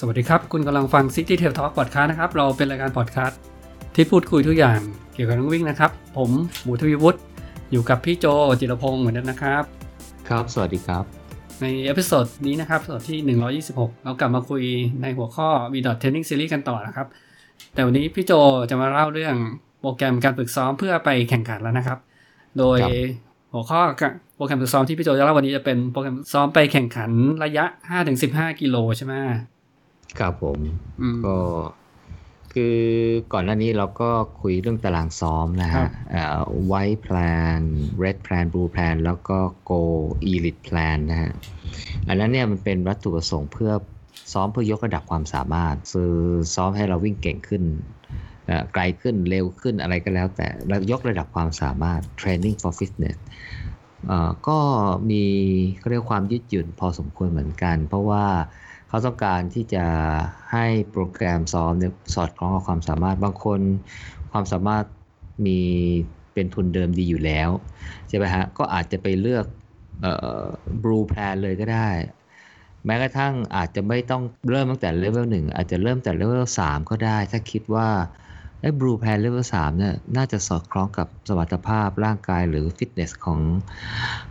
สวัสดีครับ คุณกำลังฟัง City Trail Talk Podcast นะครับ เราเป็นรายการพอดคาสต์ที่พูดคุยทุกอย่างเกี่ยวกับนักวิ่งนะครับ ผมหมูทวีวุฒิอยู่กับพี่โจจิรพงศ์เหมือนเดิมนะครับ ครับ สวัสดีครับ ใน episode นี้นะครับตอนที่ 126 เรากลับมาคุยในหัวข้อ VDOT Training Series กันต่อนะครับ แต่วันนี้พี่โจจะมาเล่าเรื่องโปรแกรมการฝึกซ้อมเพื่อไปแข่งขันแล้วนะครับ โดยครับหัวข้อโปรแกรมฝึกซ้อมที่พี่โจจะเล่าวันนี้จะเป็นโปรแกรมฝึกซ้อมไปแข่งขันระยะ 5-15 กิโลใช่ไหม ครับผมอืมก็คือก่อนหน้านี้เราก็คุยเรื่องตารางซ้อมนะครัฮะบไวท์แพลน red plan blue plan แล้วก็ go elite plan นะฮะ อันนั้นเนี่ยมันเป็นวัตถุประสงค์เพื่อซ้อมเพื่อยกระดับความสามารถคือซ้อมให้เราวิ่งเก่งขึ้นเอ่อไกลขึ้นเร็วขึ้นอะไรก็แล้ว แต่แล้วยกระดับความสามารถ training for fitness เอ่อก็มีเขาเรียกความยืดหยุ่นพอสมควรเหมือนกัน เพราะว่า เขาต้องการที่จะให้โปรแกรมซ้อมเนี่ยสอดคล้องกับความสามารถบางคน ความสามารถมีเป็นทุนเดิมดีอยู่แล้วใช่ไหมฮะก็อาจจะไปเลือก Blue Plan เลยก็ได้ แม้กระทั่งอาจจะไม่ต้องเริ่มตั้งแต่เลเวลหนึ่งอาจจะเริ่มแต่เลเวลสามก็ได้ ถ้าคิดว่าไอ้ Blue Plan level สามเนี่ยน่าจะสอดคล้องกับสมรรถภาพร่างกายหรือฟิตเนสของ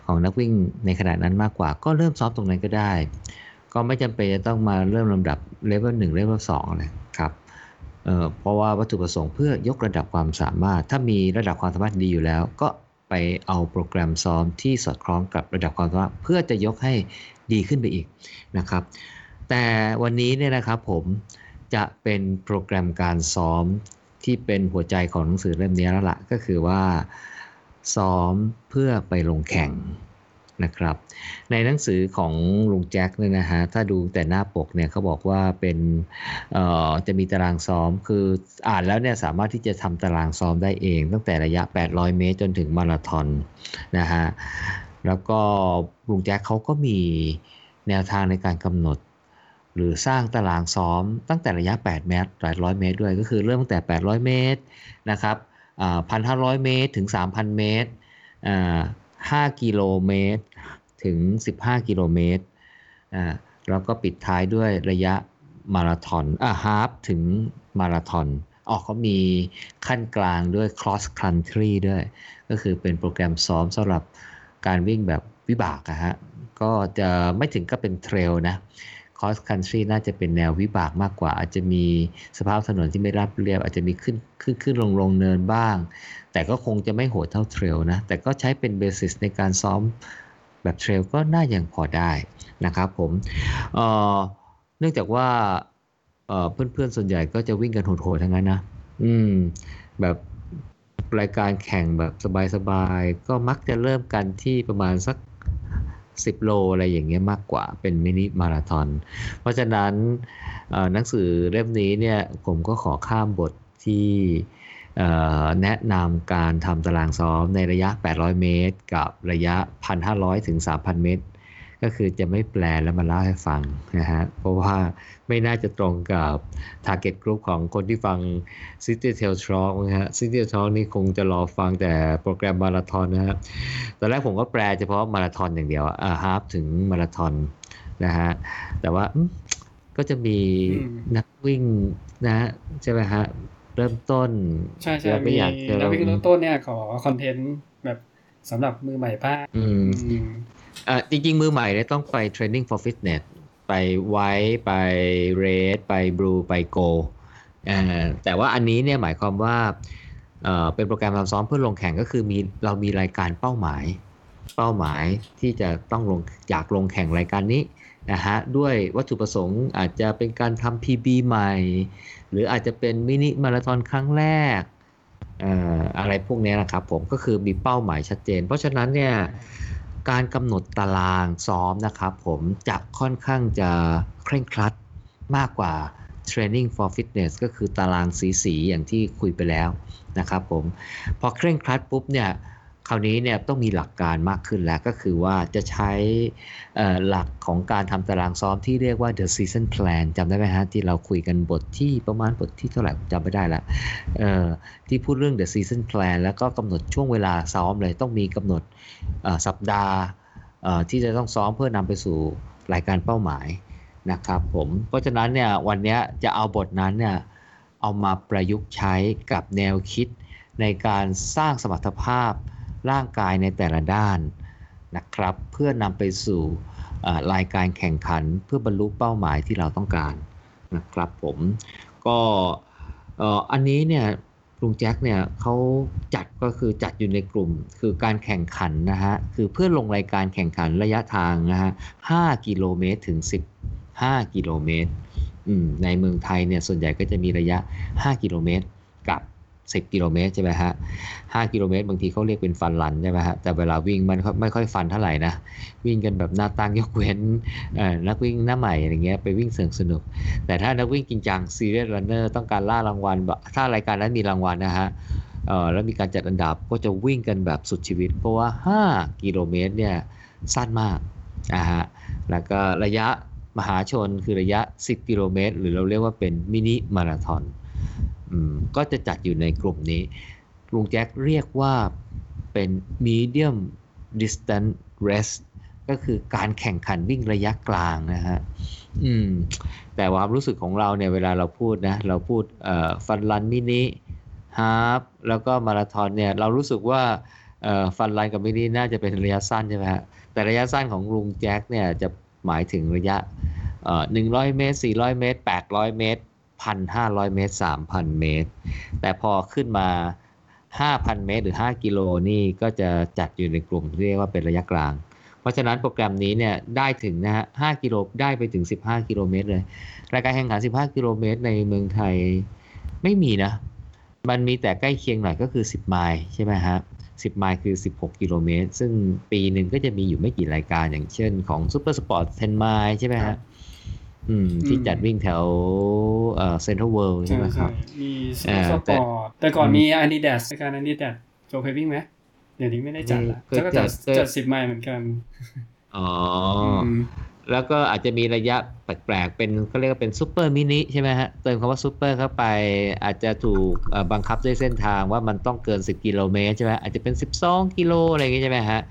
ของนักวิ่งในขณะนั้นมากกว่า ก็เริ่มซ้อมตรงนั้นก็ได้ ก็ไม่จำเป็นจะต้องมาเริ่มลำดับเลเวลหนึ่งเลเวลสองเลยครับเเพราะว่าวัตถุประสงค์เพื่อยกระดับความสามารถ ถ้ามีระดับความสามารถดีอยู่แล้ว ก็ไปเอาโปรแกรมซ้อมที่สอดคล้องกับระดับความสามารถ เพื่อจะยกให้ดีขึ้นไปอีกนะครับ แต่วันนี้เนี่ยนะครับผมจะเป็นโปรแกรมการซ้อมที่เป็นหัวใจของหนังสือเล่มนี้แล้วล่ะก็คือว่าซ้อมเพื่อไปลงแข่ง นะครับ ในหนังสือของลุงแจ็คเนี่ยนะฮะถ้าดูแต่หน้าปกเนี่ยเขาบอกว่าเป็นจะมีตารางซ้อมคืออ่านแล้วเนี่ยสามารถที่จะทำตารางซ้อมได้เอง ตั้งแต่ระยะ 800 เมตรจนถึงมาราธอนนะฮะแล้วก็ลุงแจ็คเขาก็มีแนวทางในการกำหนด หรือสร้างตารางซ้อมตั้งแต่ระยะ 8 เมตร 800 เมตรด้วยก็คือเริ่มตั้งแต่ 800 เมตรนะครับ1,500 เมตรถึง 3,000 เมตรอ่า 5 กิโลเมตร ถึง 15 กิโลเมตรอ่าแล้วก็ปิดท้ายด้วยระยะมาราธอนอ่าฮาฟถึงมาราธอนออกเขามีขั้นกลางด้วย cross country ด้วย ก็คือเป็นโปรแกรมซ้อมสำหรับการวิ่งแบบวิบากอะฮะ ก็จะไม่ถึงก็เป็นเทรลนะ cross country น่าจะเป็นแนววิบากมากกว่า อาจจะมีสภาพถนนที่ไม่ราบเรียบ อาจจะมีขึ้นขึ้นขึ้นลงลงเนินบ้าง แต่ก็คงจะไม่โหดเท่าเทรลนะ แต่ก็ใช้เป็นเบสิสในการซ้อมแบบเทรลก็น่ายังพอได้นะครับผมเเนื่องจากว่าเพื่อนๆส่วนใหญ่ก็จะวิ่งกันโหดๆทั้งนั้นนะ อืม แบบรายการแข่งแบบสบายๆ ก็มักจะเริ่มกันที่ประมาณสัก 10 โลอะไรอย่างเงี้ยมากกว่าเป็นมินิมาราธอน เพราะฉะนั้นหนังสือเล่มนี้เนี่ยผมก็ขอข้ามบทที่ แนะนำการทำตารางซ้อมในระยะ 800 เมตร กับระยะ 1,500 ถึง 3,000 เมตร ก็คือจะไม่แปลแล้วมาเล่าให้ฟังนะฮะ เพราะว่าไม่น่าจะตรงกับ target group ของคนที่ฟัง City Tail Talk นะฮะ City Tail Talk นี่คงจะรอฟังแต่โปรแกรมมาราธอนนะฮะ ตอนแรกผมก็แปลเฉพาะมาราธอนอย่างเดียวอะอ่าฮาฟถึงมาราธอนนะฮะ แต่ว่าอืมก็จะมีอืมนักวิ่งนะฮะใช่ไหมฮะ เริ่มต้น ใช่ใช่แล้วก็มีอยากจะนักวิ่งเริ่มต้นเนี่ยขอคอนเทนต์แบบสำหรับมือใหม่บ้างอืมอืมอ่าจริง ๆ มือใหม่เนี่ยต้องไป training for fitness ไปไว้ไป red ไป blue ไป go อ่าแต่ว่าอันนี้เนี่ยหมายความว่าเอ่อเป็นโปรแกรมการซ้อมเพื่อลงแข่งก็คือมีเรามีรายการเป้าหมาย เป้าหมายที่จะต้องลงอยากลงแข่งรายการนี้ นะฮะด้วยวัตถุประสงค์อาจจะเป็นการทำ PB ใหม่ หรืออาจจะเป็นมินิมาราธอนครั้งแรกอะไรพวกนี้นะครับผมก็คือมีเป้าหมายชัดเจน เพราะฉะนั้นเนี่ยการกำหนดตารางซ้อมนะครับผมจะค่อนข้างจะเคร่งครัดมากกว่า Training for Fitness ก็คือตารางสีสีๆอย่างที่คุยไปแล้วนะครับผม พอเคร่งครัดปุ๊บเนี่ย คราวนี้เนี่ยต้องมีหลักการมากขึ้นแล้วก็คือว่าจะใช้หลักของการทำตารางซ้อมที่เรียกว่า the season plan จำได้ไหมฮะ ที่เราคุยกันบทที่ประมาณบทที่เท่าไหร่จำไม่ได้ละที่พูดเรื่อง the season plan แล้วก็กำหนดช่วงเวลาซ้อมเลยต้องมีกำหนดสัปดาห์ที่จะต้องซ้อมเพื่อนำไปสู่รายการเป้าหมายนะครับผมเพราะฉะนั้นเนี่ยวันนี้จะเอาบทนั้นเนี่ยเอามาประยุกต์ใช้กับแนวคิดในการสร้างสมรรถภาพ ร่างกายในแต่ละด้านนะครับเพื่อนำไปสู่รายการแข่งขันเพื่อบรรลุเป้าหมายที่เราต้องการนะครับผมก็อันนี้เนี่ยลุงแจ็คเนี่ยเขาจัดก็คือจัดอยู่ในกลุ่มคือการแข่งขันนะฮะคือเพื่อลงรายการแข่งขันระยะทางนะฮะ5กิโลเมตรถึง 15 กิโลเมตรในเมืองไทยเนี่ยส่วนใหญ่ก็จะมีระยะ 5 กิโลเมตร 10 กิโลเมตรใช่ไหมฮะ5กิโลเมตรบางทีเขาเรียกเป็น fun run ใช่ไหมฮะแต่เวลาวิ่งมันไม่ค่อย fun เท่าไหร่นะ วิ่งกันแบบหน้าตั้งยกเว้นนักวิ่งหน้าใหม่อะไรเงี้ยไปวิ่งเสริมสนุก แต่ถ้านักวิ่งจริงจัง serious runner ต้องการล่ารางวัล ถ้ารายการนั้นมีรางวัลนะฮะแล้วมีการจัดอันดับก็จะวิ่งกันแบบสุดชีวิต เพราะว่า 5 กิโลเมตรเนี่ยสั้นมากนะฮะแล้วก็ระยะมหาชนคือระยะ 10 กิโลเมตร หรือเราเรียกว่าเป็นมินิมาราธอน ก็จะจัดอยู่ในกลุ่มนี้ลุงแจ็คเรียกว่าเป็น medium distance race ก็คือการแข่งขันวิ่งระยะกลางนะฮะอืมแต่ความรู้สึกของเราเนี่ยเวลาเราพูดนะเราพูดฟันรันมินิฮาฟแล้วก็มาราธอนเนี่ยเรารู้สึกว่าฟันรันกับมินิน่าจะเป็นระยะสั้นใช่ไหมฮะแต่ระยะสั้นของลุงแจ็คเนี่ยจะหมายถึงระยะหนึ่งร้อยเมตรสี่ร้อยเมตรแปดร้อยเมตร 1,500 เมตร 3,000 เมตร แต่พอขึ้นมา 5,000 เมตร หรือ 5 กิโลนี่ก็จะจัดอยู่ในกลุ่มที่เรียกว่าเป็นระยะกลาง เพราะฉะนั้นโปรแกรมนี้เนี่ยได้ถึงนะฮะ 5 กิโลได้ไปถึง 15 กิโลเมตรเลย รายการแข่งขัน 15 กิโลเมตรในเมืองไทยไม่มีนะ มันมีแต่ใกล้เคียงหน่อยก็คือ 10 ไมล์ใช่ไหมฮะ10 ไมล์คือ 16 กิโลเมตร ซึ่งปีหนึ่งก็จะมีอยู่ไม่กี่รายการอย่างเช่นของซูเปอร์สปอร์ต 10 ไมล์ใช่ไหมฮะ อืม ที่จัดวิ่งแถวเอ่อเซ็นทรัลเวิลด์ใช่ไหมครับ มีสปอร์ตแต่ก่อนมีอาดิดาสการอาดิดาสโจเคยวิ่งไหมเดี๋ยวนี้ไม่ได้จัดละก็จัดจัดสิบไมล์เหมือนกัน อ๋อ แล้วก็อาจจะมีระยะแปลกๆ เป็นเขาเรียกว่าเป็นซูเปอร์มินิใช่ไหมฮะ เติมคำว่าซูเปอร์เข้าไป อาจจะถูกบังคับด้วยเส้นทางว่ามันต้องเกิน 10 กิโลเมตรใช่ไหมอาจจะเป็น 12 กิโลอะไรอย่างงี้ใช่ไหมฮะ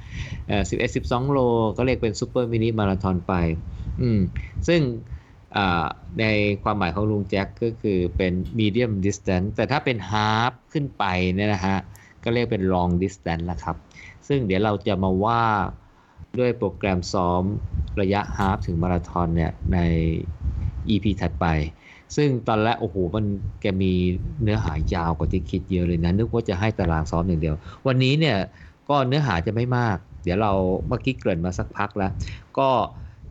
เอ่อ11 12โลก็เรียกเป็นซูเปอร์มินิมาราธอนไป อืม ซึ่ง ในความหมายของลุงแจ็คก็คือเป็น medium distance แต่ถ้าเป็น half ขึ้นไปเนี่ยนะฮะ ก็เรียกเป็น long distance แล้วครับ ซึ่งเดี๋ยวเราจะมาว่าด้วยโปรแกรมซ้อมระยะ half ถึงมาราธอนเนี่ย ใน EP ถัดไป ซึ่งตอนแรกโอ้โห มันแกมีเนื้อหายาวกว่าที่คิดเยอะเลยนะ นึกว่าจะให้ตารางซ้อมอย่างเดียว วันนี้เนี่ยก็เนื้อหาจะไม่มาก เดี๋ยวเราเมื่อกี้เกริ่นมาสักพักแล้ว ก็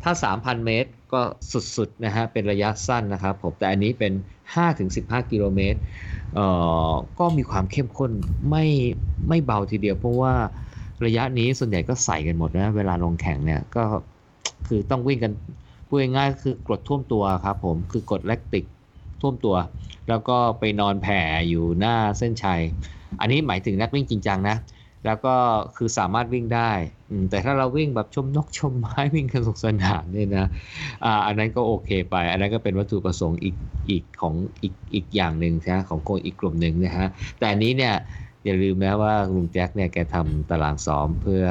ถ้า 3,000 เมตรก็สุดๆนะฮะเป็นระยะสั้นนะครับผมแต่อันนี้เป็น 5-15 กิโลเมตรเอ่อก็มีความเข้มข้นไม่ไม่เบาทีเดียว เพราะว่าระยะนี้ส่วนใหญ่ก็ใส่กันหมดนะเวลาลงแข่งเนี่ยก็คือต้องวิ่งกันพูดง่ายๆคือกรดท่วมตัวครับผมคือกรดแลคติกท่วมตัว แล้วก็ไปนอนแผ่อยู่หน้าเส้นชัย อันนี้หมายถึงนักวิ่งจริงจังนะ แล้วก็คือสามารถวิ่งได้ แต่ถ้าเราวิ่งแบบชมนกชมไม้วิ่งกันสุขสนานเนี่ยนะอ่าอันนั้นก็โอเคไป อันนั้นก็เป็นวัตถุประสงค์อีกอีกของอีกอีกอย่างหนึ่งนะของคนอีกกลุ่มหนึ่งนะฮะ แต่อันนี้เนี่ยอย่าลืมนะว่าลุงแจ็คเนี่ยแกทำตารางซ้อมเพื่อ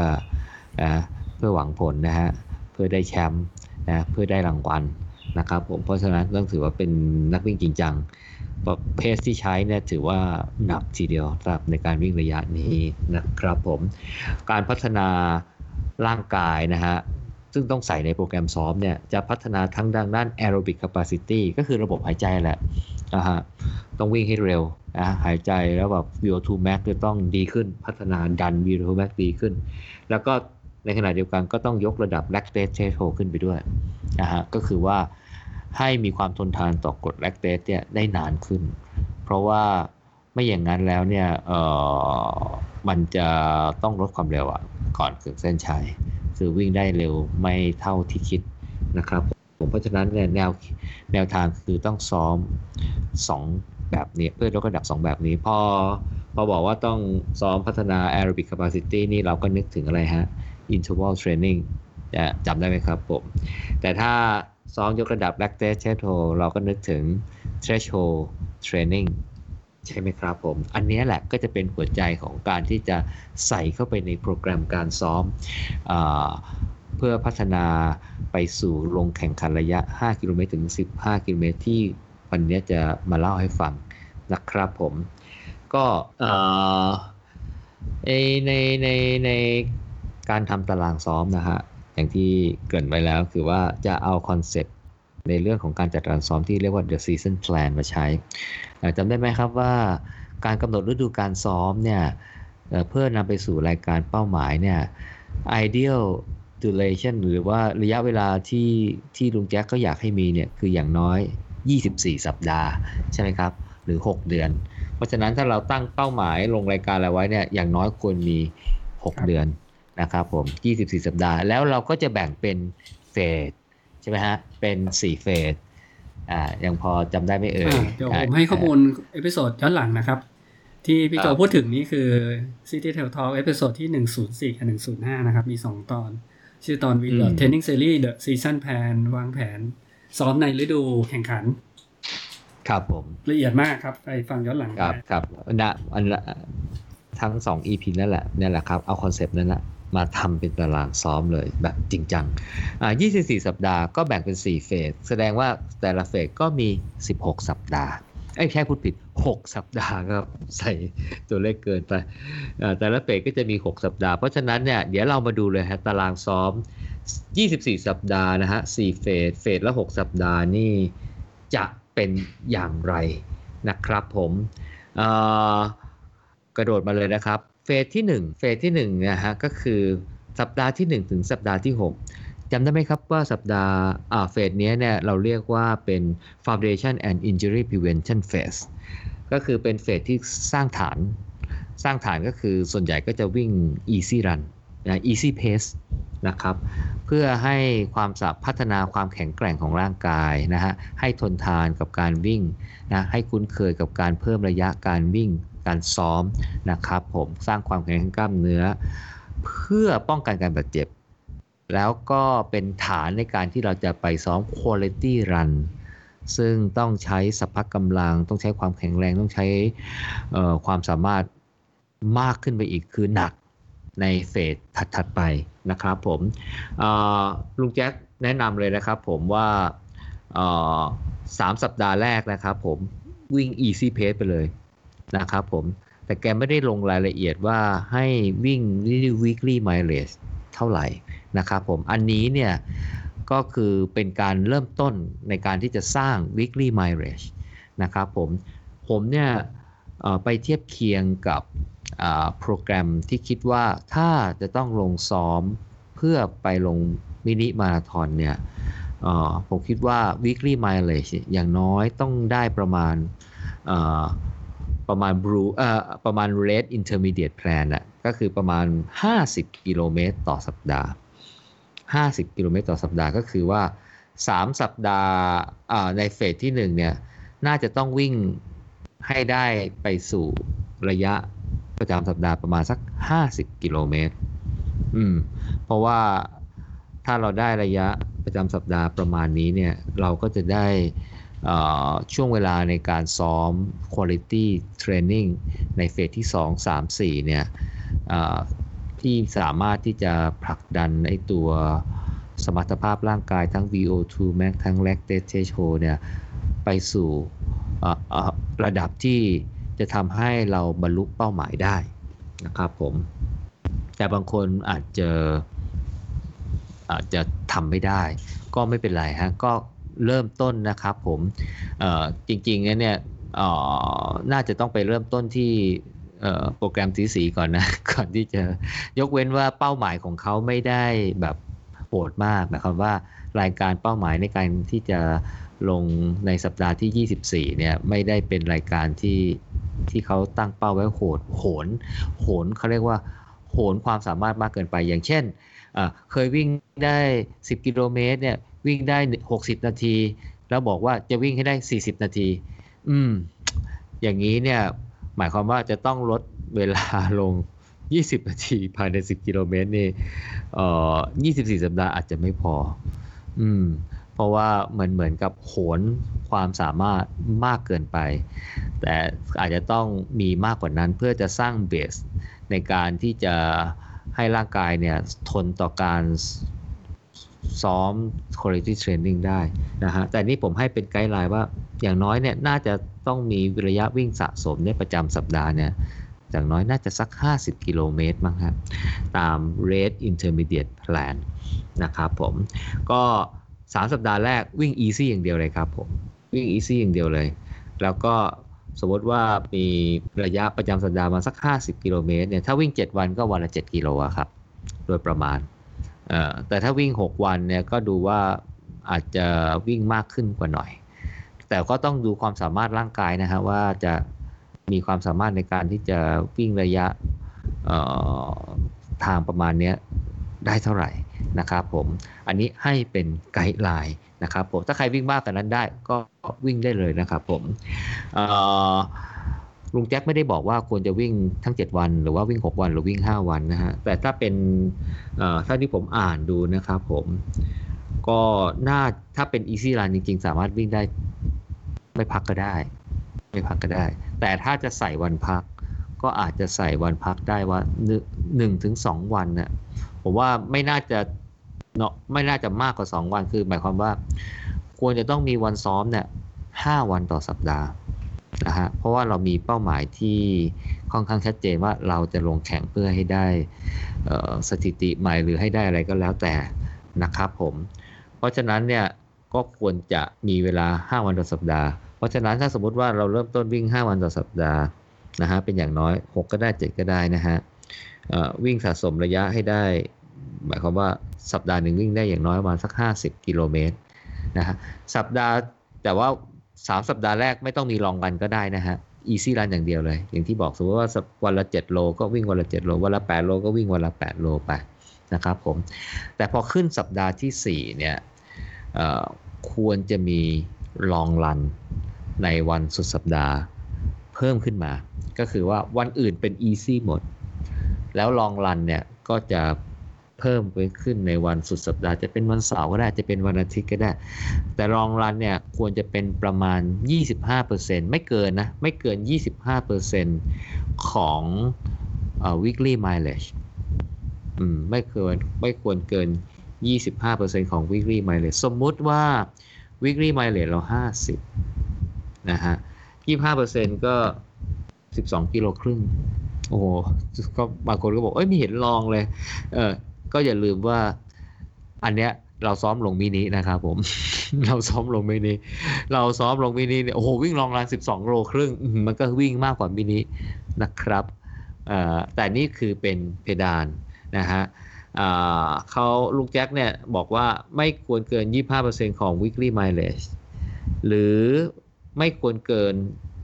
นะเพื่อหวังผลนะฮะ เพื่อได้แชมป์นะ เพื่อได้รางวัลนะครับผม เพราะฉะนั้นต้องถือว่าเป็นนักวิ่งจริงจัง เพสที่ใช้เนี่ยถือว่าหนักทีเดียวสำหรับในการวิ่งระยะนี้นะครับผม การพัฒนาร่างกายนะฮะซึ่งต้องใส่ในโปรแกรมซ้อมเนี่ยจะพัฒนาทั้งดังด้าน aerobic capacity ก็คือระบบหายใจแหละนะฮะต้องวิ่งให้เร็วนะหายใจแล้วแบบ VO2 max จะต้องดีขึ้น พัฒนาดัน VO2 max ดีขึ้น แล้วก็ในขณะเดียวกันก็ต้องยกระดับ lactate threshold ขึ้นไปด้วยนะฮะก็คือว่า ให้มีความทนทานต่อกรดแลคเตสเนี่ยได้นานขึ้น เพราะว่าไม่อย่างนั้นแล้วเนี่ยเออมันจะต้องลดความเร็วอะก่อนถึงเส้นชัย คือวิ่งได้เร็วไม่เท่าที่คิดนะครับผมเพราะฉะนั้นเนี่ยแนวแนวทางคือต้องซ้อม 2 แบบนี้เพื่อลดระดับ 2 แบบนี้ พอพอบอกว่าต้องซ้อมพัฒนา aerobic capacity นี่เราก็นึกถึงอะไรฮะ interval training จำได้ไหมครับผม แต่ถ้า ซ้อมยกระดับ lactate threshold เราก็นึกถึง threshold training ใช่ไหมครับผม อันนี้แหละก็จะเป็นหัวใจของการที่จะใส่เข้าไปในโปรแกรมการซ้อมอเพื่อพัฒนาไปสู่ลงแข่งขันระยะ 5 กิโลเมตรถึง 15 กิโลเมตรที่วันนี้จะมาเล่าให้ฟังนะครับผม ก็ในในในการทำตารางซ้อมนะฮะ อย่างที่เกริ่นไว้แล้วคือว่าจะเอาคอนเซ็ปต์ในเรื่องของการจัดการซ้อมที่เรียกว่า the season plan มาใช้จำได้ไหมครับว่าการกำหนดฤดูการซ้อมเนี่ยเพื่อนำไปสู่รายการเป้าหมายเนี่ย ideal duration หรือว่าระยะเวลาที่ที่ลุงแจ็คก็อยากให้มีเนี่ยคืออย่างน้อย 24 สัปดาห์ใช่ไหมครับ หรือ 6 เดือน เพราะฉะนั้นถ้าเราตั้งเป้าหมายลงรายการอะไรไว้เนี่ยอย่างน้อยควรมี 6 เดือน นะครับผม 24 สัปดาห์ แล้วเราก็จะแบ่งเป็น phase ใช่ไหมฮะ เป็น 4 phase อ่า ยังพอจำได้ไม่เอ่ยเดี๋ยวผมให้ข้อมูล episode ย้อนหลังนะครับ ที่พี่โจพูดถึงนี่คือ City Tail Talk เอพิโซดที่ 104กับ105 นะครับ มี 2 ตอน ชื่อตอน VDOT Training Series The Season Plan วางแผน ซ้อมในฤดูแข่งขันครับผมละเอียดมากครับไปฟังย้อนหลังครับครับนะอันทั้งสอง EP นั่นแหละนั่นแหละครับ เอาคอนเซปต์นั้นแหละ มาทำเป็นตารางซ้อมเลยแบบจริงจังอ่า24 สัปดาห์ก็แบ่งเป็น 4 เฟส แสดงว่าแต่ละเฟสก็มี 16 สัปดาห์ไอ้แค่พูดผิด 6 สัปดาห์ครับใส่ตัวเลขเกินไป แต่ละเฟสก็จะมี 6 สัปดาห์ เพราะฉะนั้นเนี่ยเดี๋ยวเรามาดูเลยฮะตารางซ้อม 24 สัปดาห์นะฮะ 4 เฟส เฟสละ 6 สัปดาห์นี่จะเป็นอย่างไรนะครับผมกระโดดมาเลยนะครับ เฟสที่ 1 เฟสที่1นะฮะก็คือสัปดาห์ที่ 1 ถึงสัปดาห์ที่ 6จำได้ไหมครับว่าสัปดาห์อ่าเฟสนี้เนี่ยเราเรียกว่าเป็น foundation and injury prevention phase ก็คือเป็นเฟสที่สร้างฐาน สร้างฐานก็คือส่วนใหญ่ก็จะวิ่ง easy run นะ easy pace นะครับ เพื่อให้ความสาพัฒนาความแข็งแกร่งของร่างกายนะฮะให้ทนทานกับการวิ่งนะให้คุ้นเคยกับการเพิ่มระยะการวิ่ง การซ้อมนะครับผมสร้างความแข็งแรงกล้ามเนื้อ เพื่อป้องกันการบาดเจ็บ แล้วก็เป็นฐานในการที่เราจะไปซ้อม quality run ซึ่งต้องใช้สัพพะกำลัง ต้องใช้ความแข็งแรงต้องใช้ความสามารถมากขึ้นไปอีกคือหนักในเฟสถัดๆไปนะครับผมลุงแจ็คแนะนำเลยนะครับผมว่าสามสัปดาห์แรกนะครับผมวิ่ง easy pace ไปเลย นะครับผม แต่แกไม่ได้ลงรายละเอียดว่าให้วิ่ง weekly mileage เท่าไหร่นะครับผม อันนี้เนี่ยก็คือเป็นการเริ่มต้นในการที่จะสร้าง weekly mileage นะครับผม ผมเนี่ยไปเทียบเคียงกับโปรแกรมที่คิดว่าถ้าจะต้องลงซ้อมเพื่อไปลงมินิมาราทอนเนี่ยผมคิดว่า weekly mileage อย่างน้อยต้องได้ประมาณ ประมาณ blue เอ่อประมาณ red intermediate plan อะก็คือประมาณ 50 กิโลเมตรต่อสัปดาห์ 50 กิโลเมตรต่อสัปดาห์ก็คือว่า 3 สัปดาห์ในเฟสที่ 1 เนี่ย น่าจะต้องวิ่งให้ได้ไปสู่ระยะประจำสัปดาห์ประมาณสัก 50 กิโลเมตร อืม เพราะว่าถ้าเราได้ระยะประจำสัปดาห์ประมาณนี้เนี่ย เราก็จะได้ ช่วงเวลาในการซ้อม quality training ในเฟสที่ 2 3 4 เนี่ยที่สามารถที่จะผลักดันไอตัวสมรรถภาพร่างกายทั้ง VO2 max ทั้ง lactate threshold เนี่ยไปสู่ระดับที่จะทำให้เราบรรลุเป้าหมายได้นะครับผม แต่บางคนอาจจะอาจจะทำไม่ได้ ก็ไม่เป็นไรฮะก็ เริ่มต้นนะครับผมจริงๆเนี่ยน่าจะต้องไปเริ่มต้นที่โปรแกรมสีสีก่อนนะ ก่อนที่จะยกเว้นว่าเป้าหมายของเขาไม่ได้แบบโหดมากหมายความว่ารายการเป้าหมายในการที่จะลงในสัปดาห์ที่ 24 เนี่ยไม่ได้เป็นรายการที่ที่เขาตั้งเป้าไว้โหดโหนโหนเขาเรียกว่าโหนความสามารถมากเกินไปอย่างเช่นเคยวิ่งได้ 10 กิโลเมตรเนี่ย วิ่งได้ 60 นาที แล้วบอกว่าจะวิ่งให้ได้ 40 นาที อืม อย่างนี้เนี่ย หมายความว่าจะต้องลดเวลาลง 20 นาทีภายใน 10 กิโลเมตรนี่เอ่อ24 สัปดาห์อาจจะไม่พอ อืม เพราะว่าเหมือนเหมือนกับโหนความสามารถมากเกินไป แต่อาจจะต้องมีมากกว่านั้นเพื่อจะสร้างเบสในการที่จะให้ร่างกายเนี่ยทนต่อการ ซ้อม quality training ได้นะฮะแต่นี่ผมให้เป็นไกด์ไลน์ว่าอย่างน้อยเนี่ยน่าจะต้องมีระยะวิ่งสะสมเนี่ยประจำสัปดาห์เนี่ยอย่างน้อยน่าจะสัก 50 กิโลเมตรมั้งครับตาม Red Intermediate Plan นะครับผมก็ 3 สัปดาห์แรกวิ่ง easy อย่างเดียวเลยครับผมวิ่ง easy อย่างเดียวเลย แล้วก็สมมติว่ามีระยะประจำสัปดาห์มาสัก 50 กิโลเมตรเนี่ยถ้าวิ่ง 7 วันก็วันละ 7 กิโลครับ โดยประมาณ แต่ถ้าวิ่ง 6 วันเนี่ยก็ดูว่าอาจจะวิ่งมากขึ้นกว่าหน่อย แต่ก็ต้องดูความสามารถร่างกายนะฮะว่าจะมีความสามารถในการที่จะวิ่งระยะทางประมาณนี้ได้เท่าไหร่นะครับผม อันนี้ให้เป็นไกด์ไลน์นะครับผม ถ้าใครวิ่งมากกว่านั้นได้ก็วิ่งได้เลยนะครับผม ลุงแจ็คไม่ได้บอกว่าควรจะวิ่งทั้ง 7 วัน หรือว่าวิ่ง 6 วัน หรือวิ่ง 5 วันนะฮะ แต่ถ้าเป็นถ้าที่ผมอ่านดูนะครับผม ก็น่าถ้าเป็น easy run จริง ๆ สามารถวิ่งได้ ไม่พักก็ได้ ไม่พักก็ได้ แต่ถ้าจะใส่วันพัก ก็อาจจะใส่วันพักได้ว่าหนึ่งถึงสองวันเนี่ยผมว่าไม่น่าจะเนาะไม่น่าจะมากกว่า 2 วันคือ หมายความว่า ควรจะต้องมีวันซ้อมเนี่ยห้าวันต่อสัปดาห์ นะฮะเพราะว่าเรามีเป้าหมายที่ค่อนข้างชัดเจนว่าเราจะลงแข่งเพื่อให้ได้สถิติใหม่หรือให้ได้อะไรก็แล้วแต่นะครับผม เพราะฉะนั้นเนี่ยก็ควรจะมีเวลา 5 วันต่อสัปดาห์ เพราะฉะนั้นถ้าสมมติว่าเราเริ่มต้นวิ่ง 5 วันต่อสัปดาห์นะฮะเป็นอย่างน้อย 6 ก็ได้ 7 ก็ได้นะฮะวิ่งสะสมระยะให้ได้ หมายความว่าสัปดาห์หนึ่งวิ่งได้อย่างน้อยประมาณสัก 50 กิโลเมตรนะฮะสัปดาห์แต่ว่า 3สัปดาห์แรกไม่ต้องมี long run ก็ได้นะฮะ easy run อย่างเดียวเลย อย่างที่บอกสมมติว่าวันละ7โลก็วิ่งวันละ7โลวันละ8โลก็วิ่งวันละ8โลไปนะครับผมแต่พอขึ้นสัปดาห์ที่4เนี่ยควรจะมี long run ในวันสุดสัปดาห์เพิ่มขึ้นมา ก็คือว่าวันอื่นเป็น easy หมด แล้วลองรันเนี่ยก็จะ เพิ่มไปขึ้นในวันสุดสัปดาห์จะเป็นวันเสาร์ก็ได้จะเป็นวันอาทิตย์ก็ได้ แต่ลองรันเนี่ยควรจะเป็นประมาณ 25%ไม่เกินนะ ไม่เกิน 25%ของอ weekly mileage อืมไม่ควรไม่ควรเกิน 25%ของ weekly mileage สมมุติว่า weekly mileage เรา 50 นะฮะ 25%ก็ 12 กิโลครึ่งโอ้โหก็บางคนก็บอก เอ้ย ไม่เห็นลองเลย เออ ก็อย่าลืมว่าอันเนี้ยเราซ้อมลงมินินะครับผม เราซ้อมลงมินิ เราซ้อมลงมินิเนี่ยโอ้โหวิ่งลองรัน 12 โลครึ่ง มันก็วิ่งมากกว่ามินินะครับแต่นี่คือเป็นเพดานนะฮะเขาลูกแจ็คเนี่ยบอกว่าไม่ควรเกิน 25%ของ weekly mileage หรือไม่ควรเกิน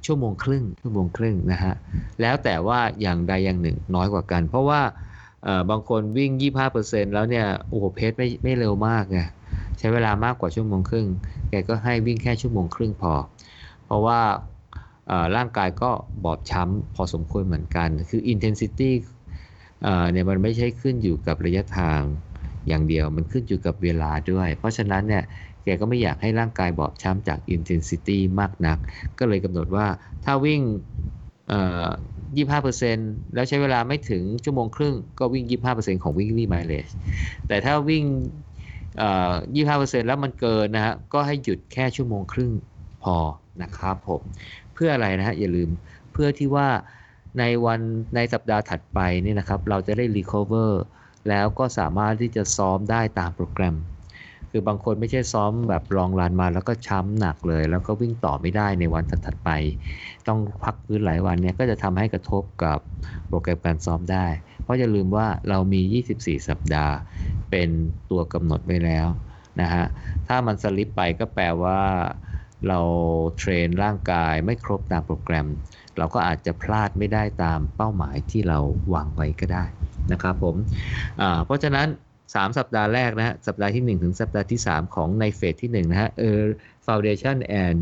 ชั่วโมงครึ่งชั่วโมงครึ่งนะฮะแล้วแต่ว่าอย่างใดอย่างหนึ่งน้อยกว่ากัน เพราะว่า บางคนวิ่ง 25%แล้วเนี่ยโอ้โหเพจไม่ไม่เร็วมากไงใช้เวลามากกว่าชั่วโมงครึ่ง แกก็ให้วิ่งแค่ชั่วโมงครึ่งพอ เพราะว่าร่างกายก็บอบช้ำพอสมควรเหมือนกัน คือ intensity เนี่ยมันไม่ใช่ขึ้นอยู่กับระยะทางอย่างเดียว มันขึ้นอยู่กับเวลาด้วย เพราะฉะนั้นเนี่ยแกก็ไม่อยากให้ร่างกายบอบช้ำจาก intensity มากนัก ก็เลยกำหนดว่าถ้าวิ่ง 25%แล้วใช้เวลาไม่ถึงชั่วโมงครึ่งก็วิ่ง 25%ของ weekly mileage แต่ถ้าวิ่ง25%แล้วมันเกินนะฮะก็ให้หยุดแค่ชั่วโมงครึ่งพอนะครับผมเพื่ออะไรนะฮะอย่าลืมเพื่อที่ว่าในวันในสัปดาห์ถัดไปนี่นะครับ เราจะได้ recover แล้วก็สามารถที่จะซ้อมได้ตามโปรแกรม คือบางคนไม่ใช่ซ้อมแบบลองลานมาแล้วก็ช้ำหนักเลย แล้วก็วิ่งต่อไม่ได้ในวันถัดไป ต้องพักพื้นหลายวันเนี่ยก็จะทำให้กระทบกับโปรแกรมการซ้อมได้ เพราะอย่าลืมว่าเรามี 24 สัปดาห์ เป็นตัวกำหนดไว้แล้วนะฮะถ้ามันสลิปไปก็แปลว่าเราเทรนร่างกายไม่ครบตามโปรแกรม เราก็อาจจะพลาดไม่ได้ตามเป้าหมายที่เราวางไว้ก็ได้นะครับผมเพราะฉะนั้น 3 สัปดาห์แรกนะฮะ สัปดาห์ที่ 1 ถึงสัปดาห์ที่ 3 ของในเฟสที่1นะฮะเออ foundation and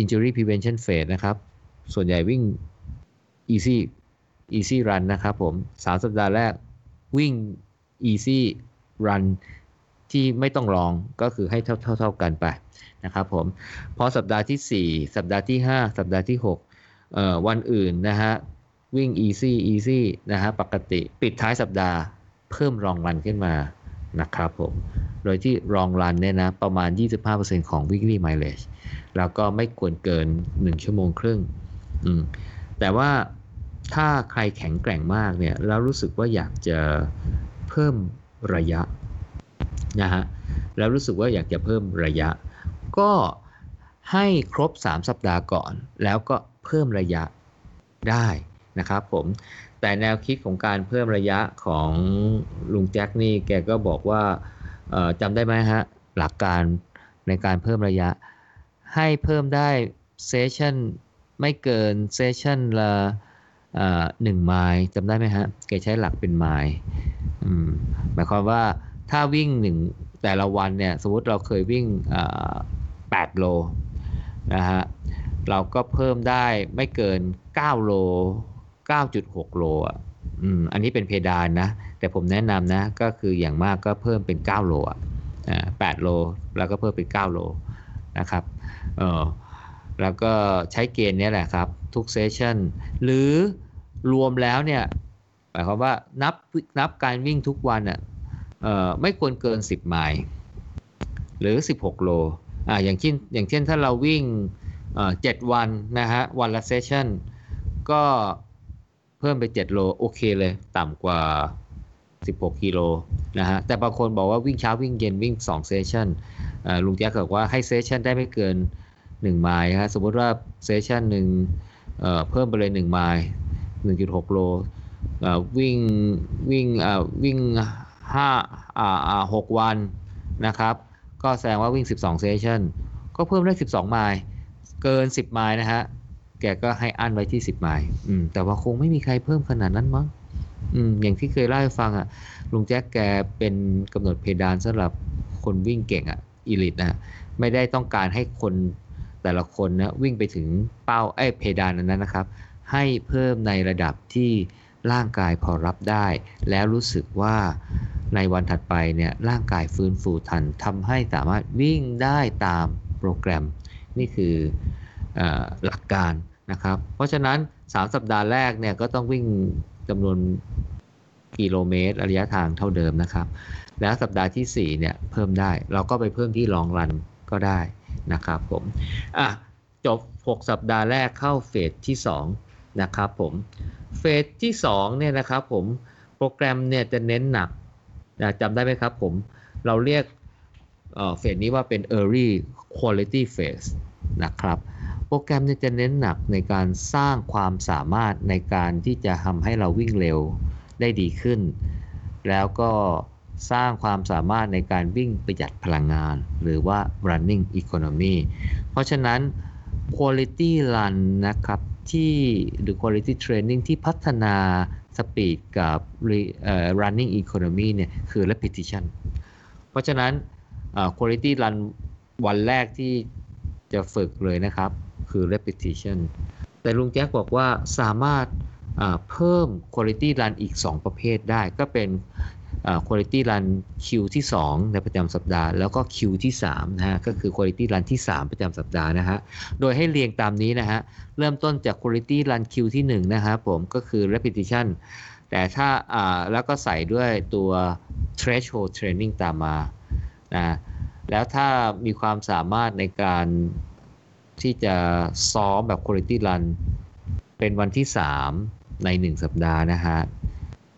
injury prevention phase นะครับ ส่วนใหญ่วิ่ง easy easy run นะครับผม 3 สัปดาห์แรกวิ่ง easy run ที่ไม่ต้องลองก็คือให้เท่าเท่ากันไปนะครับผม พอสัปดาห์ที่ 4 สัปดาห์ที่ 5 สัปดาห์ที่6วันอื่นนะฮะวิ่ง easy easy นะฮะปกติปิดท้ายสัปดาห์ เพิ่มรองรันขึ้นมานะครับผม โดยที่รองรันเนี่ยนะประมาณ 25%ของ weekly mileage แล้วก็ไม่ควรเกิน 1 ชั่วโมงครึ่ง แต่ว่าถ้าใครแข็งแกร่งมากเนี่ยแล้วรู้สึกว่าอยากจะเพิ่มระยะนะฮะแล้วรู้สึกว่าอยากจะเพิ่มระยะ ก็ให้ครบ 3 สัปดาห์ก่อน แล้วก็เพิ่มระยะได้นะครับผม แต่แนวคิดของการเพิ่มระยะของลุงแจ็คนี่แกก็บอกว่าจำได้ไหมฮะ หลักการในการเพิ่มระยะ ให้เพิ่มได้เซสชั่นไม่เกินเซสชั่นละหนึ่งไมล์จำได้ไหมฮะ แกใช้หลักเป็นไมล์หมายความว่าถ้าวิ่งหนึ่งแต่ละวันเนี่ย สมมติเราเคยวิ่งเอ่อ8โลนะฮะเราก็เพิ่มได้ไม่เกิน 9 โล 9.6 โลอะอืมอันนี้เป็นเพดานนะ แต่ผมแนะนำนะ ก็คืออย่างมากก็เพิ่มเป็น 9 โลอะอ่า8โล แล้วก็เพิ่มเป็น 9 โลนะครับเออแล้วก็ใช้เกณฑ์นี้แหละครับ ทุก session หรือรวมแล้วเนี่ยหมายความว่านับนับการวิ่งทุกวันอะเออไม่ควรเกิน 10 ไมล์หรือ 16 โลอ่าอย่างเช่นอย่างเช่นถ้าเราวิ่งเอ่อ7วันนะฮะวันละ session ก็ เพิ่มไป 7 โลโอเคเลย ต่ำกว่า 16 กิโลนะฮะแต่บางคนบอกว่าวิ่งเช้าวิ่งเย็นวิ่ง 2 sessionลุงแจ๊กบอกว่าให้ session ได้ไม่เกิน 1 ไมล์ฮะสมมติว่า session หนึ่งเพิ่มไปเลย 1 ไมล์1.6 โลเอ่อวิ่งวิ่งเอ่อวิ่ง5อ่าอ่า6วันนะครับ ก็แสดงว่าวิ่ง 12 session ก็เพิ่มได้ 12 ไมล์ เกิน 10 ไมล์นะฮะ แกก็ให้อั้นไว้ที่10ไมล์อืมแต่ว่าคงไม่มีใครเพิ่มขนาดนั้นมั้งอืมอย่างที่เคยเล่าให้ฟังอะลุงแจ็คแกเป็นกำหนดเพดานสำหรับคนวิ่งเก่งอะอีลิตนะไม่ได้ต้องการให้คนแต่ละคนนะวิ่งไปถึงเป้าไอ้เพดานนั้นนะครับ ให้เพิ่มในระดับที่ร่างกายพอรับได้ แล้วรู้สึกว่าในวันถัดไปเนี่ยร่างกายฟื้นฟูทันทำให้สามารถวิ่งได้ตามโปรแกรม นี่คืออหลักการ นะครับ เพราะฉะนั้น 3 สัปดาห์แรกเนี่ยก็ต้องวิ่งจำนวนกิโลเมตรระยะทางเท่าเดิมนะครับ แล้วสัปดาห์ที่ 4 เนี่ยเพิ่มได้ เราก็ไปเพิ่มที่ลองรันก็ได้นะครับผมอะจบ 6 สัปดาห์แรกเข้าเฟสที่ 2 นะครับผม เฟสที่2เนี่ยนะครับผม โปรแกรมเนี่ยจะเน้นหนักนะจำได้ไหมครับผม เราเรียกเอ่อเฟสนี้ว่าเป็น early quality phase นะครับ โปรแกรมเนี่ยจะเน้นหนักในการสร้างความสามารถในการที่จะทำให้เราวิ่งเร็วได้ดีขึ้น แล้วก็สร้างความสามารถในการวิ่งประหยัดพลังงาน หรือว่า running economy เพราะฉะนั้น quality run นะครับที่หรือ quality training ที่พัฒนา speed กับ running economy เนี่ยคือ repetition เพราะฉะนั้น quality run วันแรกที่จะฝึกเลยนะครับ คือ repetition แต่ลุงแจ็คบอกว่าสามารถเพิ่ม quality run อีก 2 ประเภทได้ ก็เป็น quality run คิวที่ 2 ในประจำสัปดาห์ แล้วก็คิวที่3นะฮะ ก็คือ quality run ที่ 3 ประจำสัปดาห์นะฮะ โดยให้เรียงตามนี้นะฮะ เริ่มต้นจาก quality run คิวที่ 1 นะครับผมก็คือ repetition แต่ถ้าแล้วก็ใส่ด้วยตัว threshold training ตามมานะแล้วถ้ามีความสามารถในการ ที่จะซ้อมแบบ quality run เป็นวันที่ 3 ใน 1 สัปดาห์นะฮะ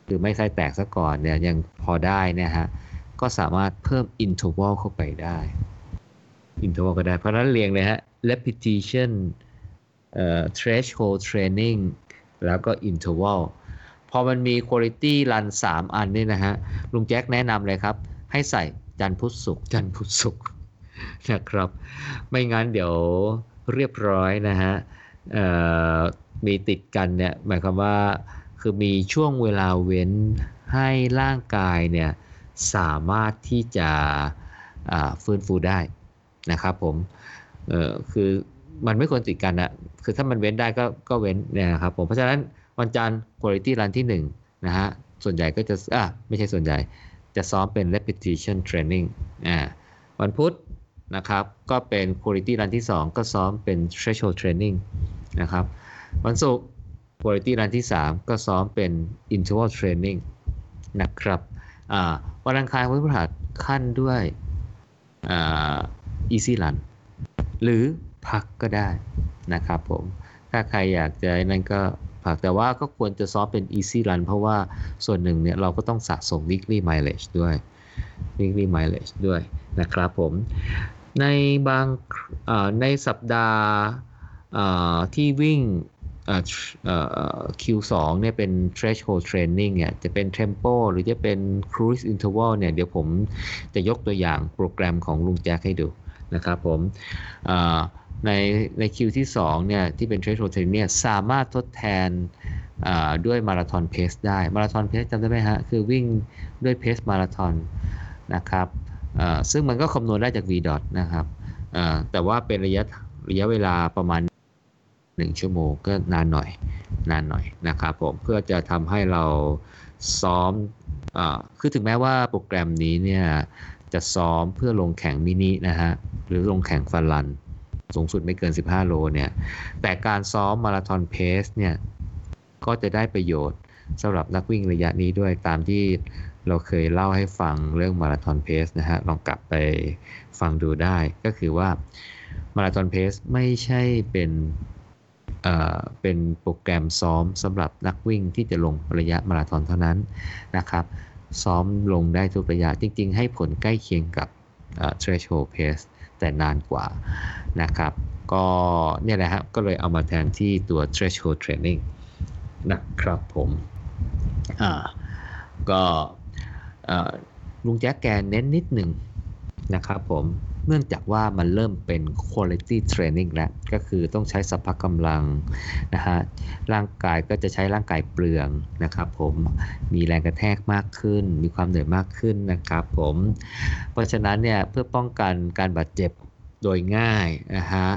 คือไม่ใส่แตกซะก่อนเนี่ยยังพอได้นะฮะ ก็สามารถเพิ่ม interval เข้าไปได้ interval ก็ได้ เพราะฉะนั้นเรียงเลยฮะ repetition เอ่อ threshold training แล้วก็ interval พอมันมี quality run 3 อันนี่นะฮะ ลุงแจ็คแนะนำเลยครับ ให้ใส่จันพุทธศุกร์จันพุทธศุกร์นะครับ ไม่งั้นเดี๋ยว เรียบร้อยนะฮะมีติดกันเนี่ยหมายความว่าคือมีช่วงเวลาเว้นให้ร่างกายเนี่ยสามารถที่จะฟื้นฟูได้นะครับผมคือมันไม่ควรติดกันนะคือถ้ามันเว้นได้ก็ก็เว้นเนี่ยนะครับผมเพราะฉะนั้นวันจันทร์ quality run ที่1นะฮะส่วนใหญ่ก็จะอะไม่ใช่ส่วนใหญ่ จะซ้อมเป็น repetition training อ่าวันพุธ นะครับ ก็เป็น quality run ที่ 2 ก็ซ้อมเป็น threshold training นะครับ วันศุกร์ quality run ที่ 3 ก็ซ้อมเป็น interval training นะครับวันอังคารวันพฤหัสขั้นด้วย easy run หรือพักก็ได้นะครับผม ถ้าใครอยากจะนั่นก็พักแต่ว่าก็ควรจะซ้อมเป็น easy run เพราะว่าส่วนหนึ่งเนี่ยเราก็ต้องสะสม weekly mileage ด้วย weekly mileage ด้วยนะครับผม ในบางในสัปดาห์ที่วิ่ง Q2 เนี่ยเป็น threshold training เนี่ยจะเป็น tempo หรือจะเป็น cruise interval เนี่ยเดี๋ยวผมจะยกตัวอย่างโปรแกรมของลุงแจ็คให้ดูนะครับผมในในคิวที่ 2 เนี่ยที่เป็น threshold training เนี่ยสามารถทดแทนด้วยมาราธอนเพสได้ มาราธอนเพสจำได้ไหมฮะ คือวิ่งด้วยเพสมาราธอนนะครับ ซึ่งมันก็คำนวณได้จาก VDOT นะครับแต่ว่าเป็นระยะระยะเวลาประมาณ 1 ชั่วโมงก็นานหน่อยนานหน่อยนะครับผมเพื่อจะทำให้เราซ้อมอคือถึงแม้ว่าโปรแกรมนี้เนี่ยจะซ้อมเพื่อลงแข่งมินินะฮะหรือลงแข่งฟันลัน สูงสุดไม่เกิน 15 โลเนี่ยแต่การซ้อมมาราธอนเพสเนี่ยก็จะได้ประโยชน์สำหรับนักวิ่งระยะนี้ด้วยตามที่ เราเคยเล่าให้ฟังเรื่องมาราธอนเพสนะฮะ ลองกลับไปฟังดูได้ ก็คือว่ามาราธอนเพสไม่ใช่เป็นเอ่อเป็นโปรแกรมซ้อมสำหรับนักวิ่งที่จะลงระยะมาราธอนเท่านั้นนะครับ ซ้อมลงได้ทุกระยะจริง ๆ ให้ผลใกล้เคียงกับ threshold pace แต่นานกว่านะครับ ก็เนี่ยแหละฮะก็เลยเอามาแทนที่ตัว threshold training นะครับผมอ่าก็ ลุงแจ๊กแกเน้นนิดหนึ่งนะครับผมเนื่องจากว่ามันเริ่มเป็น quality training แล้ว ก็คือต้องใช้สัพพกำลังนะฮะร่างกายก็จะใช้ร่างกายเปลืองนะครับผมมีแรงกระแทกมากขึ้น มีความเหนื่อยมากขึ้นนะครับผมเพราะฉะนั้นเนี่ยเพื่อป้องกันการบาดเจ็บโดยง่ายนะฮะ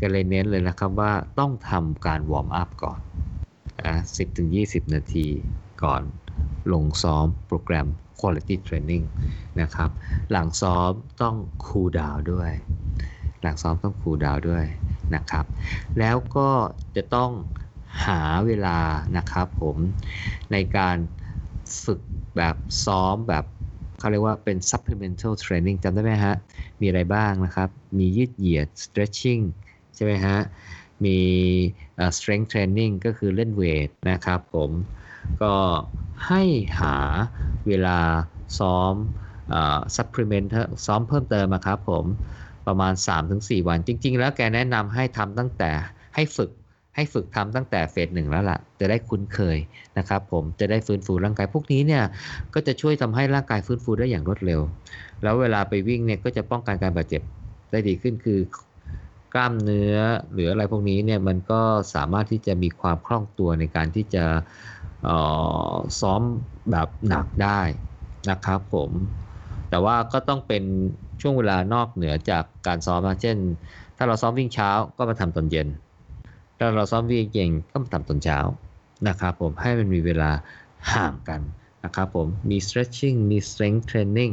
ก็เลยเน้นเลยนะครับว่าต้องทำการวอร์มอัพก่อนอะ10-20 นาทีก่อนลงซ้อมโปรแกรม quality training นะครับ หลังซ้อมต้องคูลดาวด้วย หลังซ้อมต้องคูลดาวด้วยนะครับ แล้วก็จะต้องหาเวลานะครับผมในการฝึกแบบซ้อมแบบเขาเรียกว่าเป็น supplemental training จำได้ไหมฮะ มีอะไรบ้างนะครับ มียืดเหยียด stretching ใช่ไหมฮะ มี strength training ก็คือเล่นเวทนะครับผม ก็ให้หาเวลาซ้อม supplement ซ้อมเพิ่มเติมครับผมประมาณ 3-4 วัน จริง ๆ แล้วแกแนะนำให้ทำตั้งแต่ให้ฝึกให้ฝึกทำตั้งแต่เฟสหนึ่งแล้วล่ะ จะได้คุ้นเคยนะครับผมจะได้ฟื้นฟูร่างกายพวกนี้เนี่ยก็จะช่วยทำให้ร่างกายฟื้นฟูได้อย่างรวดเร็ว แล้วเวลาไปวิ่งเนี่ยก็จะป้องกันการบาดเจ็บได้ดีขึ้นคือกล้ามเนื้อหรืออะไรพวกนี้เนี่ยมันก็สามารถที่จะมีความคล่องตัวในการที่จะ ซ้อมแบบหนักได้นะครับผม แต่ว่าก็ต้องเป็นช่วงเวลานอกเหนือจากการซ้อมนะเช่น ถ้าเราซ้อมวิ่งเช้าก็มาทำตอนเย็น ถ้าเราซ้อมวิ่งเย็นก็มาทำตอนเช้านะครับผมให้มันมีเวลาห่างกันนะครับผมมี stretching มี strength training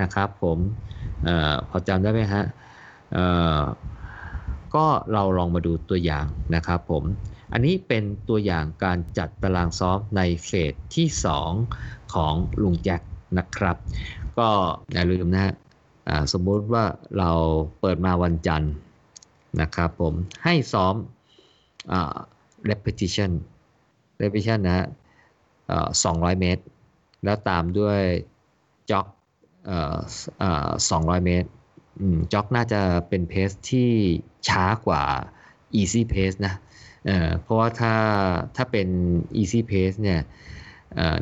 นะครับผมอพอจำได้ไหมฮะก็เราลองมาดูตัวอย่างนะครับผม อันนี้เป็นตัวอย่างการจัดตารางซ้อมในเฟสที่ 2 ของลุงแจ็คนะครับ ก็อย่าลืมนะฮะสมมติว่าเราเปิดมาวันจันทร์นะครับผมให้ซ้อม repetition repetition นะฮะ200เมตร แล้วตามด้วยจ็อก200เมตรจ็อกน่าจะเป็นเพสที่ช้ากว่า easy pace นะ เพราะว่าถ้าถ้าเป็น easy pace เนี่ย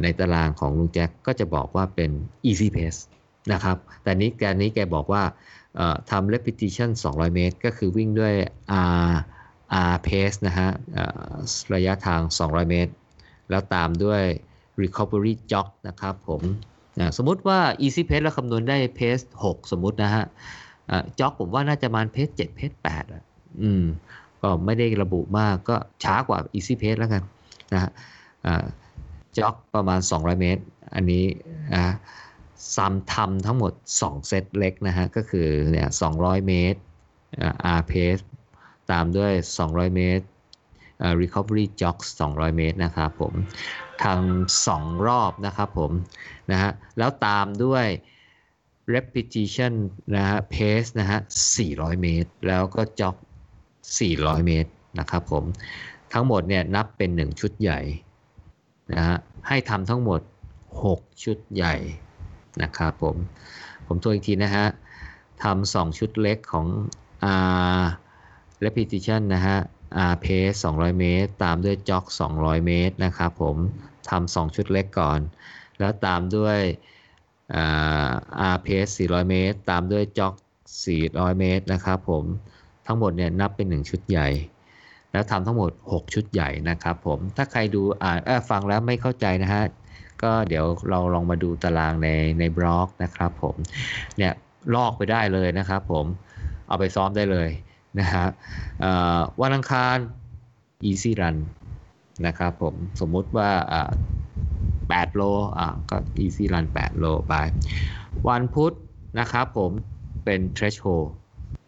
ในตารางของลุงแจ็คก็จะบอกว่าเป็น easy pace นะครับ แต่นี้แกนี้แกบอกว่าทำ repetition 200 เมตร ก็คือวิ่งด้วย R R pace นะฮะระยะทาง 200 เมตร แล้วตามด้วย recovery jog นะครับผมสมมุติว่า easy pace แล้วคำนวณได้ pace 6 สมมุตินะฮะจ็อกผมว่าน่าจะมาเพจ7เพจ8อะ อืม ก็ไม่ได้ระบุมากก็ช้ากว่า Easy Pace แล้วกันนะฮะจ็อกประมาณ 200 เมตร อันนี้นะซัมทำทั้งหมด 2 เซตเล็กนะฮะ ก็คือเนี่ย200 เมตร R pace ตามด้วย 200 เมตร recovery jog 200 เมตรนะครับผมทำสองรอบนะครับผมนะฮะ แล้วตามด้วย repetition นะฮะ pace นะฮะ 400 เมตร แล้วก็จ็อก 400 เมตรนะครับผมทั้งหมดเนี่ยนับเป็น 1 ชุดใหญ่นะฮะให้ทำทั้งหมด 6 ชุดใหญ่นะครับผมผมทวนอีกทีนะฮะทำ2ชุดเล็กของ R repetition นะฮะ R pace 200 เมตร ตามด้วยจ็อก200 เมตรนะครับผมทำ2ชุดเล็กก่อน แล้วตามด้วยอาร์เพส400 เมตร ตามด้วยจ็อก400 เมตรนะครับผม ทั้งหมดเนี่ยนับเป็น 1 ชุดใหญ่ แล้วทำทั้งหมด 6 ชุดใหญ่นะครับผมถ้าใครดูอ่านฟังแล้วไม่เข้าใจนะฮะก็เดี๋ยวเราลองมาดูตารางในในบล็อกนะครับผมเนี่ยลอกไปได้เลยนะครับผมเอาไปซ้อมได้เลยนะฮะวันอังคาร easy run นะครับผมสมมุติว่า8โลอะก็ easy run 8 โลไป วันพุธนะครับผมเป็น threshold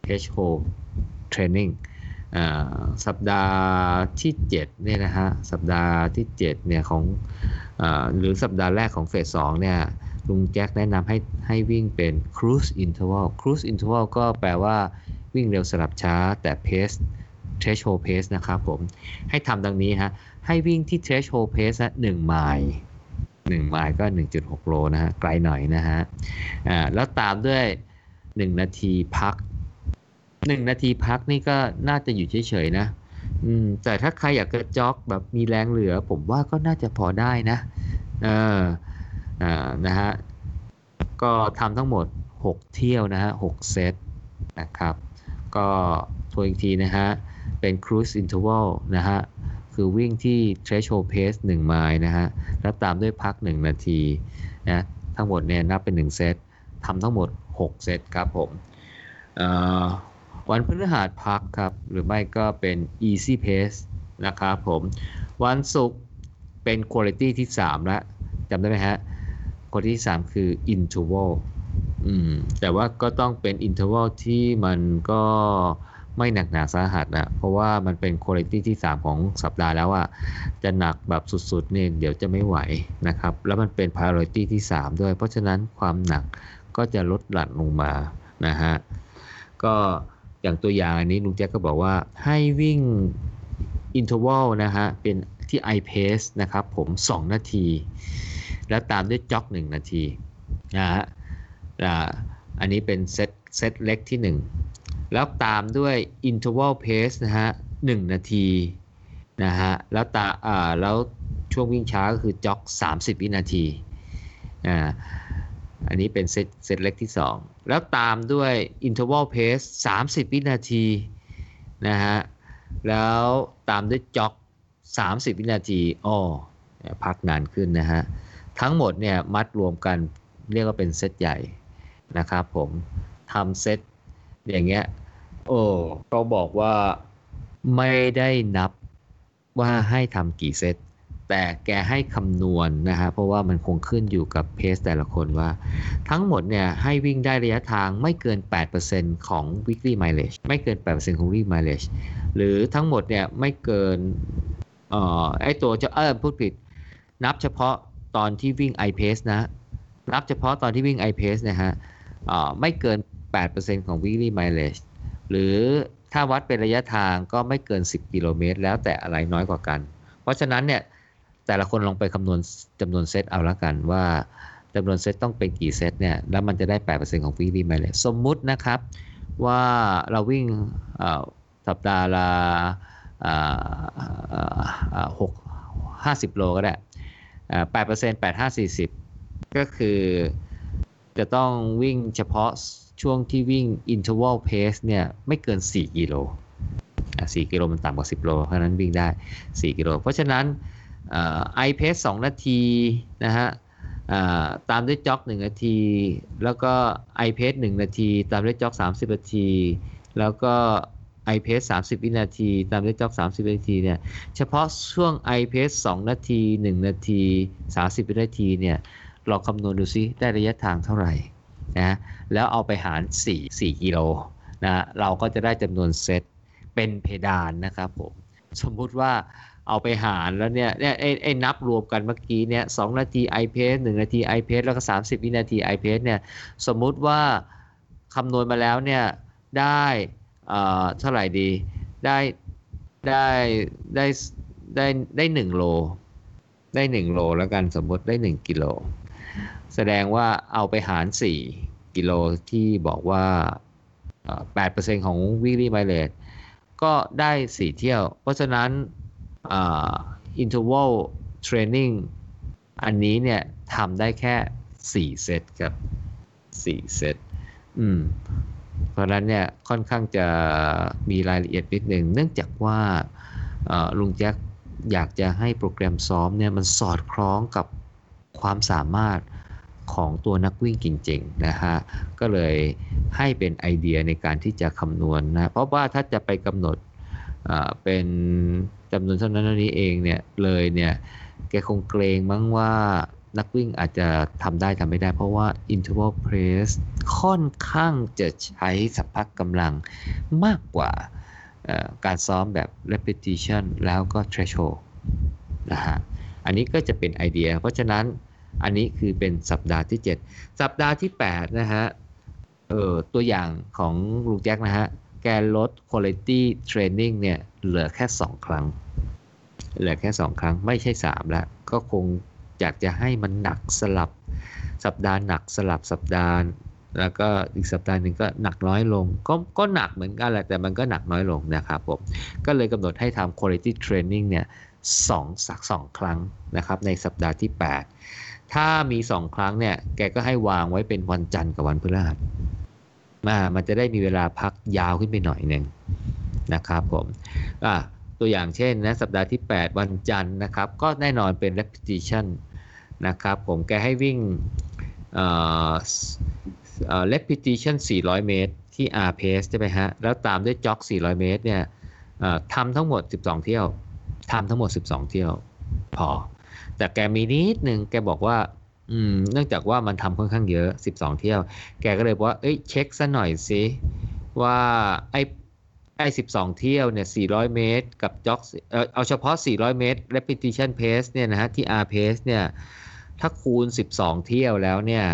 threshold training สัปดาห์ที่7เนี่ยนะฮะสัปดาห์ที่7เนี่ยของอหรือสัปดาห์แรกของเฟส2เนี่ยลุงแจ็คแนะนำให้ให้วิ่งเป็น cruise interval cruise interval ก็แปลว่าวิ่งเร็วสลับช้าแต่ pace threshold pace นะครับผม ให้ทำดังนี้ฮะ ให้วิ่งที่ threshold pace นะ1ไมล์1ไมล์ก็ 1.6 โลนะฮะ ไกลหน่อยนะฮะแล้วตามด้วย 1 นาทีพัก 1นาทีพักนี่ก็น่าจะอยู่เฉยๆนะ อืม แต่ถ้าใครอยากจะจ็อกแบบมีแรงเหลือ ผมว่าก็น่าจะพอได้นะ เอออ่านะฮะ ก็ทำทั้งหมด 6 เที่ยวนะฮะ6เซตนะครับ ก็ทวนอีกทีนะฮะ เป็น cruise interval นะฮะ คือวิ่งที่ threshold pace 1ไมล์นะฮะ แล้วตามด้วยพัก 1 นาทีนะทั้งหมดเนี่ยนับเป็น 1 เซตทำทั้งหมด 6 เซตครับผมอ,อ วันพฤหัสพักครับ หรือไม่ก็เป็น easy pace นะครับผม วันศุกร์เป็น quality ที่ 3 แล้วจำได้ไหมฮะ quality ที่ 3 คือ interval อืมแต่ว่าก็ต้องเป็น interval ที่มันก็ไม่หนักหนาสาหัสนะ เพราะว่ามันเป็นคุณภาพที่ 3 ของสัปดาห์แล้วอะจะหนักแบบสุดๆเนี่ยเดี๋ยวจะไม่ไหวนะครับ แล้วมันเป็น priority ที่ 3 ด้วย เพราะฉะนั้นความหนักก็จะลดหลั่นลงมานะฮะ ก็ อย่างตัวอย่างอันนี้ลุงแจ็คก็บอกว่าให้วิ่ง interval นะฮะเป็นที่ i pace นะครับผม 2 นาที แล้วตามด้วยจ็อก 1 นาทีนะฮะอันนี้เป็นเซตเซตเล็กที่ 1 แล้วตามด้วย interval pace นะฮะ1นาทีนะฮะแล้วตาอ่าแล้วช่วงวิ่งช้าก็คือจ็อก 30 วินาทีอ่าอันนี้เป็นเซตเซตเล็กที่ 2 แล้วตามด้วย interval pace 30 วินาทีนะฮะแล้วตามด้วยจ็อก 30 วินาทีอ้อพักนานขึ้นนะฮะทั้งหมดเนี่ยมัดรวมกันเรียกว่าเป็นเซตใหญ่นะครับผมทำเซตอย่างเงี้ยโอ้เขาบอกว่าไม่ได้นับว่าให้ทำกี่เซต แต่แกให้คำนวณนนะฮะเพราะว่ามันคงขึ้นอยู่กับเพสแต่ละคนว่า ทั้งหมดเนี่ยให้วิ่งได้ระยะทางไม่เกิน 8%ของ weekly mileage ไม่เกิน 8%ของ weekly mileage หรือทั้งหมดเนี่ยไม่เกินเอ่อไอตัวจะเออพูดผิด นับเฉพาะตอนที่วิ่ง i pace นะ นับเฉพาะตอนที่วิ่ง i pace นะฮะไม่เกิน 8%ของ weekly mileage หรือถ้าวัดเป็นระยะทางก็ไม่เกิน 10 กิโลเมตร แล้วแต่อะไรน้อยกว่ากัน เพราะฉะนั้นเนี่ย แต่ละคนลองไปคำนวณจำนวนเซตเอาละกันว่าจำนวนเซตต้องเป็นกี่เซตเนี่ยแล้วมันจะได้ 8%ของ weekly mileage สมมุตินะครับว่าเราวิ่งสัปดาห์ละหกห้าสิบโลก็ได้แปดเปอร์เซ็นต์แปดห้าสี่สิบก็คือจะต้องวิ่งเฉพาะช่วงที่วิ่ง interval pace เนี่ยไม่เกิน 4 กิโล4กิโลมันต่ำกว่า 10 โลเพราะนั้นวิ่งได้ 4 กิโล เพราะฉะนั้น ไอเพส2นาทีนะฮะตามด้วยจ็อก1นาที แล้วก็ไอเพส1นาที ตามด้วยจ็อก30นาที แล้วก็ไอเพส30วินาที ตามด้วยจ็อก30วินาทีเนี่ยเฉพาะช่วงไอเพส2นาที1นาที30วินาทีเนี่ยลองคำนวณดูซิได้ระยะทางเท่าไหร่นะแล้วเอาไปหาร 4 4กิโลนะเราก็จะได้จำนวนเซตเป็นเพดานนะครับผม สมมุติว่า เอาไปหารแล้วเนี่ยเนี่ยไอ้ไอ้นับรวมกันเมื่อกี้เนี่ยสองนาที i p a c e หนึ่งนาที i p a c e แล้วก็ 30 วินาที i p a c e เนี่ยสมมุติว่าคำนวณมาแล้วเนี่ยได้เอ่อเท่าไหร่ดีได้ได้ได้ได้ได้หนึ่งโล ได้หนึ่งโลแล้วกันสมมติได้หนึ่งกิโลแสดงว่าเอาไปหารสี่กิโลที่บอกว่าแปดเปอร์เซ็นของ weekly mileage ก็ได้สี่เที่ยว เพราะฉะนั้น interval training อันนี้เนี่ยทำได้แค่ 4 เซตครับ 4 เซตอืมเพราะฉะนั้นเนี่ยค่อนข้างจะมีรายละเอียดนิดหนึ่งเนื่องจากว่าลุงแจ็คอยากจะให้โปรแกรมซ้อมเนี่ยมันสอดคล้องกับความสามารถของตัวนักวิ่งจริงๆนะฮะก็เลยให้เป็นไอเดียในการที่จะคำนวณนะเพราะว่าถ้าจะไปกำหนดเป็น จำนวนเท่านั้นนี้เองเนี่ยเลยเนี่ยแกคงเกรงมั้งว่านักวิ่งอาจจะทำได้ทำไม่ได้ เพราะว่า interval press ค่อนข้างจะใช้สัพพะกำลังมากกว่าการซ้อมแบบ repetition แล้วก็ threshold นะฮะอันนี้ก็จะเป็นไอเดีย เพราะฉะนั้นอันนี้คือเป็นสัปดาห์ที่ 7 สัปดาห์ที่ 8 นะฮะเออตัวอย่างของลุงแจ็คนะฮะ แกลด quality training เนี่ยเหลือแค่ 2 ครั้ง เหลือแค่ 2 ครั้งไม่ใช่ 3 แล้ว ก็คงอยากจะให้มันหนักสลับสัปดาห์หนักสลับสัปดาห์ แล้วก็อีกสัปดาห์หนึ่งก็หนักน้อยลง ก็ก็หนักเหมือนกันแหละแต่มันก็หนักน้อยลงนะครับผมก็เลยกำหนดให้ทำ quality training เนี่ยสองสักสองครั้งนะครับในสัปดาห์ที่ 8 ถ้ามี 2 ครั้งเนี่ยแกก็ให้วางไว้เป็นวันจันทร์กับวันพฤหัส มามันจะได้มีเวลาพักยาวขึ้นไปหน่อยหนึ่งนะครับผมอะตัวอย่างเช่นนะสัปดาห์ที่ 8 วันจันทร์นะครับ ก็แน่นอนเป็น repetition นะครับผมแกให้วิ่ง repetition 400 เมตร ที่ R pace ใช่ไหมฮะ แล้วตามด้วยจ็อก 400 เมตรเนี่ยทำทั้งหมด 12 เที่ยวทำทั้งหมด 12 เที่ยว พอ แต่แกมีนิดนึงแกบอกว่า อืมเนื่องจากว่ามันทำค่อนข้างเยอะ 12 เที่ยว แกก็เลยบอกว่า เอ้ยเช็คซะหน่อยสิว่าไอ้ไอ้12 เที่ยวเนี่ย400 เมตร กับจ็อกเออเอาเฉพาะ 400 เมตร repetition pace เนี่ยนะฮะที่ R pace เนี่ยถ้าคูณ 12 เที่ยวแล้วเนี่ย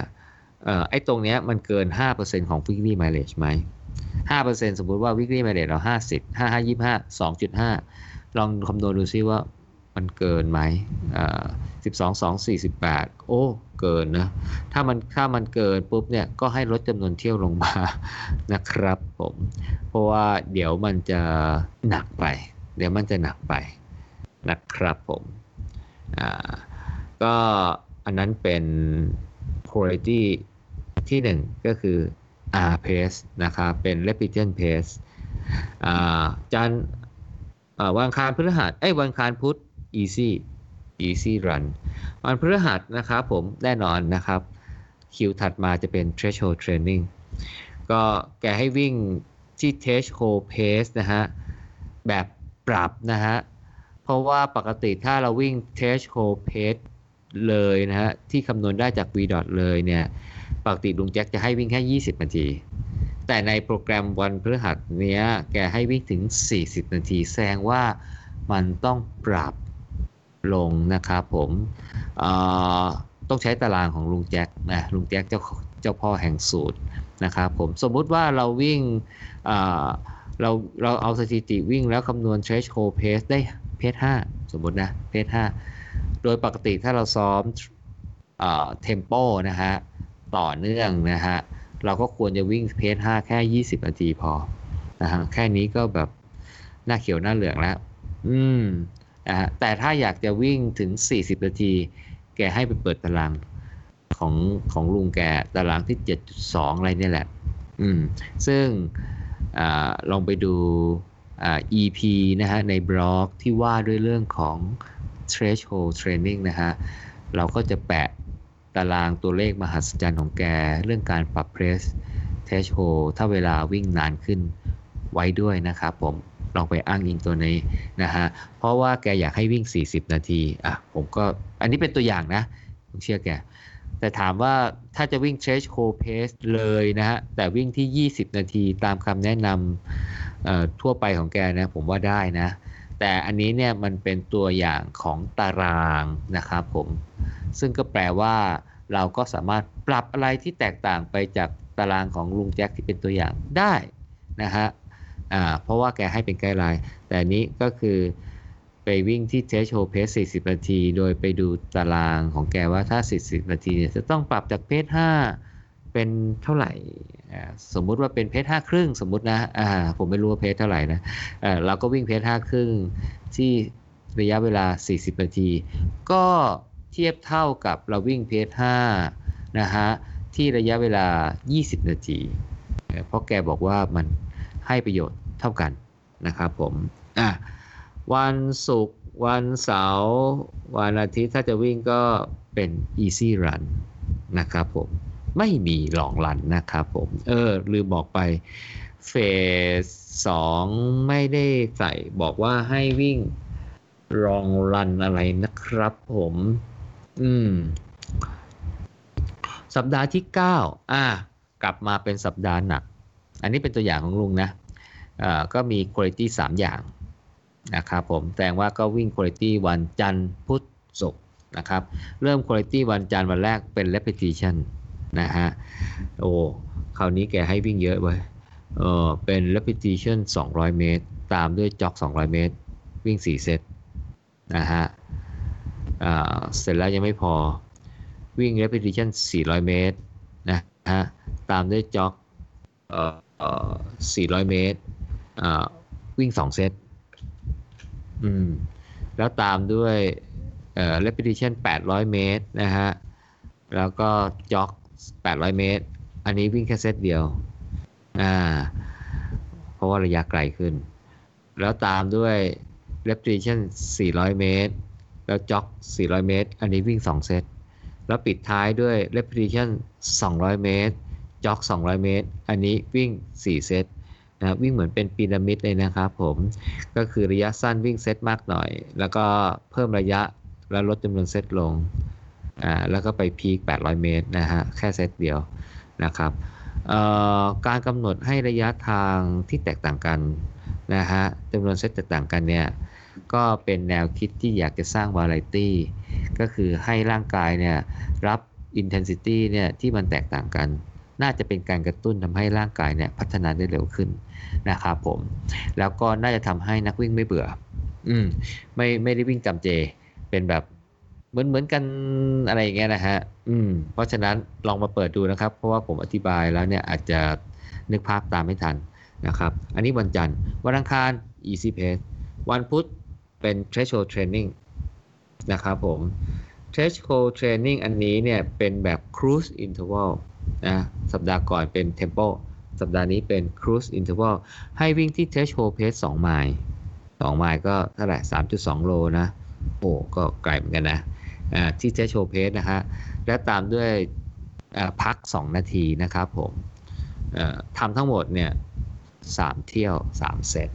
ไอ้ตรงเนี้ยมันเกิน 5%ของ weekly mileage ไหม5%สมมุติว่า weekly mileage เรา 50 5 5 25 2.5 ลองคำนวณดูซิว่า มันเกินไหม12 2 48โอ้ เกินนะ ถ้ามันถ้ามันเกินปุ๊บเนี่ย ก็ให้ลดจำนวนเที่ยวลงมานะครับผม เพราะว่าเดี๋ยวมันจะหนักไป เดี๋ยวมันจะหนักไปนะครับผมอ่าก็อันนั้นเป็น quality ที่ 1 ก็คือ R pace นะครับ เป็น repetition pace จันวันคารพฤหัสไอ้วันคารพุธ easy easy run วันพฤหัสนะครับผมแน่นอนนะครับ คิวถัดมาจะเป็น threshold training ก็แกให้วิ่งที่ threshold pace นะฮะ แบบปรับนะฮะ เพราะว่าปกติถ้าเราวิ่ง threshold pace เลยนะฮะ ที่คำนวณได้จาก v dot เลยเนี่ย ปกติลุงแจ็คจะให้วิ่งแค่ 20 นาที แต่ในโปรแกรมวันพฤหัสเนี้ย แกให้วิ่งถึง 40 นาที แสดงว่ามันต้องปรับ ลงนะครับผมต้องใช้ตารางของลุงแจ็คนะลุงแจ็คเจ้าเจ้าพ่อแห่งสูตรนะครับผมสมมุติว่าเราวิ่งเราเราเอาสถิติวิ่งแล้วคำนวณ threshold pace ได้เพจ5สมมตินะเพจ5โดยปกติถ้าเราซ้อมเทมโปนะฮะต่อเนื่องนะฮะเราก็ควรจะวิ่งเพจ5แค่ 20 นาทีพอนะฮะแค่นี้ก็แบบหน้าเขียวหน้าเหลืองแล้ว อืม นะฮะแต่ถ้าอยากจะวิ่งถึง 40 นาที แกให้ไปเปิดตารางของของลุงแกตารางที่ 7.2 อะไรนี่แหละ อืม ซึ่งอลองไปดูอ EP นะฮะ ในบล็อกที่ว่าด้วยเรื่องของ threshold training นะฮะ เราก็จะแปะตารางตัวเลขมหัศจรรย์ของแก เรื่องการปรับเพรสเทชโฮถ้าเวลาวิ่งนานขึ้นไว้ด้วยนะครับผม ลองไปอ้างอิงตัวนี้นะฮะเพราะว่าแกอยากให้วิ่ง 40 นาทีอะผมก็อันนี้เป็นตัวอย่างนะผมเชื่อแกแต่ถามว่าถ้าจะวิ่ง stretch c o pace เลยนะฮะ แต่วิ่งที่ 20 นาทีตามคำแนะนำทั่วไปของแกนะผมว่าได้นะ แต่อันนี้เนี่ยมันเป็นตัวอย่างของตารางนะครับผม ซึ่งก็แปลว่าเราก็สามารถปรับอะไรที่แตกต่างไปจากตารางของลุงแจ็คที่เป็นตัวอย่างได้นะฮะ อ่าเพราะว่าแกให้เป็นไกด์ไลน์แต่อันนี้ก็คือไปวิ่งที่เทสโชเพส 40 นาที โดยไปดูตารางของแกว่าถ้า 40 นาทีเนี่ยจะต้องปรับจากเพส 5 เป็นเท่าไหร่ สมมุติว่าเป็นเพส 5 ครึ่งสมมุตินะอ่าผมไม่รู้ว่าเพสเท่าไหร่นะเอ่อเราก็วิ่งเพส 5 ครึ่งที่ระยะเวลา 40 นาที ก็เทียบเท่ากับเราวิ่งเพส 5 นะฮะ ที่ระยะเวลา 20 นาทีเอ่อเพราะแกบอกว่ามันให้ประโยชน์ เท่ากันนะครับผมอะวันศุกร์วันเสาร์วันอาทิตย์ถ้าจะวิ่งก็เป็น easy run นะครับผมไม่มีหลองรันนะครับผม เออ ลืมบอกไปเฟสสองไม่ได้ใส่บอกว่าให้วิ่งรองรันอะไรนะครับผม อืม สัปดาห์ที่ 9 อะกลับมาเป็นสัปดาห์หนัก อันนี้เป็นตัวอย่างของลุงนะ ก็มีคุณ i t y 3อย่างนะครับผมแสดงว่าก็วิ่งคุณ i t y วันจันทร์พุธศุกร์นะครับเริ่มคุณ i t y วันจันทร์วันแรกเป็น repetition นะฮะโอ้คราวนี้แกให้วิ่งเยอะเว้ยเออเป็น repetition 200 เมตร ตามด้วยจ็อก 200 เมตร วิ่ง 4 เซตนะฮะเสร็จแล้วยังไม่พอวิ่ง repetition 400 เมตรนะฮะตามด้วยจ็อกเอ่อเอ่อ400 เมตร วิ่ง2เซตอืม แล้วตามด้วยเอ่อ repetition 800 เมตรนะฮะ แล้วก็จ็อก 800 เมตร อันนี้วิ่งแค่เซตเดียว อ่า เพราะว่าระยะไกลขึ้น แล้วตามด้วย repetition 400 เมตร แล้วจ็อก 400 เมตร อันนี้วิ่ง 2 เซต แล้วปิดท้ายด้วย repetition 200 เมตร จ็อก 200 เมตร อันนี้วิ่ง 4 เซต นะวิ่งเหมือนเป็นพีระมิดเลยนะครับผมก็คือระยะสั้นวิ่งเซตมากหน่อย แล้วก็เพิ่มระยะแล้วลดจำนวนเซตลงอ่าแล้วก็ไปพีค800 เมตรนะฮะแค่เซตเดียวนะครับการกำหนดให้ระยะทางที่แตกต่างกันนะฮะจำนวนเซตแตกต่างกันเนี่ยก็เป็นแนวคิดที่อยากจะสร้างวาไรตี้ก็คือให้ร่างกายเนี่ยรับ intensity เนี่ยที่มันแตกต่างกัน น่าจะเป็นการกระตุ้นทำให้ร่างกายเนี่ยพัฒนาได้เร็วขึ้นนะครับผม แล้วก็น่าจะทำให้นักวิ่งไม่เบื่อ อืม ไม่ไม่ได้วิ่งจำเจ เป็นแบบเหมือนเหมือนกันอะไรอย่างเงี้ยนะฮะ อืม เพราะฉะนั้นลองมาเปิดดูนะครับ เพราะว่าผมอธิบายแล้วเนี่ยอาจจะนึกภาพตามไม่ทันนะครับ อันนี้วันจันทร์ วันอังคาร easy pace วันพุธเป็น threshold training นะครับผม threshold training อันนี้เนี่ยเป็นแบบ cruise interval นะสัปดาห์ก่อนเป็น tempo สัปดาห์นี้เป็น cruise interval ให้วิ่งที่ threshold pace 2ไมล์2ไมล์ก็เท่าไหร่3.2 โลนะ โอ้ก็ไกลเหมือนกันนะที่ threshold pace นะฮะ และตามด้วยพัก 2 นาทีนะครับผมทำทั้งหมดเนี่ย3เที่ยว 3 เซต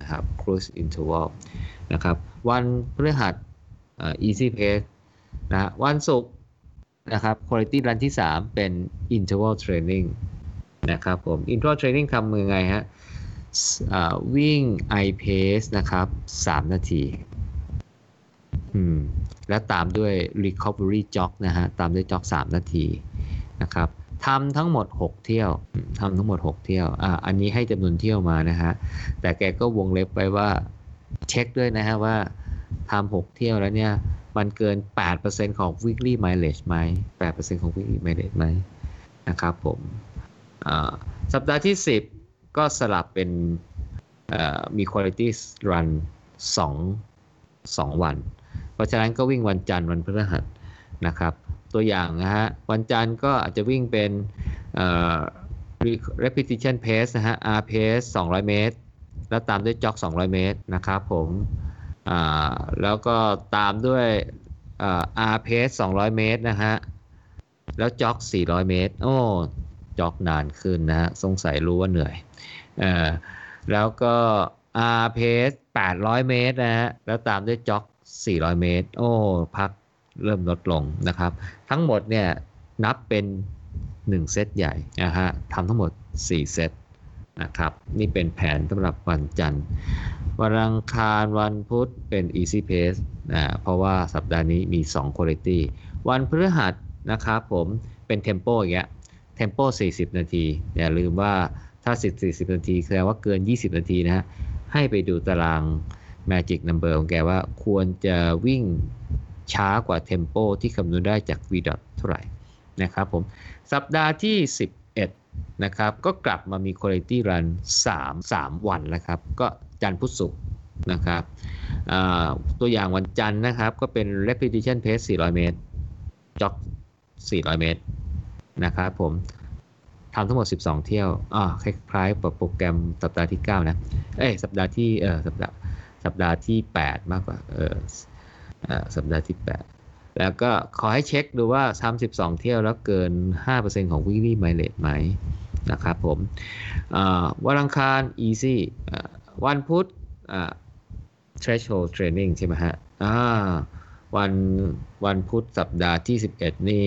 นะครับ cruise interval นะครับ วันพฤหัสอ่อ easy pace นะวันศุกร์ นะครับ quality run ที่ 3 เป็น interval training นะครับผม interval training ทำยังไงฮะวิ่ง i pace นะครับ 3 นาทีและตามด้วย recovery jog นะฮะ ตามด้วย jog 3 นาทีนะครับทำทั้งหมด 6 เที่ยวทำทั้งหมด 6 เที่ยวอ่าอันนี้ให้จำนวนเที่ยวมานะฮะ แต่แกก็วงเล็บไว้ว่าเช็คด้วยนะฮะว่าทำ6 เที่ยวแล้วเนี่ย มันเกิน 8%ของ weekly mileage ไหม 8%ของ weekly mileage ไหมนะครับผมสัปดาห์ที่ 10 ก็สลับเป็นมี quality run 2 2 วัน เพราะฉะนั้นก็วิ่งวันจันทร์วันพฤหัสนะครับ ตัวอย่างนะฮะ วันจันทร์ก็อาจจะวิ่งเป็น repetition pace นะฮะ R pace 200 เมตร แล้วตามด้วยจ็อก 200 เมตรนะครับผม อ่าแล้วก็ตามด้วยอ่า R pace 200 เมตรนะฮะ แล้วจ็อก 400 เมตร โอ้จ็อกนานขึ้นนะฮะ สงสัยรู้ว่าเหนื่อยเอ่อแล้วก็ R pace 800 เมตรนะฮะ แล้วตามด้วยจ็อก 400 เมตร โอ้พักเริ่มลดลงนะครับ ทั้งหมดเนี่ยนับเป็น 1 เซตใหญ่นะฮะทำทั้งหมด 4 เซต นะครับ นี่เป็นแผนสำหรับวันจันทร์ วันอังคารวันพุธเป็น easy pace นะเพราะว่าสัปดาห์นี้มี 2 quality วันพฤหัสนะครับผมเป็น tempo อย่างเงี้ย tempo 40 นาที อย่าลืมว่าถ้า 10 40 นาทีแสดงว่าเกิน 20 นาทีนะฮะให้ไปดูตาราง magic number ของแกว่าควรจะวิ่งช้ากว่า tempo ที่คำนวณได้จาก v dot เท่าไหร่นะครับผม สัปดาห์ที่11 นะครับ ก็กลับมามี quality run 3 3 วันแล้วครับ ก็จันทร์พุธศุกร์นะครับตัวอย่างวันจันทร์นะครับ ก็เป็น repetition pace 400 เมตรจ็อก 400 เมตรนะครับผมทำทั้งหมด 12 เที่ยวอ่าคล้ายๆกับโปรแกรมสัปดาห์ที่ 9 นะ เอ้ย สัปดาห์ที่เออสัปดาห์สัปดาห์ที่ 8 มากกว่าเออเออสัปดาห์ที่ 8 แล้วก็ขอให้เช็คดูว่าทำ12 เที่ยวแล้วเกิน 5%ของ weekly mileage ไหมนะครับผมวันอังคาร easy วันพุธ threshold training ใช่ไหมฮะวันวันพุธสัปดาห์ที่ 11 นี่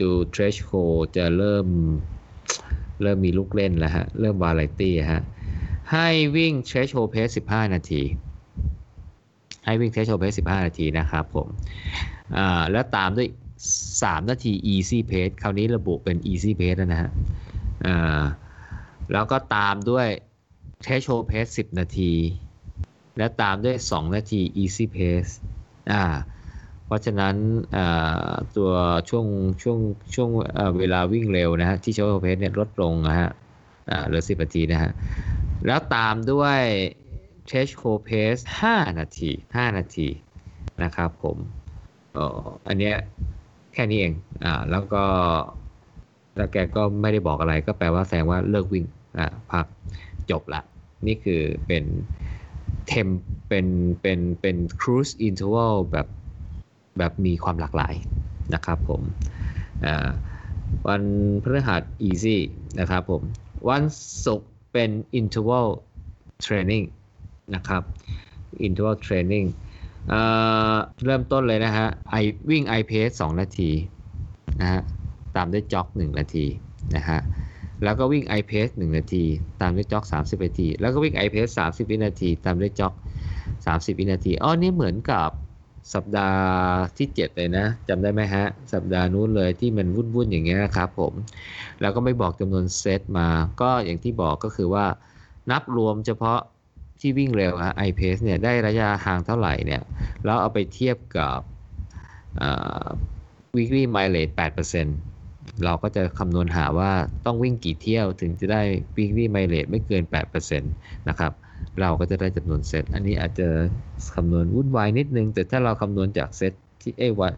ดู threshold จะเริ่มเริ่มมีลูกเล่นแล้วฮะ เริ่ม variety ฮะ ให้วิ่ง threshold pace 15 นาที ให้วิ่ง threshold pace 15 นาทีนะครับผม แล้วตามด้วย 3 นาที easy pace คราวนี้ระบุเป็น easy pace นะฮะอ่าแล้วก็ตามด้วย threshold pace 10 นาที และตามด้วย 2 นาที easy pace อ่าเพราะฉะนั้นอ่าตัวช่วงช่วงช่วงเวลาวิ่งเร็วนะฮะที่ threshold pace เนี่ยลดลงนะฮะอ่าเหลือ 10 นาทีนะฮะแล้วตามด้วย threshold pace 5นาที 5 นาทีนะครับผม อ่ออันเนี้ยแค่นี้เอง อ่า แล้วก็แล้วแกก็ไม่ได้บอกอะไรก็แปลว่าแสดงว่าเลิกวิ่งอ่าพักจบละ นี่คือเป็นเทมเป็นเป็นเป็น cruise interval แบบแบบมีความหลากหลายนะครับผมอ่าวันพฤหัส easy นะครับผม วันศุกร์เป็น interval training นะครับ interval training เอ่อเริ่มต้นเลยนะฮะไอวิ่ง i pace 2นาทีนะฮะตามด้วยจ็อก 1 นาทีนะฮะแล้วก็วิ่ง i pace 1นาที ตามด้วยจ็อก 30 นาที แล้วก็วิ่ง i pace 30 วินาที ตามด้วยจ็อก 30 วินาทีอ๋อนี่เหมือนกับสัปดาห์ที่ 7 เลยนะจำได้ไหมฮะ สัปดาห์นู้นเลยที่มันวุ่นๆอย่างเงี้ยนะครับผมแล้วก็ไม่บอกจำนวนเซตมา ก็อย่างที่บอกก็คือว่านับรวมเฉพาะ ที่วิ่งเร็วฮะ i pace เนี่ยได้ระยะห่างเท่าไหร่เนี่ยแล้วเอาไปเทียบกับอ่า weekly mileage 8%เราก็จะคำนวณหาว่าต้องวิ่งกี่เที่ยวถึงจะได้ weekly mileage ไม่เกิน 8%นะครับเราก็จะได้จำนวนเซต อันนี้อาจจะคำนวณวุ่นวายนิดนึง แต่ถ้าเราคำนวณจากเซตที่เอวัน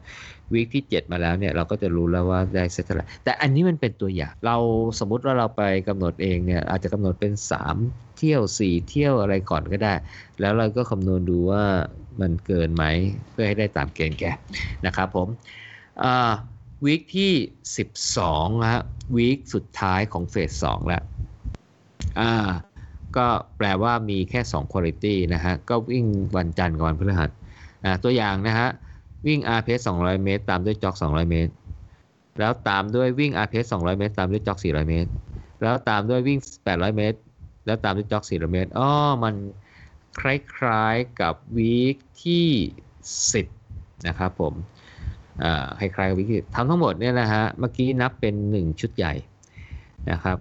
วีคที่ 7 มาแล้วเนี่ยเราก็จะรู้แล้วว่าได้เซตเท่าไหร่แต่อันนี้มันเป็นตัวอย่าง เราสมมติว่าเราไปกำหนดเองเนี่ยอาจจะกำหนดเป็น 3 เที่ยว4เที่ยวอะไรก่อนก็ได้ แล้วเราก็คำนวณดูว่ามันเกินไหมเพื่อให้ได้ตามเกณฑ์แกนะครับผมวีคที่ 12นะฮะวีคสุดท้ายของเฟส2แล้วอ่าก็แปลว่ามีแค่2 quality นะฮะ ก็วิ่งวันจันทร์กับวันพฤหัสอ่าตัวอย่างนะฮะ วิ่ง r p s 200 เมตร ตามด้วยจ็อก 200 เมตร แล้วตามด้วยวิ่ง r p s 200 เมตร ตามด้วยจ็อก 400 เมตร แล้วตามด้วยวิ่ง 800 เมตร แล้วตามด้วยจ็อก400เมตรอ๋อมันคล้ายๆกับวีคที่ 10 นะครับผมคล้ายๆกับวีคที่ทำทั้งหมดเนี่ยนะฮะ เมื่อกี้นับเป็น 1 ชุดใหญ่นะครับ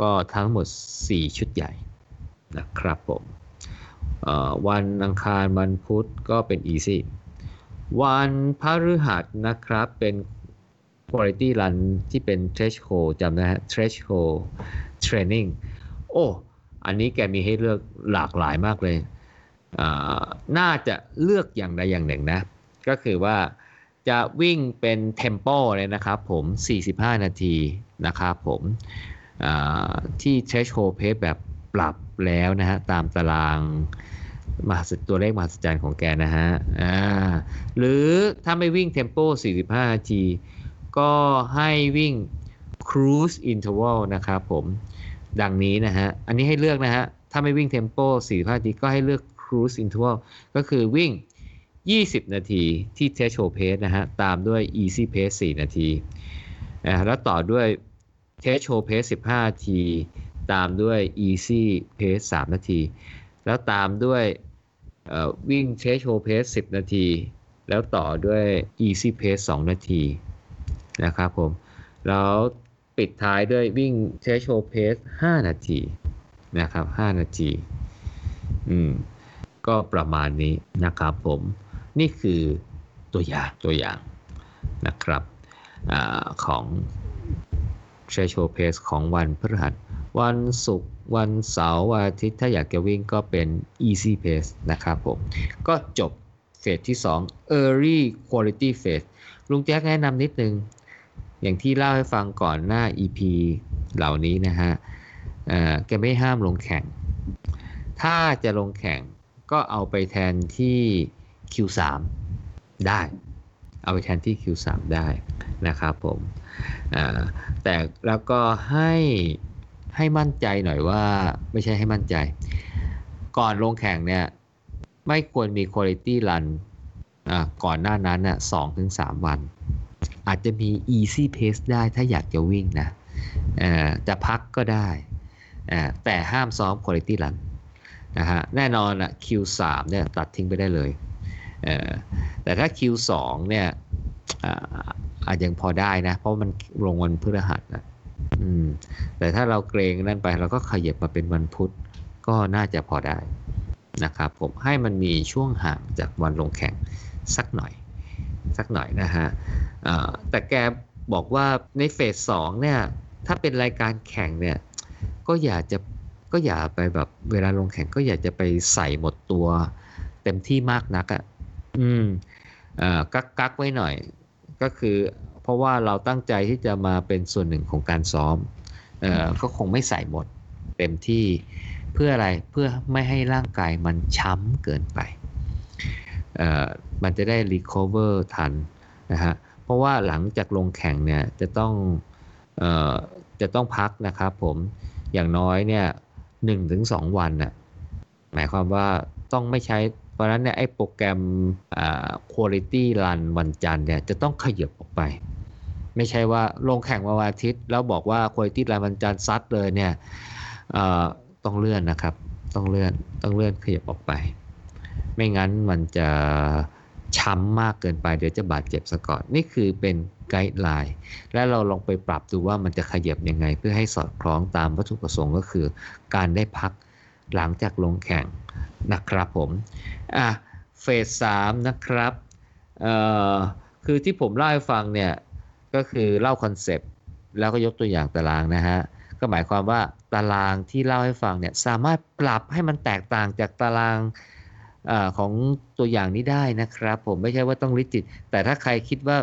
ก็ทั้งหมด 4 ชุดใหญ่นะครับผมวันอังคารวันพุธก็เป็น easy วันพฤหัสนะครับเป็น quality run ที่เป็น threshold จำนะฮะ threshold training อ้ อันนี้แกมีให้เลือกหลากหลายมากเลย น่าจะเลือกอย่างใดอย่างหนึ่งนะ ก็คือว่าจะวิ่งเป็น tempo เลยนะครับผม 45 นาทีนะครับผมที่ threshold pace แบบปรับแล้วนะฮะ ตามตารางมหัศตัวเลขมหัศจรรย์ของแกนะฮะหรือถ้าไม่วิ่ง tempo 45 นาที ก็ให้วิ่ง cruise interval นะครับผม ดังนี้นะฮะ อันนี้ให้เลือกนะฮะ ถ้าไม่วิ่ง tempo 45นาทีก็ให้เลือก cruise interval ก็คือวิ่ง 20 นาทีที่ threshold pace นะฮะ ตามด้วย easy pace 4 นาทีแล้วต่อด้วย threshold pace 15 นาที ตามด้วย easy pace 3 นาที แล้วตามด้วยวิ่ง threshold pace 10 นาที แล้วต่อด้วย easy pace 2 นาทีนะครับผม แล้ว ปิดท้ายด้วยวิ่ง threshold pace 5นาทีนะครับ5นาที อืม ก็ประมาณนี้นะครับผม นี่คือตัวอย่างตัวอย่างนะครับอของ threshold pace ของวันพฤหัส วันศุกร์วันเสาร์วันอาทิตย์ถ้าอยากจะวิ่งก็เป็น easy pace นะครับผม ก็จบเฟสที่ 2 early quality phase ลุงแจ็คแนะนำนิดนึง อย่างที่เล่าให้ฟังก่อนหน้า EP เหล่านี้นะฮะแกไม่ห้ามลงแข่ง ถ้าจะลงแข่งก็เอาไปแทนที่ Q3 ได้ เอาไปแทนที่ Q3 ได้นะครับผมแต่แล้วก็ให้ให้มั่นใจหน่อยว่าไม่ใช่ให้มั่นใจ ก่อนลงแข่งเนี่ยไม่ควรมี quality run ก่อนหน้านั้นน่ะสองถึงสามวัน อาจจะมี easy pace ได้ถ้าอยากจะวิ่งนะจะพักก็ได้แต่ห้ามซ้อม quality run นะฮะแน่นอนอะ Q3 เนี่ยตัดทิ้งไปได้เลยแต่ถ้า Q2 เนี่ยอาจยังพอได้นะ เพราะมันลงวันพฤหัสนะแต่ถ้าเราเกรงนั่นไปเราก็ขยับมาเป็นวันพุธก็น่าจะพอได้นะครับผมให้มันมีช่วงห่างจากวันลงแข่งสักหน่อย สักหน่อยนะฮะแต่แกบอกว่าในเฟสสองเนี่ยถ้าเป็นรายการแข่งเนี่ยก็อยากจะก็อย่าไปแบบเวลาลงแข่งก็อยากจะไปใส่หมดตัวเต็มที่มากนักอะ่ะอืมอ่ากักกักไว้หน่อย ก็คือเพราะว่าเราตั้งใจที่จะมาเป็นส่วนหนึ่งของการซ้อมเอ่อก็คงไม่ใส่หมดเต็มที่เพื่ออะไรเพื่อไม่ให้ร่างกายมันช้ำเกินไป มันจะได้รีคอเวอร์ทันนะฮะเพราะว่าหลังจากลงแข่งเนี่ยจะต้องออจะต้องพักนะครับผมอย่างน้อยเนี่ยหนึ่งถึงสองวันน่ะหมายความว่าต้องไม่ใช้ เพราะนั้นเนี่ยไอ้โปรแกรมอ่า quality run วันจันทร์เนี่ยจะต้องขยับออกไป ไม่ใช่ว่าลงแข่งวันอาทิตย์ แล้วบอกว่า quality run วันจันทร์ซัดเลยเนี่ยต้องเลื่อนนะครับ ต้องเลื่อนต้องเลื่อนขยับออกไป ไม่งั้นมันจะช้ำมากเกินไปเดี๋ยวจะบาดเจ็บซะก่อนนี่คือเป็น guideline และเราลองไปปรับดูว่ามันจะขยับยังไง เพื่อให้สอดคล้องตามวัตถุประสงค์ก็คือ การได้พักหลังจากลงแข่งนะครับผมอะ phase สามนะครับเอ่อคือที่ผมเล่าให้ฟังเนี่ยก็คือเล่า concept แล้วก็ยกตัวอย่างตารางนะฮะก็หมายความว่าตารางที่เล่าให้ฟังเนี่ยสามารถปรับให้มันแตกต่างจากตาราง อของตัวอย่างนี้ได้นะครับ ผมไม่ใช่ว่าต้องลิจิต แต่ถ้าใครคิดว่า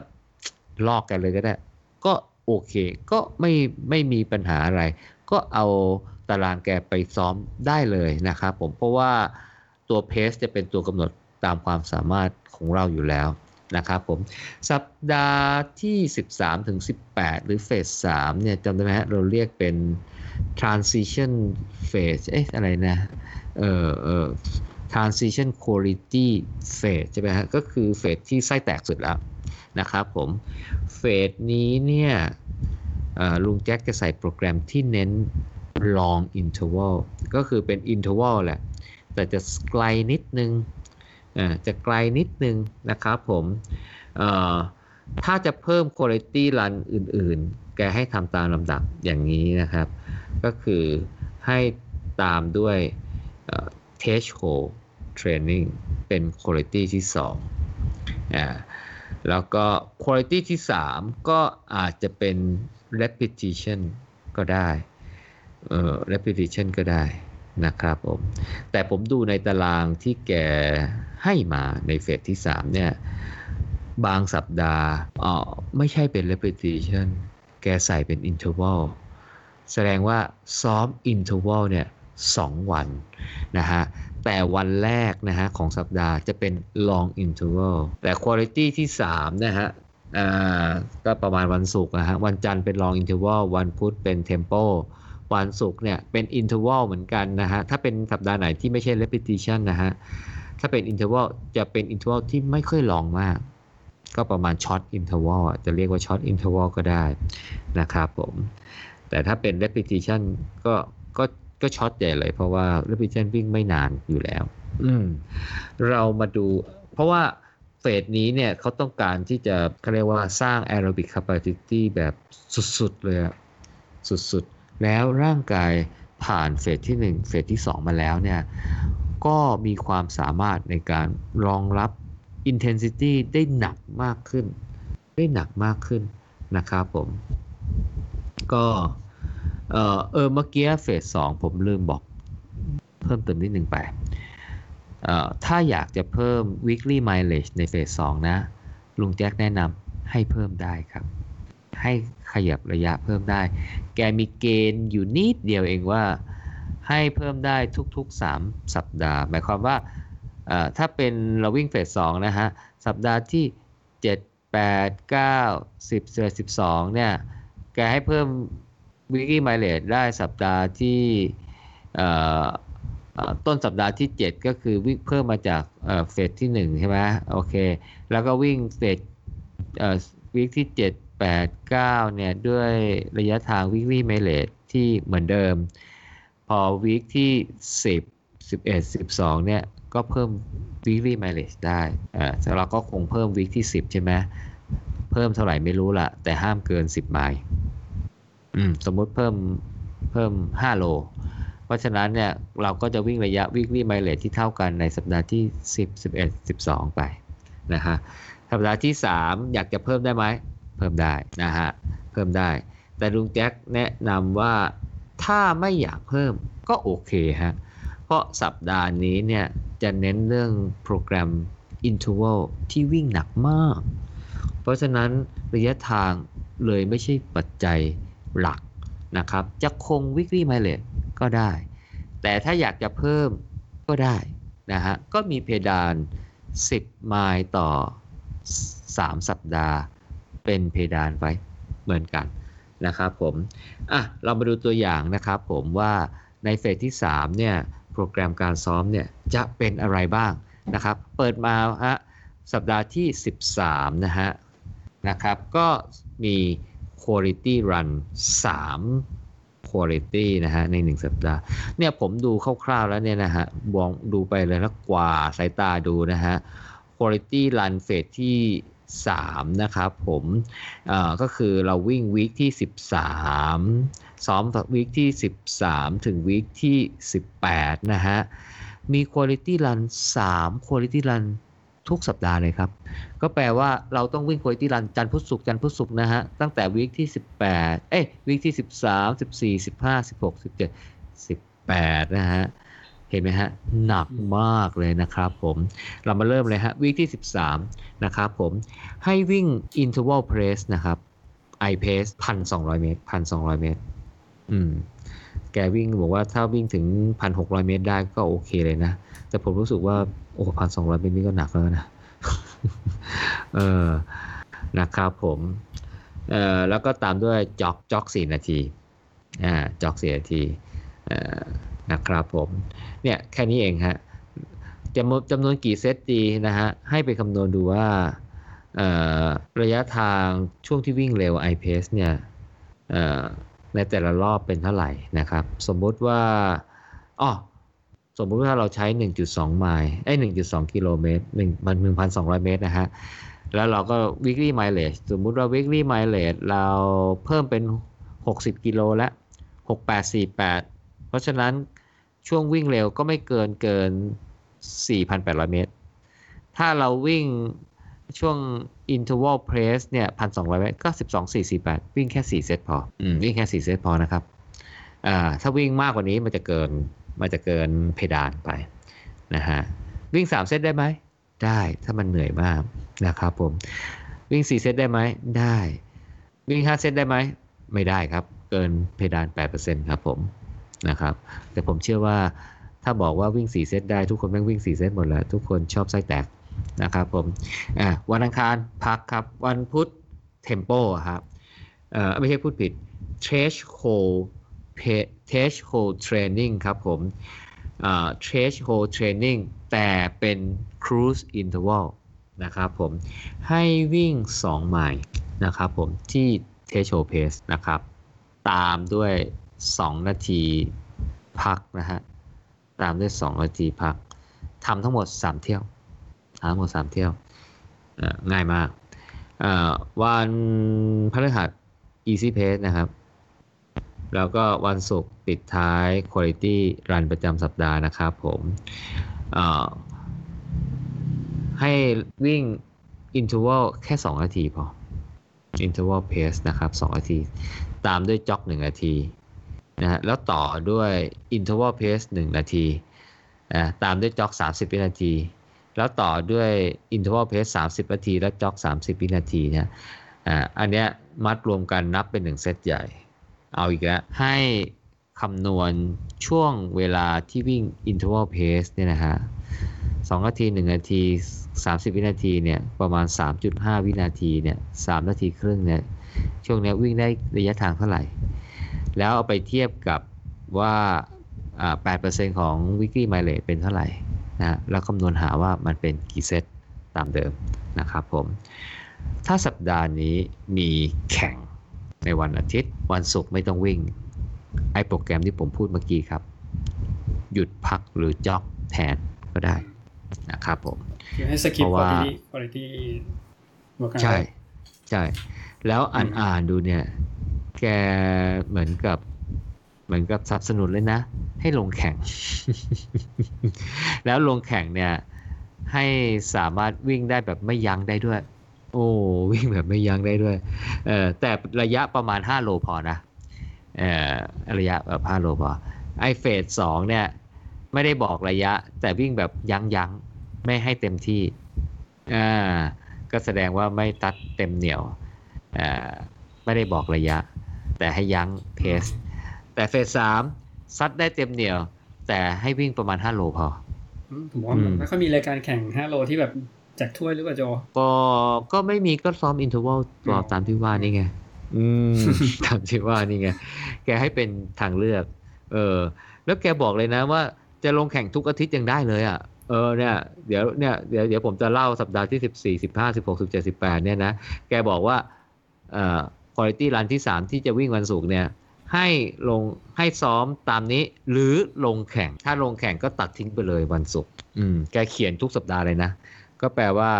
ลอกกันเลยก็ได้ ก็โอเคก็ไม่ไม่มีปัญหาอะไร ก็เอาตารางแกไปซ้อมได้เลยนะครับผมเพราะว่าตัวเพสจะเป็นตัวกำหนดตามความสามารถของเราอยู่แล้วนะครับผมสัปดาห์ที่ 13ถึง18 หรือเฟส3เนี่ยจำได้ไหมฮะเราเรียกเป็น transition phase เอ๊ะอะไรนะเออเออ transition quality phase ใช่ไหมฮะก็คือเฟสที่ไส้แตกสุดแล้วนะครับผมเฟสนี้เนี่ยลุงแจ็คจะใส่โปรแกรมที่เน้น long interval ก็คือเป็น interval แหละ แต่จะไกลนิดนึงจะไกลนิดนึงนะครับผมถ้าจะเพิ่ม quality run อื่นๆ แกให้ทำตามลำดับอย่างนี้นะครับ ก็คือให้ตามด้วย threshold training เป็น quality ที่2อ่าแล้วก็ quality ที่ 3 ก็อาจจะเป็น repetition ก็ได้เอ่อ repetition ก็ได้นะครับผม แต่ผมดูในตารางที่แกให้มาในเฟสที่ 3 เนี่ย บางสัปดาห์อ๋อไม่ใช่เป็น repetition แกใส่เป็น interval แสดงว่าซ้อม interval เนี่ย2วันนะฮะ แต่วันแรกนะฮะของสัปดาห์จะเป็น long interval แต่ quality ที่ 3 นะฮะก็ประมาณวันศุกร์นะฮะวันจันทร์เป็น long interval วันพุธเป็น tempo วันศุกร์เนี่ยเป็น interval เหมือนกันนะฮะถ้าเป็นสัปดาห์ไหนที่ไม่ใช่ repetition นะฮะถ้าเป็น interval จะเป็น interval ที่ไม่ค่อย long มาก ก็ประมาณ short interval จะเรียกว่า short interval ก็ได้นะครับผมแต่ถ้าเป็น repetition ก็ ก็ก็ short ใหญ่เลย เพราะว่า repetition วิ่งไม่นานอยู่แล้ว อืมเรามาดู เพราะว่า phase นี้เนี่ยเขาต้องการที่จะเขาเรียกว่าสร้าง aerobic capacity แบบสุดๆเลยอะสุดๆ แล้วร่างกายผ่านเฟสที่ 1 เฟสที่ 2 มาแล้วเนี่ย ก็มีความสามารถในการรองรับ intensity ได้หนักมากขึ้น ได้หนักมากขึ้นนะครับผม ก็ เออเออเมื่อกี้เฟสสองผมลืมบอกเพิ่มเติมนิดหนึ่งไปถ้าอยากจะเพิ่ม weekly mileage ในเฟสสองนะ ลุงแจ็คแนะนำให้เพิ่มได้ครับ ให้ขยับระยะเพิ่มได้ แกมีเกณฑ์อยู่นิดเดียวเองว่าให้เพิ่มได้ทุกๆ 3 สัปดาห์ หมายความว่าถ้าเป็นเราวิ่งเฟสสองนะฮะ สัปดาห์ที่ 7 8 9 10 11 12เนี่ย แกให้เพิ่ม weekly mileage ได้สัปดาห์ที่ต้นสัปดาห์ที่ 7 ก็คือวิ่งเพิ่มมาจากเฟสที่ 1 ใช่ไหมโอเค แล้วก็วิ่งเฟสเอ่อวีคที่ 7 8 9 เนี่ย ด้วยระยะทาง weekly mileage ที่เหมือนเดิม พอวีคที่ 10 11 12 เนี่ย ก็เพิ่ม weekly mileage ได้อ่อแต่เราก็คงเพิ่มวีคที่ 10 ใช่ไหมเพิ่มเท่าไหร่ไม่รู้ละแต่ห้ามเกิน 10 ไมล์ อืมสมมุติเพิ่มเพิ่ม5โล เพราะฉะนั้นเนี่ยเราก็จะวิ่งระยะ weekly mileage ที่เท่ากันในสัปดาห์ที่10 11 12ไปนะฮะสัปดาห์ที่3อยากจะเพิ่มได้ไหมเพิ่มได้นะฮะเพิ่มได้ แต่ลุงแจ็คแนะนำว่าถ้าไม่อยากเพิ่มก็โอเคฮะเพราะสัปดาห์นี้เนี่ยจะเน้นเรื่องโปรแกรม interval ที่วิ่งหนักมาก เพราะฉะนั้นระยะทางเลยไม่ใช่ปัจจัย หลักนะครับ จะคง weekly mileage ก็ได้ แต่ถ้าอยากจะเพิ่มก็ได้นะฮะ ก็มีเพดาน 10 ไมล์ต่อ 3 สัปดาห์ เป็นเพดานไว้เหมือนกันนะครับผม อะ เรามาดูตัวอย่างนะครับผมว่าในเฟสที่ 3 เนี่ย โปรแกรมการซ้อมเนี่ย จะเป็นอะไรบ้างนะครับ เปิดมาฮะสัปดาห์ที่ 13 นะฮะนะครับ ก็มี quality run 3 quality นะฮะใน 1 สัปดาห์เนี่ยผมดูคร่าวๆแล้วเนี่ยนะฮะมองดูไปเลยแล้วกว่าสายตาดูนะฮะ quality run เฟสที่ 3 นะครับผมเอ่อก็คือเราวิ่งวีคที่ 13 ซ้อมวีคที่ 13 ถึงวีคที่ 18 นะฮะมี quality run 3 quality run ทุกสัปดาห์เลยครับ ก็แปลว่าเราต้องวิ่ง quality run จันพุธศุกร์จันพุธศุกร์นะฮะ ตั้งแต่วีคที่ 18 เอ้ยวีคที่ 13 14 15 16 17 18 นะฮะ เห็นไหมฮะ หนักมากเลยนะครับผม เรามาเริ่มเลยฮะวีคที่ 13 นะครับผม ให้วิ่ง interval pace นะครับ i pace 1,200 เมตร 1,200 เมตร อืมแกวิ่งบอกว่าถ้าวิ่งถึง1,600 เมตรได้ก็โอเคเลยนะ แต่ผมรู้สึกว่า โอ้พันสองร้อยเมตรนี่ก็หนักแล้วนะ เออ นะครับผม เอ่อ แล้วก็ตามด้วยจ็อกจ็อกสี่นาที อ่า จ็อกสี่นาที เอ่อ นะครับผม เนี่ยแค่นี้เองฮะจำจำนวนกี่เซตดีนะฮะ ให้ไปคำนวณดูว่า เอ่อ ระยะทางช่วงที่วิ่งเร็ว i pace เนี่ย เอ่อ ในแต่ละรอบเป็นเท่าไหร่นะครับ สมมุติว่าอ๋อ สมมุติว่าเราใช้ 1.2 ไมล์ไอ้1.2 กิโลเมตร1มัน1,200 เมตรนะฮะ แล้วเราก็ weekly mileage สมมุติว่า weekly mileage เราเพิ่มเป็น 60 กิโลแล้ว6848 เพราะฉะนั้นช่วงวิ่งเร็วก็ไม่เกินเกิน 4,800 เมตร ถ้าเราวิ่งช่วง interval pace เนี่ย 1,200 เมตรก็ 12 448 วิ่งแค่ 4 เซตพอ อืม วิ่งแค่ 4 เซตพอนะครับ อ่า ถ้าวิ่งมากกว่านี้มันจะเกิน มันจะเกินเพดานไปนะฮะวิ่ง 3 เซตได้ไหมได้ถ้ามันเหนื่อยมากนะครับผมวิ่ง 4 เซตได้ไหมได้ วิ่ง 5 เซตได้ไหมไม่ได้ครับ เกินเพดาน 8%ครับผมนะครับแต่ผมเชื่อว่าถ้าบอกว่าวิ่ง 4 เซตได้ทุกคนแม่งวิ่ง 4 เซตหมดแล้วทุกคนชอบไส้แตกนะครับผมวันอังคารพักครับวันพุธเทมโปครับเออไม่ใช่พูดผิด threshold threshold training ครับผมอ่า threshold training แต่เป็น cruise interval นะครับผม ให้วิ่ง 2 ไมล์นะครับผม ที่ threshold pace นะครับ ตามด้วย 2 นาทีพักนะฮะ ตามด้วย 2 นาทีพักทำทั้งหมด 3 เที่ยวทำทั้งหมด 3 เที่ยว ง่ายมาก วันพฤหัส easy pace นะครับ แล้วก็วันศุกร์ปิดท้าย quality run ประจำสัปดาห์นะครับผมให้วิ่ง interval แค่ 2 นาทีพอ interval pace นะครับ 2 นาที ตามด้วยจ็อก 1 นาทีนะฮะแล้วต่อด้วย interval pace 1 นาทีนะตามด้วยจ็อก 30 วินาที แล้วต่อด้วย interval pace 30 นาที แล้วจ็อก 30 วินาทีเนี่ยอ่าอันเนี้ยมัดรวมกันนับเป็น 1 เซตใหญ่ เอาอีกแล้วให้คำนวณช่วงเวลาที่วิ่ง interval pace เนี่ยนะฮะ2นาที1นาที30วินาทีเนี่ยประมาณ3.5วินาทีเนี่ย3นาทีครึ่งเนี่ยช่วงนี้วิ่งได้ระยะทางเท่าไหร่ แล้วเอาไปเทียบกับว่า8%ของ weekly mileage เป็นเท่าไหร่นะแล้วคำนวณหาว่ามันเป็นกี่เซตตามเดิมนะครับผม ถ้าสัปดาห์นี้มีแข่ง ในวันอาทิตย์ วันศุกร์ไม่ต้องวิ่ง ไอโปรแกรมที่ผมพูดเมื่อกี้ครับ หยุดพักหรือจ็อกแทนก็ได้นะครับผมคือให้สกิปคุณภาพคุณภาพใช่ใช่แล้วอ่านอ่านดูเนี่ย แกเหมือนกับ เหมือนกับสนับสนุนเลยนะ ให้ลงแข่ง แล้วลงแข่งเนี่ย ให้สามารถวิ่งได้แบบไม่ยั้งได้ด้วย โอ้วิ่งแบบไม่ยั้งได้ด้วยเออแต่ระยะประมาณ 5 โลพอนะเออระยะแบบ5โลพอไอ phase สองเนี่ย ไม่ได้บอกระยะ แต่วิ่งแบบยั้งยั้งไม่ให้เต็มที่อ่าก็แสดงว่าไม่ซัดเต็มเหนียวอ่าไม่ได้บอกระยะ แต่ให้ยั้ง pace แต่ phase สามซัดได้เต็มเหนียว แต่ให้วิ่งประมาณ 5 โลพอผมว่าไม่ค่อยมีรายการแข่ง 5 โลที่แบบ แจกถ้วยหรือเปล่าโจก็ก็ไม่มีก็ซ้อม intervalรอตามที่ว่านี่ไงอืมตามที่ว่านี่ไงแกให้เป็นทางเลือก เออ แล้วแกบอกเลยนะว่าจะลงแข่งทุกอาทิตย์ยังได้เลยอะเออเนี่ยเดี๋ยวเนี่ยเดี๋ยวเดี๋ยวผมจะเล่าสัปดาห์ที่สิบสี่สิบห้าสิบหกสิบเจ็ดสิบแปดเนี่ยนะ แกบอกว่าเอ่อคุณภาพรันที่สามที่จะวิ่งวันศุกร์เนี่ย ให้ลงให้ซ้อมตามนี้หรือลงแข่ง ถ้าลงแข่งก็ตัดทิ้งไปเลยวันศุกร์อืมแกเขียนทุกสัปดาห์เลยนะ ก็แปลว่า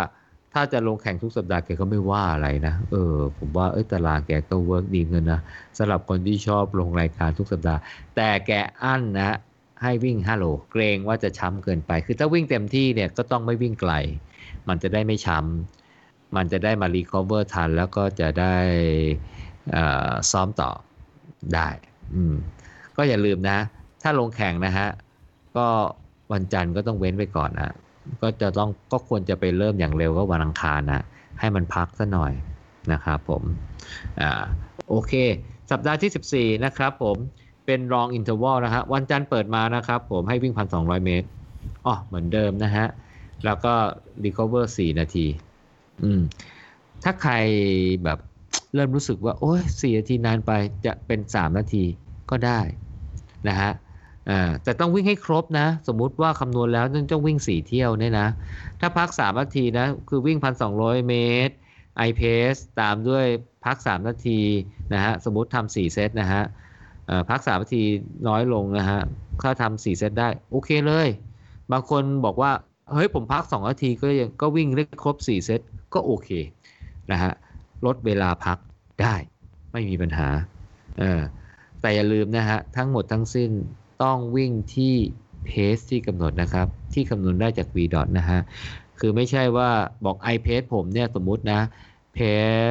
ถ้าจะลงแข่งทุกสัปดาห์แกก็ไม่ว่าอะไรนะ เออ ผมว่าเออตารางแกก็ work ดีเหมือนกันนะสำหรับคนที่ชอบลงรายการทุกสัปดาห์ แต่แกอั้นนะให้วิ่ง5โลเกรงว่าจะช้ำเกินไป คือถ้าวิ่งเต็มที่เนี่ยก็ต้องไม่วิ่งไกล มันจะได้ไม่ช้ำมันจะได้มา recover ทัน แล้วก็จะได้ซ้อมต่อได้อืมก็อย่าลืมนะ ถ้าลงแข่งนะฮะ ก็วันจันทร์ก็ต้องเว้นไปก่อนนะ ก็จะต้องก็ควรจะไปเริ่มอย่างเร็วก็วันอังคารนะให้มันพักซะหน่อยนะครับผมอ่าโอเค สัปดาห์ที่ 14 นะครับผมเป็น long interval นะฮะวันจันทร์เปิดมานะครับผมให้วิ่ง 1,200 เมตรอ๋อเหมือนเดิมนะฮะ แล้วก็ recover 4นาที อืม ถ้าใครแบบเริ่มรู้สึกว่า โอ้ย4นาทีนานไปจะเป็น 3 นาทีก็ได้นะฮะ อ่าแต่ต้องวิ่งให้ครบนะ สมมุติว่าคำนวณแล้วต้องวิ่ง 4 เที่ยวเนี่ยนะ ถ้าพัก 3 นาทีนะ คือวิ่ง 1,200 เมตร i pace ตามด้วยพัก 3 นาทีนะฮะ สมมติทำ4เซตนะฮะพักสามนาทีน้อยลงนะฮะ ถ้าทำสี่เซตได้ โอเคเลย บางคนบอกว่า เฮ้ยผมพักสองนาทีก็ยังก็วิ่งได้ครบสี่เซตก็โอเคนะฮะ ลดเวลาพักได้ไม่มีปัญหาเออแต่อย่าลืมนะฮะ ทั้งหมดทั้งสิ้น ต้องวิ่งที่เพสที่กำหนดนะครับ ที่คำนวณได้จาก v ดอทนะฮะ คือไม่ใช่ว่าบอก i p a c e ผมเนี่ยสมมุตินะเพ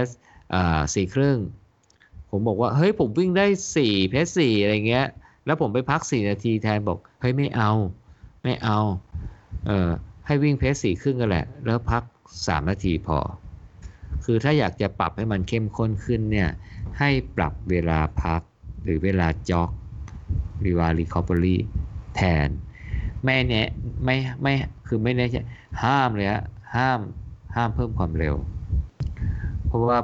สอ่าสี่ครึ่ง ผมบอกว่า เฮ้ย ผมวิ่งได้สี่เพสสี่อะไรเงี้ย แล้วผมไปพักสี่นาทีแทนบอก เฮ้ย ไม่เอา ไม่เอาเออให้วิ่ง pace สี่ครึ่งนั่นแหละ แล้วพักสามนาทีพอ คือถ้าอยากจะปรับให้มันเข้มข้นขึ้นเนี่ย ให้ปรับเวลาพักหรือเวลา jog รี recovery แทน ไม่เนี้ยไม่ไม่คือไม่แน่ใจห้ามเลยฮะห้ามห้ามเพิ่มความเร็ว เพราะว่า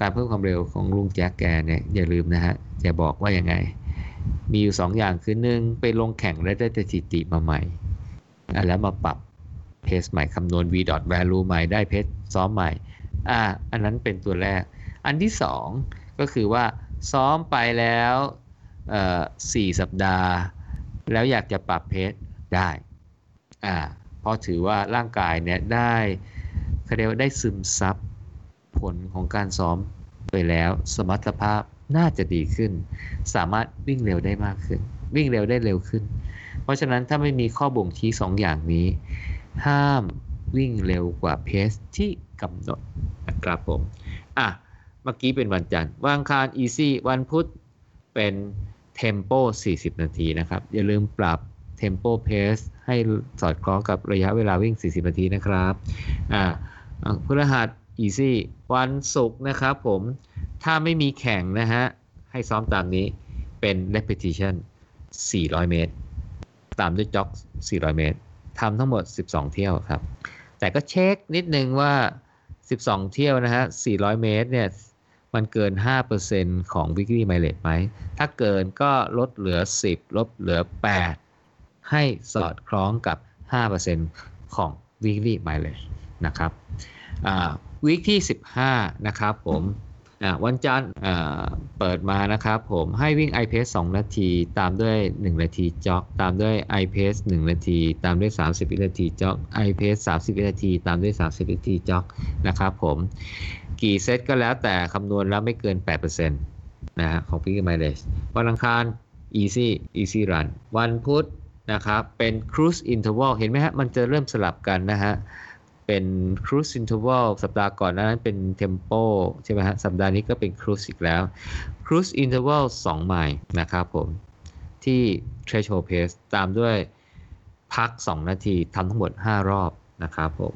การเพิ่มความเร็วของลุงแจ็คแกเนี่ย อย่าลืมนะฮะจะบอกว่ายังไง มีอยู่2ออย่างคือหนึ่งไปลงแข่งและได้สถิติมาใหม่ แล้วมาปรับเพสใหม่คำนวณ v dot value ใหม่ได้เพสซ้อมใหม่ อ่า อันนั้นเป็นตัวแรก อันที่2ก็คือว่าซ้อมไปแล้ว สี่สัปดาห์ แล้วอยากจะปรับเพจได้อ่าเพราะถือว่าร่างกายเนี่ยได้เขาเรียกว่าได้ซึมซับผลของการซ้อมไปแล้ว สมรรถภาพน่าจะดีขึ้น สามารถวิ่งเร็วได้มากขึ้น วิ่งเร็วได้เร็วขึ้น เพราะฉะนั้นถ้าไม่มีข้อบ่งชี้สองอย่างนี้ ห้ามวิ่งเร็วกว่าเพสที่กำหนดนะครับผม อะ เมื่อกี้เป็นวันจันทร์วันอังคาร easy วันพุธเป็น tempo 40 นาทีนะครับ อย่าลืมปรับ tempo pace ให้สอดคล้องกับระยะเวลาวิ่ง 40 นาทีนะครับอ่าพฤหัส easy วันศุกร์นะครับผม ถ้าไม่มีแข่งนะฮะ ให้ซ้อมตามนี้เป็น repetition 400 เมตร ตามด้วยจ็อก 400 เมตรทำทั้งหมด 12 เที่ยวครับ แต่ก็เช็คนิดนึงว่า 12 เที่ยวนะฮะ 400 เมตรเนี่ย มันเกิน 5%ของ weekly mileage ไหม ถ้าเกินก็ลดเหลือ 10 ลดเหลือ 8 ให้สอดคล้องกับ 5%ของ weekly mileage นะครับวีคที่ 15 นะครับผมวันจันทร์เปิดมานะครับผมให้วิ่ง i p a c e 2นาที ตามด้วย 1 นาทีจ็อก ตามด้วย i p a c e 1นาที ตามด้วย 30 วินาทีจ็อก i p a c e 30 วินาที ตามด้วย 30 วินาทีจ็อกนะครับผม กี่เซตก็แล้วแต่คำนวณแล้วไม่เกิน 8%นะฮะของ Peak Mileage วันอังคาร easy easy run วันพุธนะครับเป็น cruise interval เห็นไหมฮะ มันจะเริ่มสลับกันนะฮะ เป็น cruise interval สัปดาห์ก่อนนั้นเป็น tempo ใช่ไหมฮะ สัปดาห์นี้ก็เป็น cruise อีกแล้ว cruise interval 2 ไมล์นะครับผม ที่ threshold pace ตามด้วยพัก 2 นาทีทำทั้งหมด 5 รอบนะครับผม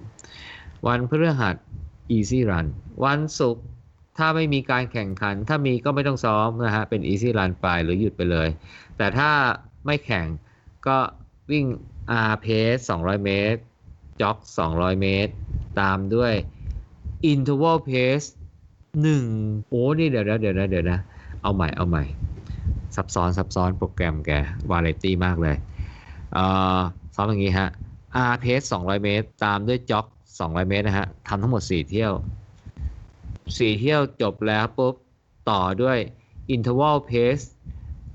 วันพฤหัส easy run วันศุกร์ถ้าไม่มีการแข่งขัน ถ้ามีก็ไม่ต้องซ้อมนะฮะ เป็น easy run ไปหรือหยุดไปเลย แต่ถ้าไม่แข่งก็วิ่ง R pace 200 เมตร จ็อก 200 เมตร ตามด้วย interval pace 1 โอ้นี่เดี๋ยวนะเดี๋ยวนะเดี๋ยวนะ เอาใหม่เอาใหม่ ซับซ้อนซับซ้อนโปรแกรมแก วาไรตี้มากเลย เอ่อซ้อมอย่างนี้ฮะ R pace 200 เมตร ตามด้วยจ็อก 200 เมตรนะฮะทำทั้งหมด 4 เที่ยว 4 เที่ยวจบแล้วปุ๊บ ต่อด้วย interval pace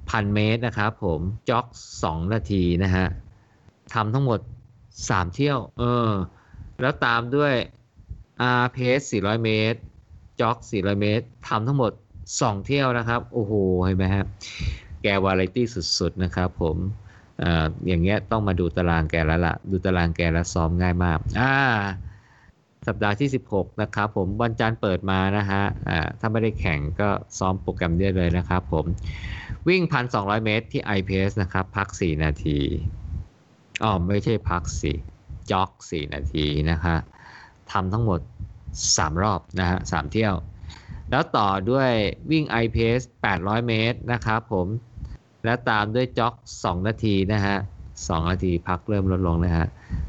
พันเมตรนะครับผมจ็อก 2 นาทีนะฮะทำทั้งหมด 3 เที่ยว เออ แล้วตามด้วย R pace 400 เมตรจ็อก 400 เมตรทำทั้งหมด 2 เที่ยวนะครับ โอ้โห เห็นไหมครับแกวาไรตี้สุด ๆ นะครับผมออย่างเงี้ยต้องมาดูตารางแกแล้วล่ะ ดูตารางแกแล้วซ้อมง่ายมาก อ่า สัปดาห์ที่ 16 นะครับผมวันจันทร์เปิดมานะฮะถ้าไม่ได้แข่งก็ซ้อมโปรแกรมได้เลยนะครับผมวิ่ง 1,200 เมตรที่ iPace นะครับ พัก 4 นาทีอ๋อไม่ใช่พักสิจ็อก 4 นาทีนะคะทำทั้งหมด 3 รอบนะฮะ3เที่ยว แล้วต่อด้วยวิ่ง iPace 800 เมตรนะครับผม แล้วตามด้วยจ็อก 2 นาทีนะฮะ2นาทีพักเริ่มลดลงนะฮะ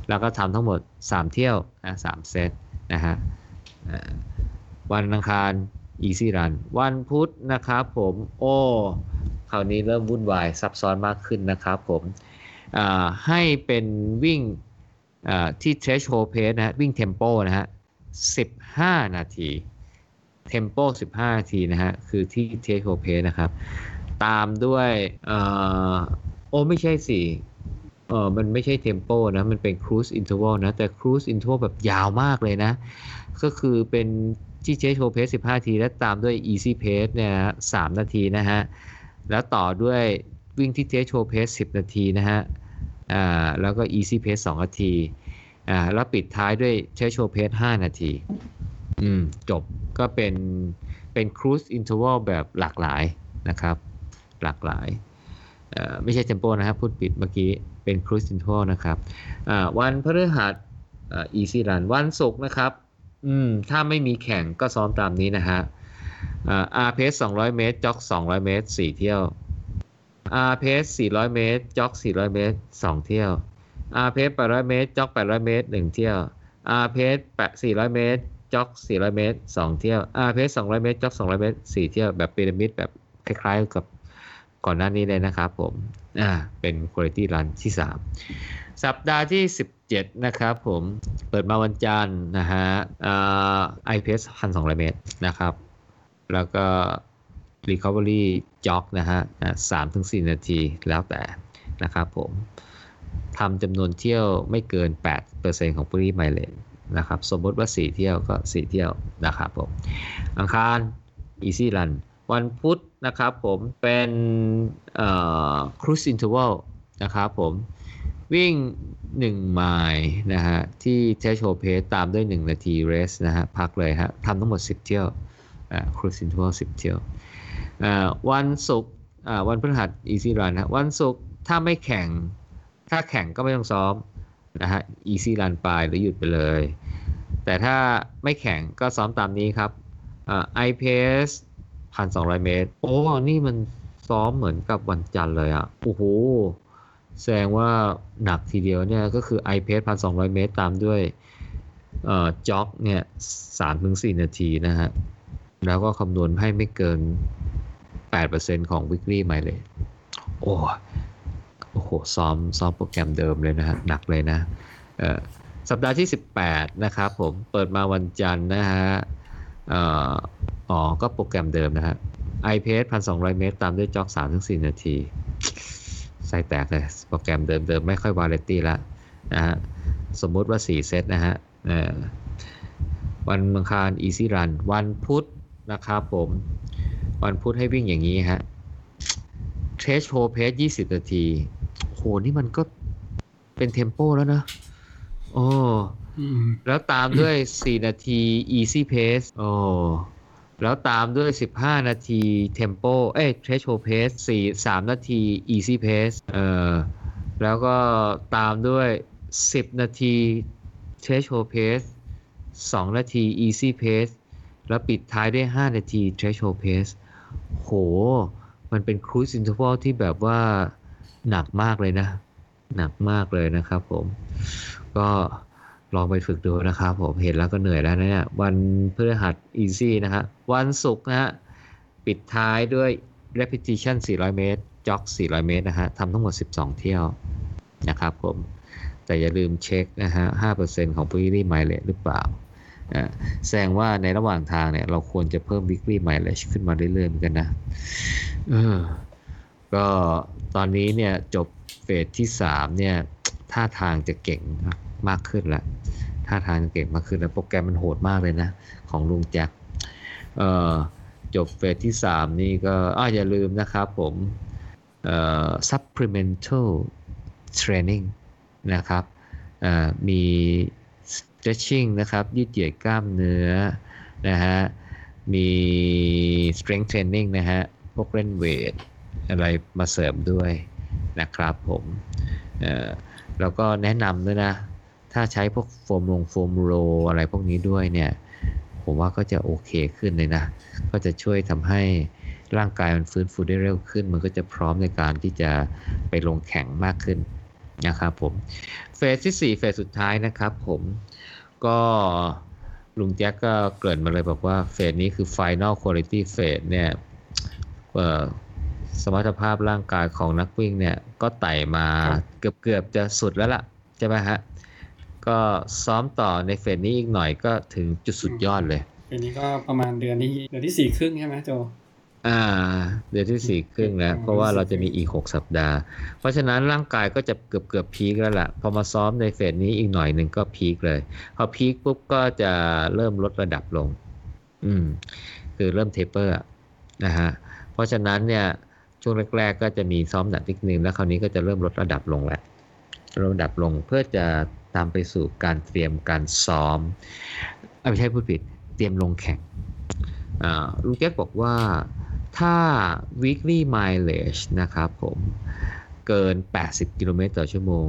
แล้วก็ทำทั้งหมด 3 เที่ยวนะ3เซต นะฮะวันอังคาร Easy Run วันพุธนะครับผมโอ้คราวนี้เริ่มวุ่นวายซับซ้อนมากขึ้นนะครับผมให้เป็นวิ่งที่ threshold pace นะฮะวิ่ง tempo นะฮะ15 นาที tempo 15 นาทีนะฮะคือที่ threshold pace นะครับ ตามด้วยโอ้ไม่ใช่สิ เออมันไม่ใช่ tempo นะ มันเป็น cruise interval นะ แต่ cruise interval แบบยาวมากเลยนะ ก็คือเป็นที่ threshold pace 15นาที และตามด้วย easy pace เนี่ย3นาทีนะฮะ แล้วต่อด้วยวิ่งที่ threshold pace 10นาทีนะฮะ อ่า แล้วก็ easy pace 2นาที อ่า แล้วปิดท้ายด้วย threshold pace 5นาที อืม จบ ก็เป็น เป็น cruise interval แบบหลากหลายนะครับ หลากหลาย ไม่ใช่ tempo นะครับ พูดปิดเมื่อกี้ เป็น cruise interval นะครับวันพฤหัส easy run วันศุกร์นะครับ อืม ถ้าไม่มีแข่งก็ซ้อมตามนี้นะฮะ R pace 200เมตร จ็อก200เมตร4เที่ยว R pace 400เมตร จ็อก400เมตร2เที่ยว R pace 800เมตร จ็อก800เมตร1เที่ยว R pace 400เมตร จ็อก400เมตร2เที่ยว R pace 200เมตร จ็อก200เมตร4เที่ยว แบบพีระมิดแบบคล้าย ๆกับก่อนหน้านี้เลยนะครับผม อ่าเป็น quality run ที่ 3 สัปดาห์ที่ 17 นะครับผมเปิดมาวันจันทร์นะฮะอ่า iPace 1,200 เมตรนะครับ แล้วก็ recovery jog นะฮะสามถึงสี่นาทีแล้วแต่นะครับผมทำจำนวนเที่ยวไม่เกิน 8%ของ Free Mileage นะครับ สมมติว่า 4 เที่ยวก็ 4 เที่ยวนะครับผม อังคาร Easy Run วันพุธนะครับผมเป็นเอ่อ Cruise Interval นะครับผมวิ่ง 1 ไมล์นะฮะที่เทชโชเพสตามด้วย 1 นาทีเรสนะฮะพักเลยฮะทำทั้งหมด 10 เที่ยวอ่า Cruise Interval 10 เที่ยววันศุกร์วันพฤหัส Easy Run นะวันศุกร์ถ้าไม่แข่ง ถ้าแข่งก็ไม่ต้องซ้อมนะฮะ Easy Run ไปหรือหยุดไปเลย แต่ถ้าไม่แข่งก็ซ้อมตามนี้ครับไอ่า iPace พันสองร้อยเมตร โอ้ นี่มันซ้อมเหมือนกับวันจันทร์เลยอะ โอ้โห แสดงว่าหนักทีเดียวเนี่ย ก็คือ i p a c e พันสองร้อยเมตรตามด้วยเอ่อจ็อกเนี่ยสามถึงสี่นาทีนะฮะ แล้วก็คำนวณให้ไม่เกิน8%ของ weekly mileage โอ้โอ้โห ซ้อม ซ้อมโปรแกรมเดิมเลยนะฮะ หนักเลยนะ เอ่อ สัปดาห์ที่ 18 นะครับผม เปิดมาวันจันทร์นะฮะ เอ่อ อ๋อ ก็โปรแกรมเดิมนะฮะ i p a c e 1,200 เมตร ตามด้วยจ็อก3-4นาทีไส้แตกเลย โปรแกรมเดิมๆ ไม่ค่อยวาไรตี้ละนะฮะ สมมุติว่า 4 เซตนะฮะเอ่อวันอังคาร easy run วันพุธนะครับผม วันพุธให้วิ่งอย่างนี้ฮะ t r e s h o l pace 20 นาที โห นี่มันก็เป็นเทมโปแล้วนะ โอ้อืมแล้วตามด้วย 4 นาที easy pace โอ้ แล้วตามด้วย 15 นาที tempo เอ้ย threshold pace 4 3นาที easy pace เอ่อแล้วก็ตามด้วย 10 นาที threshold pace 2นาที easy pace แล้วปิดท้ายด้วย 5 นาที threshold pace โห มันเป็น cruise interval ที่แบบว่าหนักมากเลยนะ หนักมากเลยนะครับผม ก็ ลองไปฝึกดูนะครับผมเห็นแล้วก็เหนื่อยแล้วนะเนี่ยวันพฤหัส easy นะฮะวันศุกร์นะฮะปิดท้ายด้วย repetition 400 เมตร jog 400 เมตรนะฮะทำทั้งหมด 12 เที่ยวนะครับผม แต่อย่าลืมเช็คนะฮะ 5%ของ weekly mileage หรือเปล่า แสดงว่าในระหว่างทางเนี่ย เราควรจะเพิ่ม weekly mileage ขึ้นมาเรื่อยๆเหมือนกันนะเออก็ตอนนี้เนี่ย จบเฟสที่ 3 เนี่ย ท่าทางจะเก่ง มากขึ้นล้วท่าทางเก่งมากขึ้นแล้วโปรแกรมมันโหดมากเลยนะ ของลุงแจ็คเอ่อจบเฟสที่ 3 นี่ก็อ้าอย่าลืมนะครับผมเอ่อ supplemental training นะครับเอ่อมี stretching นะครับยืดเหยียดกล้ามเนื้อนะฮะมี strength training นะฮะพวกเล่นเวทอะไรมาเสริมด้วยนะครับผมเอ่อแล้วก็แนะนำด้วยนะ ถ้าใช้พวกโฟมลงโฟมโรอะไรพวกนี้ด้วยเนี่ย ผมว่าก็จะโอเคขึ้นเลยนะ ก็จะช่วยทำให้ร่างกายมันฟื้นฟูได้เร็วขึ้น มันก็จะพร้อมในการที่จะไปลงแข่งมากขึ้นนะครับผม เฟสที่ 4 เฟสสุดท้ายนะครับผม ก็ลุงแจ็คก็เกริ่นมาเลยบอกว่าเฟสนี้คือ Final Quality Phase เนี่ยสมรรถภาพร่างกายของนักวิ่งเนี่ย ก็ไต่มาเกือบเกือบจะสุดแล้วล่ะ ใช่ไหมฮะ ก็ซ้อมต่อในเฟสนี้อีกหน่อยก็ถึงจุดสุดยอดเลยปีนี้ก็ประมาณเดือนที่เดือนที่สี่ครึ่งใช่ไหมโจอ่า เดือนที่สี่ครึ่งแล้ว เพราะว่าเราจะมีอีกหกสัปดาห์ เพราะฉะนั้นร่างกายก็จะเกือบเกือบพีคแล้วล่ะ พอมาซ้อมในเฟสนี้อีกหน่อยหนึ่งก็พีคเลย พอพีคปุ๊บก็จะเริ่มลดระดับลง อืม คือเริ่ม taper นะฮะ เพราะฉะนั้นเนี่ยช่วงแรก ๆ ก็จะมีซ้อมหนักนิดนึงแล้วคราวนี้ก็จะเริ่มลดระดับลงแล้วลดระดับลงเพื่อจะ ตามไปสู่การเตรียมการซ้อมเอ้ยไม่ใช่พูดผิดเตรียมลงแข่งอ่าลุงแจ๊กบอกว่าถ้า weekly mileage นะครับผมเกิน 80 กิโลเมตรต่อชั่วโมง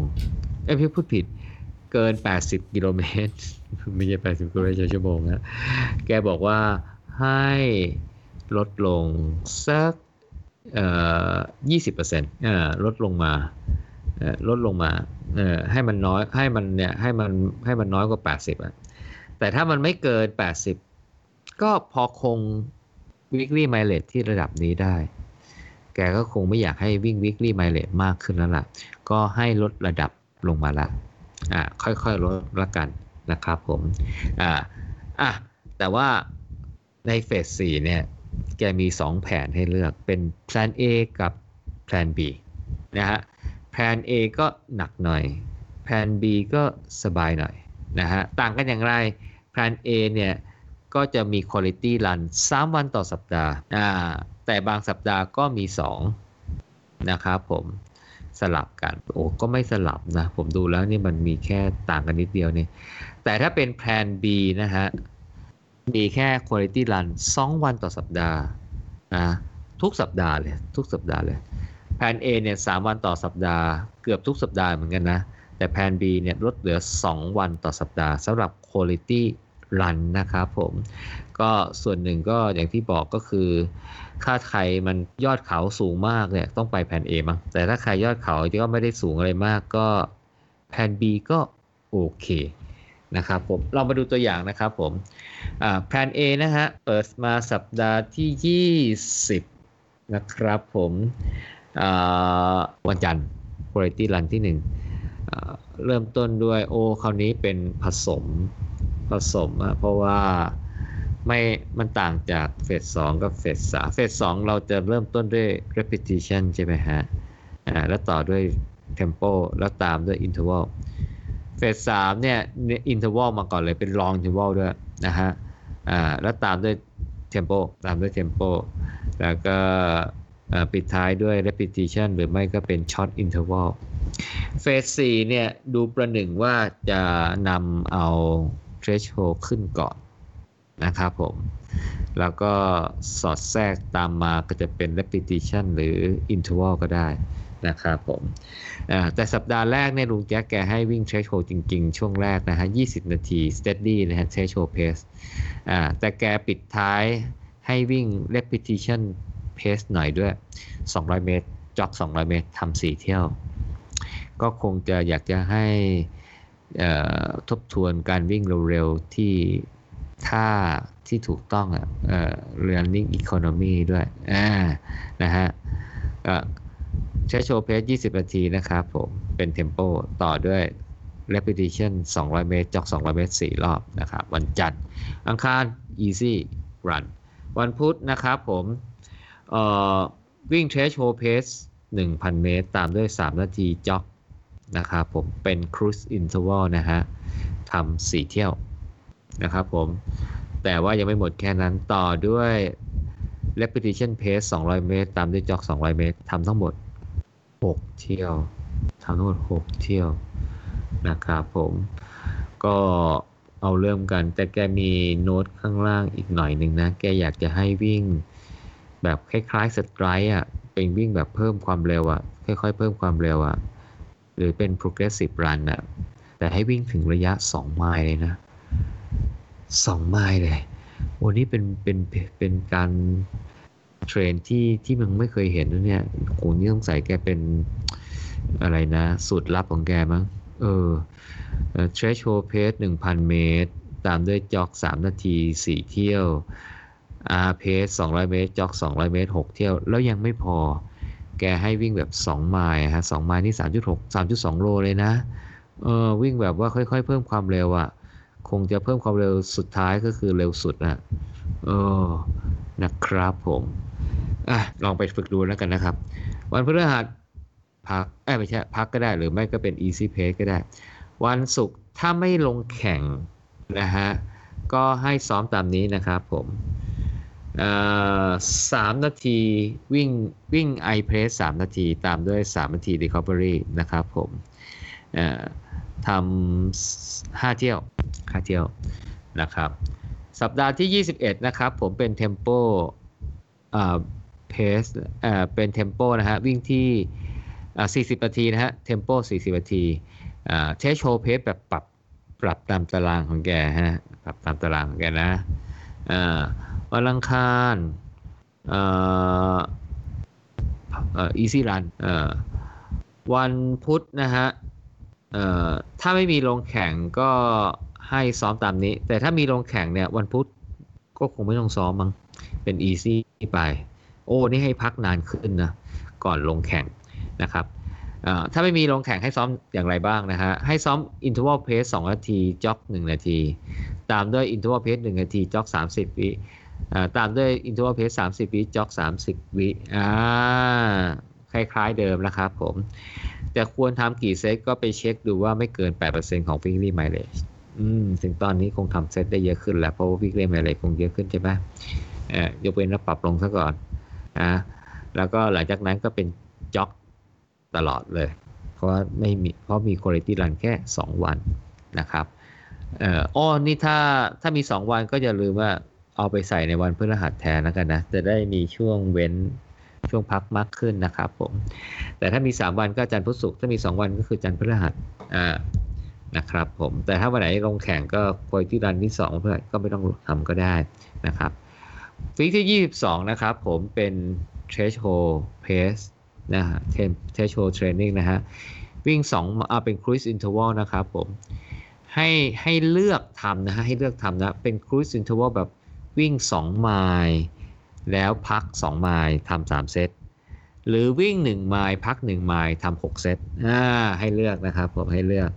เอ้ยพี่พูดผิดเกิน 80 กิโลเมตรไม่ใช่ 80 กิโลเมตรต่อชั่วโมงนะแกบอกว่าให้ลดลงสักเอ่อ20%เอ่อลดลงมา ลดลงมาให้มันน้อยให้มันเนี่ยให้มันให้มันน้อยกว่า 80อะแต่ถ้ามันไม่เกิน 80 ก็พอคง weekly mileage ที่ระดับนี้ได้ แกก็คงไม่อยากให้วิ่ง weekly mileage มากขึ้นแล้วล่ะ ก็ให้ลดระดับลงมาละอ่าค่อยๆลดละกันนะครับผมอ่าอะแต่ว่าในเฟส4เนี่ย แกมี 2 แผนให้เลือกเป็น plan A กับ plan B นะฮะ แผน A ก็หนักหน่อย แผน B ก็สบายหน่อยนะฮะต่างกันอย่างไรแผน A เนี่ยก็จะมี quality run 3 วันต่อสัปดาห์อ่าแต่บางสัปดาห์ก็มี 2 นะครับผมสลับกันโอ้ก็ไม่สลับนะ ผมดูแล้วนี่มันมีแค่ต่างกันนิดเดียวนี่แต่ถ้าเป็นแผน B นะฮะมีแค่ quality run 2 วันต่อสัปดาห์นะทุกสัปดาห์เลย ทุกสัปดาห์เลย แผน A เนี่ยสวันต่อสัปดาห์เกือบทุกสัปดาห์เหมือนกันนะ แต่แผน B เนี่ยลดเหลือ 2 วันต่อสัปดาห์สำหรับ quality run นะครับผม ก็ส่วนหนึ่งก็อย่างที่บอกก็คือถ้าใครมันยอดเขาสูงมากเนี่ยต้องไปแผน A มั้งแต่ถ้าใครยอดเขาก็ไม่ได้สูงอะไรมากก็แผน B ก็โอเคนะครับผมเรามาดูตัวอย่างนะครับผมแผน A นะฮะ เปิดมาสัปดาห์ที่ 20 นะครับผม วันจันทร์ quality run ที่1เริ่มต้นด้วยโอคราวนี้เป็นผสมผสมอะเพราะว่าไม่มันต่างจากเฟสสองกับเฟสสามเฟสสองเราจะเริ่มต้นด้วย repetition ใช่ไหมฮะอ่าแล้วต่อด้วย tempo แล้วตามด้วย interval เฟสสามเนี่ย interval มาก่อนเลยเป็น long interval ด้วยนะฮะอ่าแล้วตามด้วย tempo ตามด้วย tempo แล้วก็ ปิดท้ายด้วย repetition หรือไม่ก็เป็น short interval เฟสสี่เนี่ยดูประหนึ่งว่าจะนำเอา threshold ขึ้นก่อนนะครับผม แล้วก็สอดแทรกตามมาก็จะเป็น repetition หรือ interval ก็ได้นะครับผมแต่สัปดาห์แรกเนี่ยลุงแจ๊กแกให้วิ่ง threshold จริง ๆ ช่วงแรกนะฮะ 20 นาที steady นะฮะ threshold pace แต่แกปิดท้ายให้วิ่ง repetition pace หน่อยด้วย 200 เมตรจ็อก 200 เมตรทำ4เที่ยว ก็คงจะอยากจะให้ทบทวนการวิ่งเร็วๆที่ท่าที่ถูกต้องอะเอ่อ running economy ด้วยอ่านะฮะใช้โชว์เพส 20 นาทีนะครับผม เป็นเทมโปต่อด้วย repetition 200 เมตรจอก 200 เมตร 4 รอบนะครับ วันจันทร์ อังคาร easy run วันพุธนะครับผม วิ่งเทรชโชว์เพส1,000 เมตร ตามด้วย 3 นาทีจ็อกนะครับผมเป็น cruise interval นะฮะทำ4เที่ยวนะครับผม แต่ว่ายังไม่หมดแค่นั้นต่อด้วย repetition pace 200 เมตร ตามด้วยจ็อก 200 เมตรทำทั้งหมด 6 เที่ยวทำทั้งหมด 6 เที่ยวนะครับผม ก็เอาเริ่มกันแต่แกมีโน้ตข้างล่างอีกหน่อยหนึ่งนะ แกอยากจะให้วิ่ง แบบคล้ายๆ stride อะเป็นวิ่งแบบเพิ่มความเร็วอะค่อยๆ เพิ่มความเร็วอะหรือเป็น progressive run อะแต่ให้วิ่งถึงระยะ 2 ไมล์เลยนะสองไมล์เลยวันนี้เป็นเป็นเป็นการ train ที่ที่มึงไม่เคยเห็นนะเนี่ยโหนี่ต้องใส่แกเป็นอะไรนะสูตรลับของแกมั้งเออเทรชโฮเพสหนึ่งพันเมตร ตามด้วยจ็อกสามนาทีสี่เที่ยว อาร์เพสสองร้อยเมตรจ็อกสองร้อยเมตรหกเที่ยว แล้วยังไม่พอ แกให้วิ่งแบบสองไมล์ฮะสองไมล์นี่สามจุดหกสามจุดสองโลเลยนะ เออวิ่งแบบว่าค่อยๆ เพิ่มความเร็วอะ่ะ คงจะเพิ่มความเร็วสุดท้ายก็คือเร็วสุดนะเออ นะครับผมอะลองไปฝึกดูแล้วกันนะครับ วันพฤหัสพักเอ้ไม่ใช่ พักก็ได้หรือไม่ก็เป็น easy pace ก็ได้ วันศุกร์ถ้าไม่ลงแข่งนะฮะ ก็ให้ซ้อมตามนี้นะครับผม สามนาทีวิ่งวิ่ง i press สามนาทีตามด้วย 3 นาที recovery นะครับผมททำห้าเที่ยวห้าเที่ยวนะครับ สัปดาห์ที่ 21 นะครับ ผมเป็น tempo pace เป็น tempo นะฮะ วิ่งที่ 40 นาทีนะฮะ tempo 40 นาที threshold pace แบบปรับปรับตามตารางของแกฮะปรับตามตารางของแกนะ วันอังคารเอ่ออ่อ easy run เอ่อวันพุธนะฮะเอ่อถ้าไม่มีลงแข่งก็ให้ซ้อมตามนี้ แต่ถ้ามีลงแข่งเนี่ยวันพุธก็คงไม่ต้องซ้อมมั้งเป็น easy ไป โอ้นี่ให้พักนานขึ้นนะก่อนลงแข่งนะครับถ้าไม่มีลงแข่งให้ซ้อมอย่างไรบ้างนะฮะ ให้ซ้อม interval pace 2 นาที จ็อก 1 นาที ตามด้วย interval pace 1 นาที จ็อก 30 วิ ตามด้วย interval pace 30 วิจ็อก 30 วิอ่าคล้ายๆเดิมนะครับผม แต่ควรทำกี่เซตก็ไปเช็คดูว่าไม่เกิน 8%ของ weekly mileage อืมถึงตอนนี้คงทำเซตได้เยอะขึ้นแล้วเพราะว่า weekly mileage คงเยอะขึ้นใช่ไหมอ่อยกเว้นแล้วปรับลงซะก่อนนะแล้วก็หลังจากนั้นก็เป็นจ็อกตลอดเลย เพราะว่าไม่มีเพราะมี quality run แค่ 2 วันนะครับเอ่ออ้อนี่ถ้าถ้ามี 2 วันก็อย่าลืมว่า เอาไปใส่ในวันพฤหัสแทนแล้วกันนะ จะได้มีช่วงเว้นช่วงพักมากขึ้นนะครับผม แต่ถ้ามี 3 วันก็จันทร์พุธศุกร์ถ้ามี 2 วันก็คือจันทร์พฤหัสอ่านะครับผมแต่ถ้าวันไหนลงแข่งก็ควอที่รันที่2เพื่อก็ไม่ต้องทำก็ได้นะครับฟีที่ 22 นะครับผมเป็น threshold pace นะฮะ threshold training นะฮะ วิ่ง2อ่าเป็น cruise interval นะครับผม ให้ให้เลือกทำนะฮะ ให้เลือกทำนะ เป็น cruise interval แบบ วิ่ง 2 ไมล์แล้วพัก 2 ไมล์ทำา3เซต หรือวิ่ง 1 ไมล์พัก 1 ไมล์ทำ6เซตอ่าให้เลือกนะครับผมให้เลือก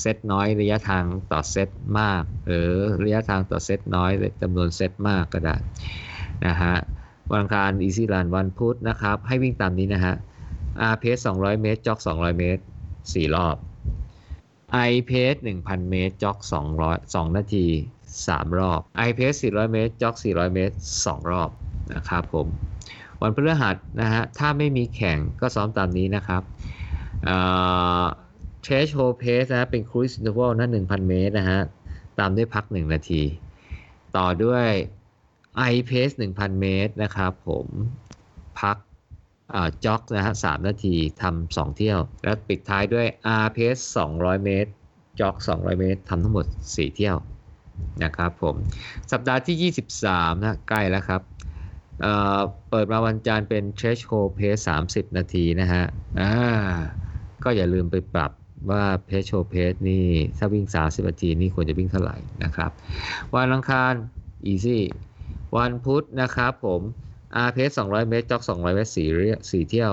เซตน้อยระยะทางต่อเซตมาก หรือระยะทางต่อเซตน้อยจำนวนเซตมากก็ได้นะฮะวันอังคาร easy run วันพุธนะครับ ให้วิ่งตามนี้นะฮะ R pace 200 เมตร จ็อก 200 เมตร 4 รอบ I pace 1,000 เมตร จ็อก 200 2 นาที 3 รอบ I pace 400 เมตรจ็อก 400 เมตร 2 รอบนะครับผมวันพฤหัสนะฮะถ้าไม่มีแข่งก็ซ้อมตามนี้นะครับเอ่อ threshold pace นะเป็น cruise interval นะ1,000 เมตรนะฮะตามด้วยพัก 1 นาที ต่อด้วย I pace 1,000 เมตรนะครับผมพักจ็อกนะฮะ3นาทีทำ2เที่ยว แล้วปิดท้ายด้วย R pace 200 เมตรจ็อก 200 เมตรทำทั้งหมด 4 เที่ยว นะครับผมสัปดาห์ที่ 23 นะใกล้แล้วครับเเปิดมาวันจันทร์เป็น threshold pace 30 นาทีนะฮะอ่าก็อย่าลืมไปปรับว่า threshold pace นี่ถ้าวิ่ง 30 นาทีนี่ควรจะวิ่งเท่าไหร่นะครับ วันอังคาร easy วันพุธนะครับผม R pace 200 เมตรจ็อก 200 เมตร4 4เที่ยว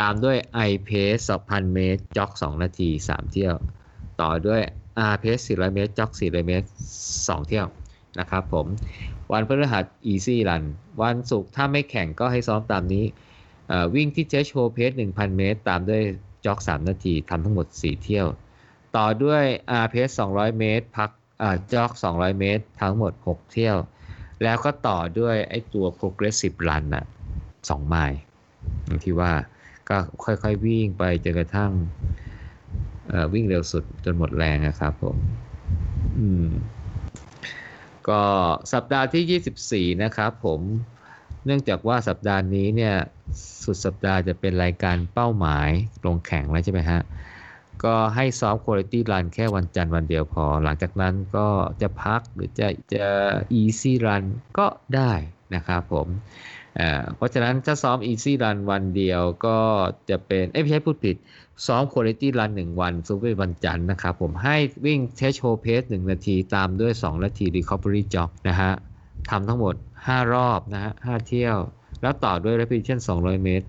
ตามด้วย I pace 2,000 เมตรจ็อก 2 นาที 3 เที่ยว ต่อด้วย R pace 400 เมตรจ็อก 400 เมตร 2 เที่ยวนะครับผม วันพฤหัส easy run วันศุกร์ถ้าไม่แข่งก็ให้ซ้อมตามนี้ วิ่งที่เจชโชเพส1,000 เมตร ตามด้วยจ็อก 3 นาทีทำทั้งหมด 4 เที่ยว ต่อด้วย R pace 200 เมตร พักจ็อก 200 เมตร ทั้งหมด 6 เที่ยว แล้วก็ต่อด้วยไอ้ตัว progressive run อะสองไมล์ที่ว่าก็ค่อยๆวิ่งไปจนกระทั่ง วิ่งเร็วสุดจนหมดแรงนะครับผมอืมก็สัปดาห์ที่ 24 นะครับผมเนื่องจากว่าสัปดาห์นี้เนี่ยสุดสัปดาห์จะเป็นรายการเป้าหมายลงแข่งแล้วใช่ไหมฮะ ก็ให้ซ้อม Quality Run แค่วันจันทร์วันเดียวพอ หลังจากนั้นก็จะพักหรือจะจะ Easy Run ก็ได้นะครับผม เพราะฉะนั้นถ้าซ้อม Easy Run วันเดียวก็จะเป็นเอ้ไม่ใช่พูดผิด ซ้อม Quality Run 1 วันซูเปอร์วันจันทร์นะครับ ผมให้วิ่ง t e s t h o Pace 1 นาทีตามด้วย 2 นาที Recovery Jog นะฮะทำทั้งหมด 5 รอบนะฮะ5เที่ยว แล้วต่อด้วย Repetition 200 เมตร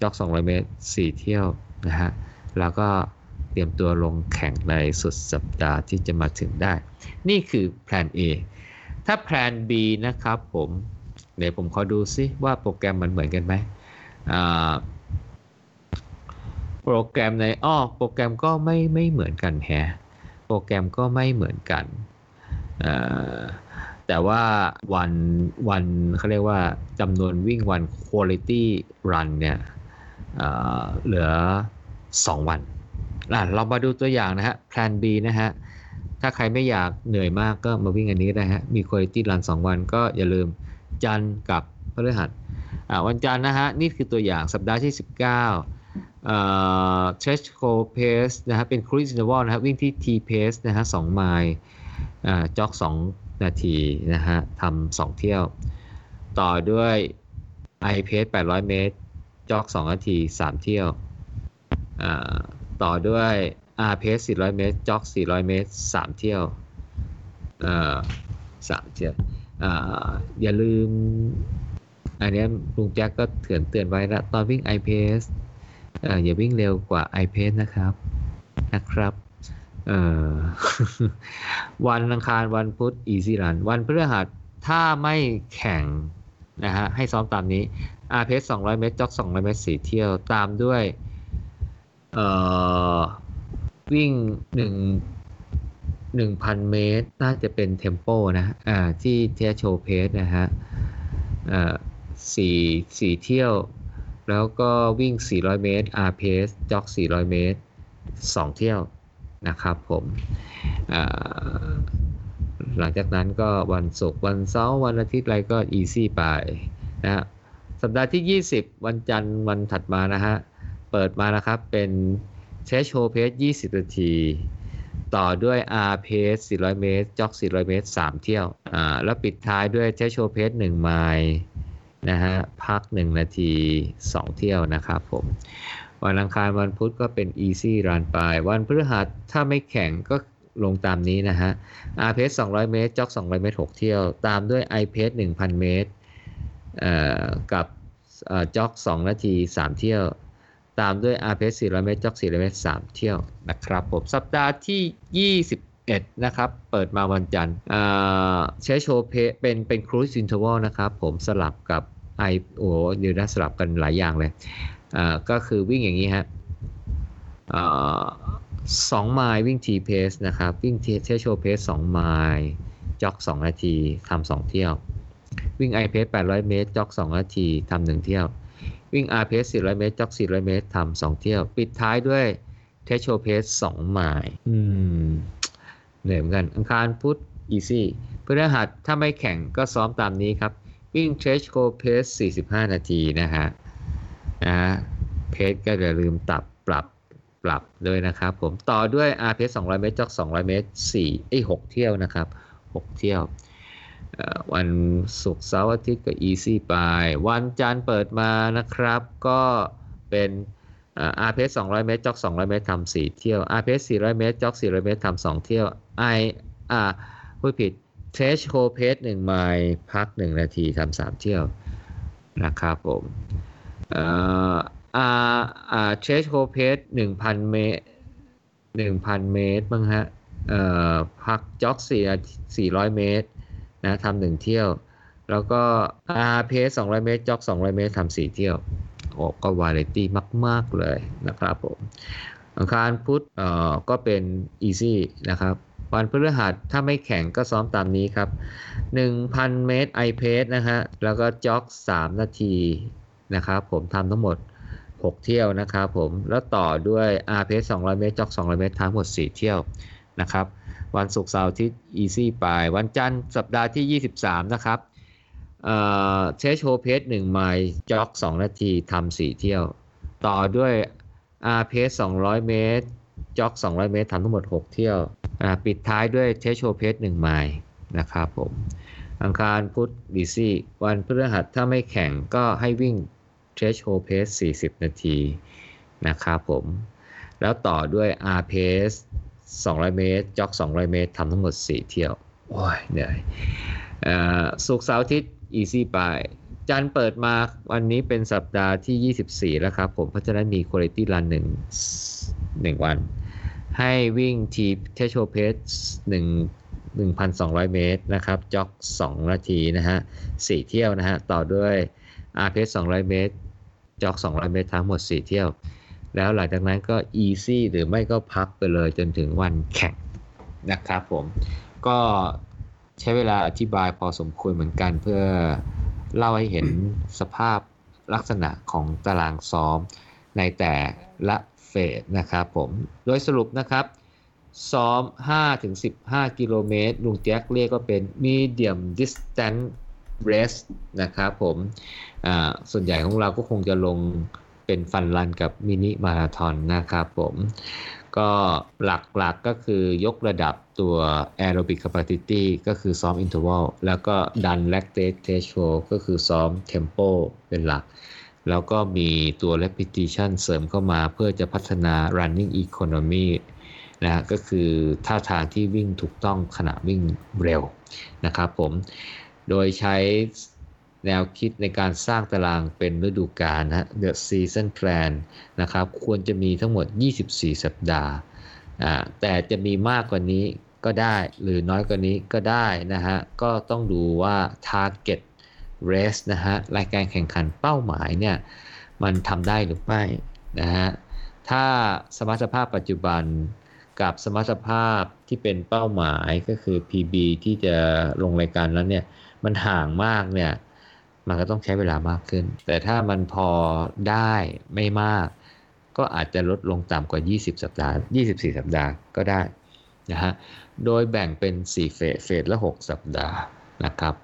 Jog 200 เมตร 4 เที่ยวนะฮะแล้วก็เตรียมตัวลงแข่งในสุดสัปดาห์ที่จะมาถึงได้ นี่คือแผน A ถ้าแผน B นะครับผม เดี๋ยวผมขอดูซิว่าโปรแกรมมันเหมือนกันไหมโปรแกรมในอ้อโปรแกรมก็ไม่ไม่เหมือนกันแฮะโปรแกรมก็ไม่เหมือนกัน แต่ว่าวันวันเขาเรียกว่าจำนวนวิ่งวัน quality run เนี่ยเหลือ 2 วันเรามาดูตัวอย่างนะฮะแพลน B นะฮะถ้าใครไม่อยากเหนื่อยมากก็มาวิ่งอันนี้ได้ฮะ มีคุณภาพรัน2 วันก็อย่าลืม จันกับพฤหัสวันจันทร์นะฮะนี่คือตัวอย่างสัปดาห์ที่ 19เอ่อ stretch go pace นะฮะเป็น cruise interval นะฮะวิ่งที่ T pace นะฮะ2ไมล์จ็อก 2 นาทีนะฮะทำ2เที่ยว ต่อด้วย I pace 800 เมตร จ็อก 2 นาที 3 เที่ยว ต่อด้วย R pace 400 เมตร จ็อก 400 เมตร 3 เที่ยวเอ่อสามเที่ยว อย่าลืม อันนี้ลุงแจ็คก็เถือนเตือนไว้ล้วตอนวิ่ง i pace เออย่าวิ่งเร็วกว่า i pace นะครับนะครับวันอังคารวันพุธ easy run วันพฤหัสถ้าไม่แข่งนะฮะให้ซ้อมตามนี้ R pace 200เมตรจ็อก200เมตร4เที่ยวตามด้วย เอ่อ วิ่งหนึ่ง หนึ่งพันเมตร น่าจะเป็นเทมโปนะอ่าที่เทียโชเพสนะฮะอ่าสี่สี่เที่ยว แล้วก็วิ่ง 400 เมตร R pace จ็อก 400 เมตร 2 เที่ยวนะครับผมหลังจากนั้นก็วันศุกร์วันเสาร์วันอาทิตย์อะไรก็ easy ไปนะฮะสัปดาห์ที่ 20 วันจันทร์วันถัดมานะฮะ เปิดมานะครับเป็นเชสโชเพส20 นาที ต่อด้วย R pace 400 เมตร จ็อก 400 เมตร 3 เที่ยว อ่า แล้วปิดท้ายด้วยเชโชเพส1ไมล์นะฮะ พัก 1 นาที 2 เที่ยวนะครับผม วันอังคารวันพุธก็เป็น easy run ไป วันพฤหัสถ้าไม่แข่งก็ลงตามนี้นะฮะ R pace 200 เมตร จ็อก 200 เมตร 6 เที่ยว ตามด้วย I pace 1,000 เมตร เอ่อ กับจ็อก 2 นาที 3 เที่ยว ตามด้วย R pace 400 เมตร จ็อก 400 เมตร 3 เที่ยวนะครับผมสัปดาห์ที่ 21 นะครับ เปิดมาวันจันทร์ใช้โชว์เพเป็นเป็นครู i อินเทอร์วลนะครับผมสลับกับ I โอ้เดี๋ยวนะสลับกันหลายอย่างเลยก็คือวิ่งอย่างนี้ฮะสองไมล์วิ่ง T pace นะครับ วิ่ง threshold pace สองไมล์ jog สองนาทีทำสองเที่ยว วิ่ง I pace 800เมตร jog สองนาทีทำหนึ่งเที่ยว วิ่ง R pace 400 เมตร jog 400 เมตรทำสองเที่ยว ปิดท้ายด้วย threshold pace สองไมล์อืมเหนื่อยเหมือนกัน อังคารพุธ easy พฤหัสถ้าไม่แข่งก็ซ้อมตามนี้ครับ วิ่งเทรชโคเพส45 นาทีนะฮะนะฮะเพจก็อย่าลืมปรับปรับปรับด้วยนะครับผมต่อด้วย R เพจ200 เมตรจ็อก 200 เมตร4ไอ้6เที่ยวนะครับ 6 เที่ยวเอ่อ วันศุกร์เสาร์อาทิตย์ก็ easy ไปวันจันทร์เปิดมานะครับ ก็เป็นเอ่อ R เพจ200เมตรจ็อก200เมตรทำ4เที่ยว R เพจ400เมตรจ็อก400เมตรทำ2เที่ยว I อ่าพูดผิดเทชโคเพจ1ไมล์พัก1นาทีทำ3เที่ยวนะครับผมเอ่ออ่าอ่าเชโคเพสหนึ่งพันเมตรหนึ่งพันเมตรบ้างฮะเอ่อพักจ็อกสี่สี่ร้อยเมตร นะทำหนึ่งเที่ยว แล้วก็อาเพสสองร้อยเมตรจ็อกสองร้อยเมตรทำสี่เที่ยวโอ้ก็วาไรตี้มาก ๆ เลยนะครับผมอังคารพุธเอ่อก็เป็นอีซี่นะครับ วันพฤหัสถ้าไม่แข่งก็ซ้อมตามนี้ครับ 1,000 เมตรไอเพสนะฮะแล้วก็จ็อก 3 นาทีนะครับผมทำทั้งหมด 6 เที่ยวนะครับผมแล้วต่อด้วย R p 200 เมตรจ็อก 200 เมตรทั้งหมด 4 เที่ยวนะครับ วันศุกร์เสาร์อาทิตย์ easy ไป วันจันทร์สัปดาห์ที่ 23 นะครับเอ่อ threshold pace 1ไมล์ jog 2นาทีทำ4เที่ยว ต่อด้วย R p 200เมตร จ็อก200เมตรทำทั้งหมด6เที่ยวอ่าปิดท้ายด้วย threshold pace 1ไมล์นะครับผม อังคารพุธ easy วันพฤหัสถ้าไม่แข่งก็ให้วิ่ง threshold pace 40นาทีนะครับผม แล้วต่อด้วย R pace 200 เมตร จ็อก 200 เมตรทำทั้งหมด 4 เที่ยว โอ้ยเหนื่อยเอ่อสุกร์เสาร์อาทิตย์ easy ไปจันทร์เปิดมาวันนี้เป็นสัปดาห์ที่ 24 แล้วครับผม เพราะฉะนั้นมี quality run หนึ่งหนึ่งวัน ให้วิ่งทีเทชโชเพสหนึ่ง1,200 เมตรนะครับ จ็อก 2 นาทีนะฮะ4เที่ยวนะฮะ ต่อด้วย R pace 200 เมตร จ็อก 200 เมตร ทั้งหมด 4 เที่ยว แล้วหลังจากนั้นก็ easy หรือไม่ก็พักไปเลยจนถึงวันแข่งนะครับผม ก็ใช้เวลาอธิบายพอสมควรเหมือนกันเพื่อเล่าให้เห็นสภาพลักษณะของตารางซ้อมในแต่ละเฟสนะครับผม โดยสรุปนะครับ ซ้อม 5-15 กิโลเมตร ลุงแจ็คเรียกว่าเป็น medium distance race นะครับผม ส่วนใหญ่ของเราก็คงจะลง เป็นฟันรันกับมินิมาราทอนนะครับผมก็หลักๆกก็คือยกระดับตัว aerobic capacity ก็คือซ้อม interval แล้วก็ดัน lactate threshold ก็คือซ้อม tempo เป็นหลัก แล้วก็มีตัว repetition เสริมเข้ามาเพื่อจะพัฒนา running economy นะฮะก็คือท่าทางที่วิ่งถูกต้องขณะวิ่งเร็วนะครับผม โดยใช้ แนวคิดในการสร้างตารางเป็นฤดูกาลนะ The Season Plan นะครับ ควรจะมีทั้งหมด 24 สัปดาห์ แต่จะมีมากกว่านี้ก็ได้หรือน้อยกว่านี้ก็ได้นะฮะ ก็ต้องดูว่า Target Race นะฮะ รายการแข่งขันเป้าหมายเนี่ย มันทำได้หรือไม่นะฮะ ถ้าสมรรถภาพปัจจุบันกับสมรรถภาพที่เป็นเป้าหมายก็คือ PB ที่จะลงรายการนั้นเนี่ย มันห่างมากเนี่ย มันก็ต้องใช้เวลามากขึ้น แต่ถ้ามันพอได้ไม่มาก ก็อาจจะลดลงต่ำกว่า 20 สัปดาห์ 24 สัปดาห์ก็ได้นะฮะ โดยแบ่งเป็น 4 เฟส เฟสละ 6 สัปดาห์นะครับ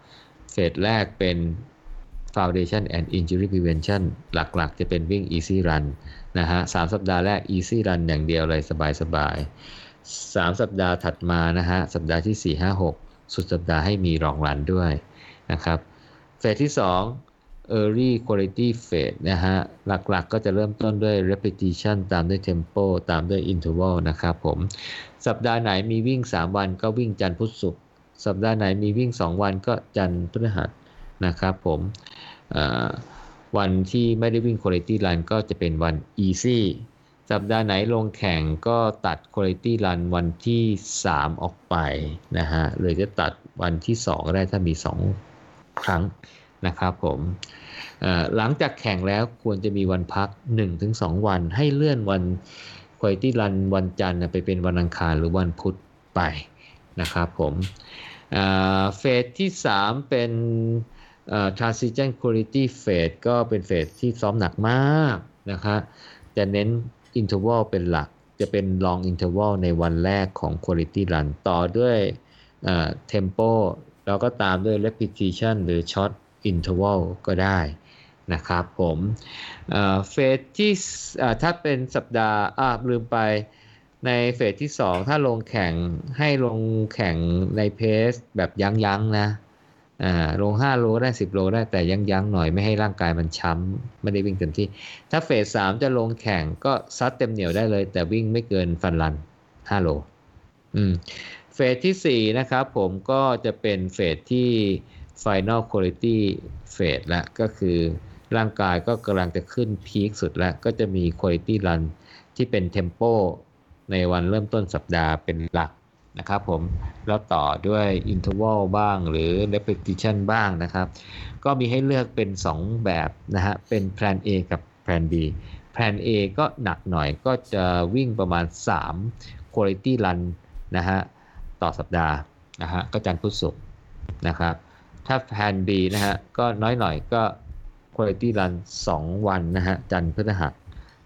เฟสแรกเป็น Foundation and Injury Prevention หลักๆ จะเป็นวิ่ง Easy Run นะฮะสสัปดาห์แรก Easy Run อย่างเดียวเลยสบายๆ 3 สัปดาห์ถัดมานะฮะ สัปดาห์ที่ 4 5 6 สุดสัปดาห์ให้มีรองรันด้วยนะครับ สที่ 2 Early Quality Phase นะฮะ หลักๆก็จะเริ่มต้นด้วย Repetition ตามด้วย Tempo ตามด้วย Interval นะครับผม สัปดาห์ไหนมีวิ่ง 3 วันก็วิ่งจันทร์พุธศุกร์สัปดาห์ไหนมีวิ่ง 2 วันก็จันทร์พฤหัสนะครับผมวันที่ไม่ได้วิ่ง Quality Run ก็จะเป็นวัน Easy สัปดาห์ไหนลงแข่งก็ตัด Quality Run วันที่ 3 ออกไปนะฮะหรือจะตัดวันที่ 2 ได้ถ้ามี 2 ครั้งนะครับผมหลังจากแข่งแล้วควรจะมีวันพัก 1-2 วันให้เลื่อนวัน Quality Run วันจันทร์ไปเป็นวันอังคารหรือวันพุธไปนะครับผมเฟสที่ 3 เป็น transition quality phase ก็เป็นเฟสที่ซ้อมหนักมากนะคะจะเน้น interval เป็นหลัก จะเป็น long interval ในวันแรกของ quality run ต่อด้วย tempo แล้วก็ตามด้วย repetition หรือ short interval ก็ได้นะครับผมเฟสที่ถ้าเป็นสัปดาห์อ่าลืมไปในเฟสที่ 2 ถ้าลงแข่งให้ลงแข่งในเพสแบบยั้งๆนะอ่าลง 5 โลได้ 10 โลได้แต่ยั้งๆหน่อยไม่ให้ร่างกายมันช้ำไม่ได้วิ่งเต็มที่ ถ้าเฟส 3 จะลงแข่งก็ซัดเต็มเหนียวได้เลย แต่วิ่งไม่เกินฟันรัน 5 โล อืม เฟสที่ 4 นะครับผมก็จะเป็นเฟสที่ Final Quality เฟสแล้วก็คือร่างกายก็กำลังจะขึ้นพีคสุดแล้ว ก็จะมี Quality Run ที่เป็น Tempo ในวันเริ่มต้นสัปดาห์เป็นหลักนะครับผมแล้วต่อด้วย interval บ้างหรือ repetition บ้างนะครับ ก็มีให้เลือกเป็น 2 แบบนะฮะ เป็น plan A กับ plan B plan A ก็หนักหน่อยก็จะวิ่งประมาณ 3 quality run นะฮะ ต่อสัปดาห์นะฮะก็จันทร์พุธศุกร์นะครับ ถ้า plan B นะฮะก็น้อยหน่อยก็ quality run 2 วันนะฮะจันทร์พฤหัส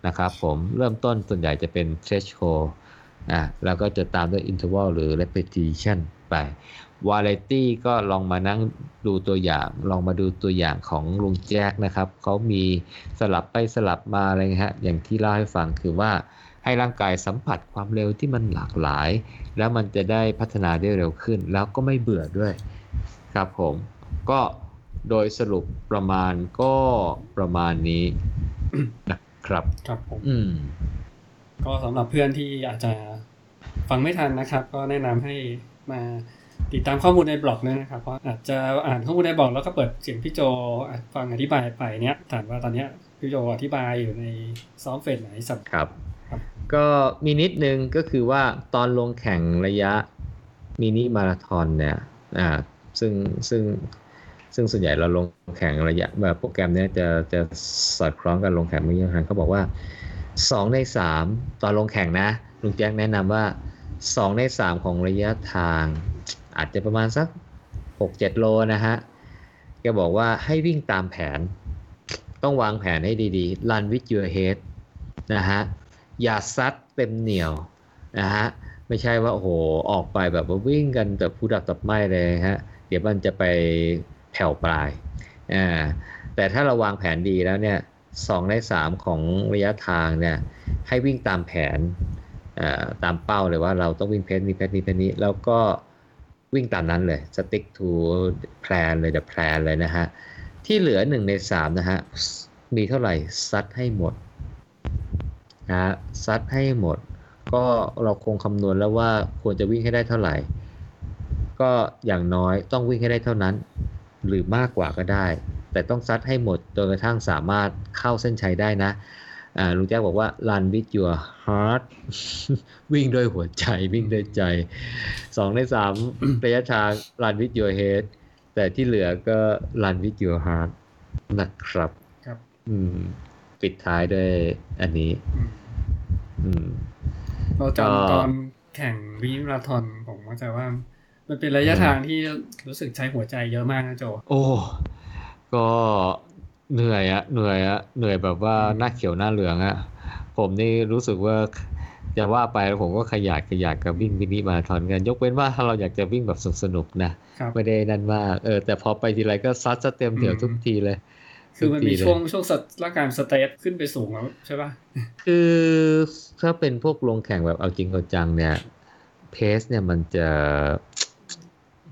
นะครับผมเริ่มต้นส่วนใหญ่จะเป็น threshold อะแล้วก็จะตามด้วย interval หรือ repetition ไป variety ก็ลองมานั่งดูตัวอย่าง ลองมาดูตัวอย่างของลุงแจ็คนะครับเขามีสลับไปสลับมาอะไรฮะอย่างที่เล่าให้ฟังคือว่า ให้ร่างกายสัมผัสความเร็วที่มันหลากหลาย แล้วมันจะได้พัฒนาได้เร็วขึ้น แล้วก็ไม่เบื่อด้วยครับผม ก็โดยสรุปประมาณก็ประมาณนี้นะครับ ครับผมอืมก็สำหรับเพื่อนที่อาจจะฟังไม่ทันนะครับ ก็แนะนำให้มาติดตามข้อมูลในบล็อกด้วยนะครับ เพราะอาจจะอ่านข้อมูลในบล็อกแล้วก็เปิดเสียงพี่โจฟังอธิบายไปเนี้ยถามว่าตอนเนี้ยพี่โจอธิบายอยู่ในซ้อมเฟสไหนสับครับ ก็มีนิดนึงก็คือว่าตอนลงแข่งระยะมินิมาราทอนเนี่ยอ่าซึ่งซึ่งซึ่งส่วนใหญ่เราลงแข่งระยะแบบโปรแกรมนี้จะจะสอดคล้องกันลงแข่งมินิมาราทอนเขาบอกว่าสองในสามตอนลงแข่งนะลุงแจ็คแนะนำว่าสองในสามของระยะทาง อาจจะประมาณสักหกเจ็ดโลนะฮะแกบอกว่าให้วิ่งตามแผน ต้องวางแผนให้ดีๆ run with your head นะฮะ อย่าซัดเต็มเหนียวนะฮะไม่ใช่ว่าโอ้โหออกไปแบบว่าวิ่งกันแบบผู้ดับตับไม่เลยฮะเดี๋ยวมันจะไปแผ่วปลายอ่าแต่ถ้าเราวางแผนดีแล้วเนี่ยสองในสามของระยะทางเนี่ยให้วิ่งตามแผนตามเป้าเลยว่าเราต้องวิ่งเพจนี้เพจนี้เพจนี้แล้วก็วิ่งตามนั้นเลย stick to plan เลย the plan เลยนะฮะ ที่เหลือหนึ่งในสามนะฮะ มีเท่าไหร่ซัดให้หมด นะซัดให้หมด ก็เราคงคำนวณแล้วว่าควรจะวิ่งให้ได้เท่าไหร่ ก็อย่างน้อยต้องวิ่งให้ได้เท่านั้น หรือมากกว่าก็ได้ แต่ต้องซัดให้หมดจนกระทั่งสามารถเข้าเส้นชัยได้นะลุงแจ๊กบอกว่า run with your heart วิ่งด้วยหัวใจวิ่งด้วยใจสองในสามระยะทาง run with your head แต่ที่เหลือก็ run with your heart นะครับ ครับปิดท้ายด้วยอันนี้ อืมเราก็จำตอนแข่งวีมาราธอนผมเข้าใจว่า มันเป็นระยะทางที่รู้สึกใช้หัวใจเยอะมากนะโจ โอ้ ก็เหนื่อยอะเหนื่อยอะเหนื่อยแบบว่าหน้าเขียวหน้าเหลืองอะผมนี่รู้สึกว่าจะว่าไปแล้วผมก็ขยาดขยาดกับวิ่งมินิมาราธอนกันยกเว้นว่าถ้าเราอยากจะวิ่งแบบสนุกๆนะครับไม่ได้นั่นมากเออแต่พอไปทีไรก็ซัดจะเต็มเหนียวอืมทุกทีเลย คือมันมีทุกทีเลยช่วงช่วงสตร่างกาย state ขึ้นไปสูงแล้วใช่ป่ะคือ ถ้าเป็นพวกลงแข่งแบบเอาจริงเอาจังเนี่ย pace เนี่ยมันจะ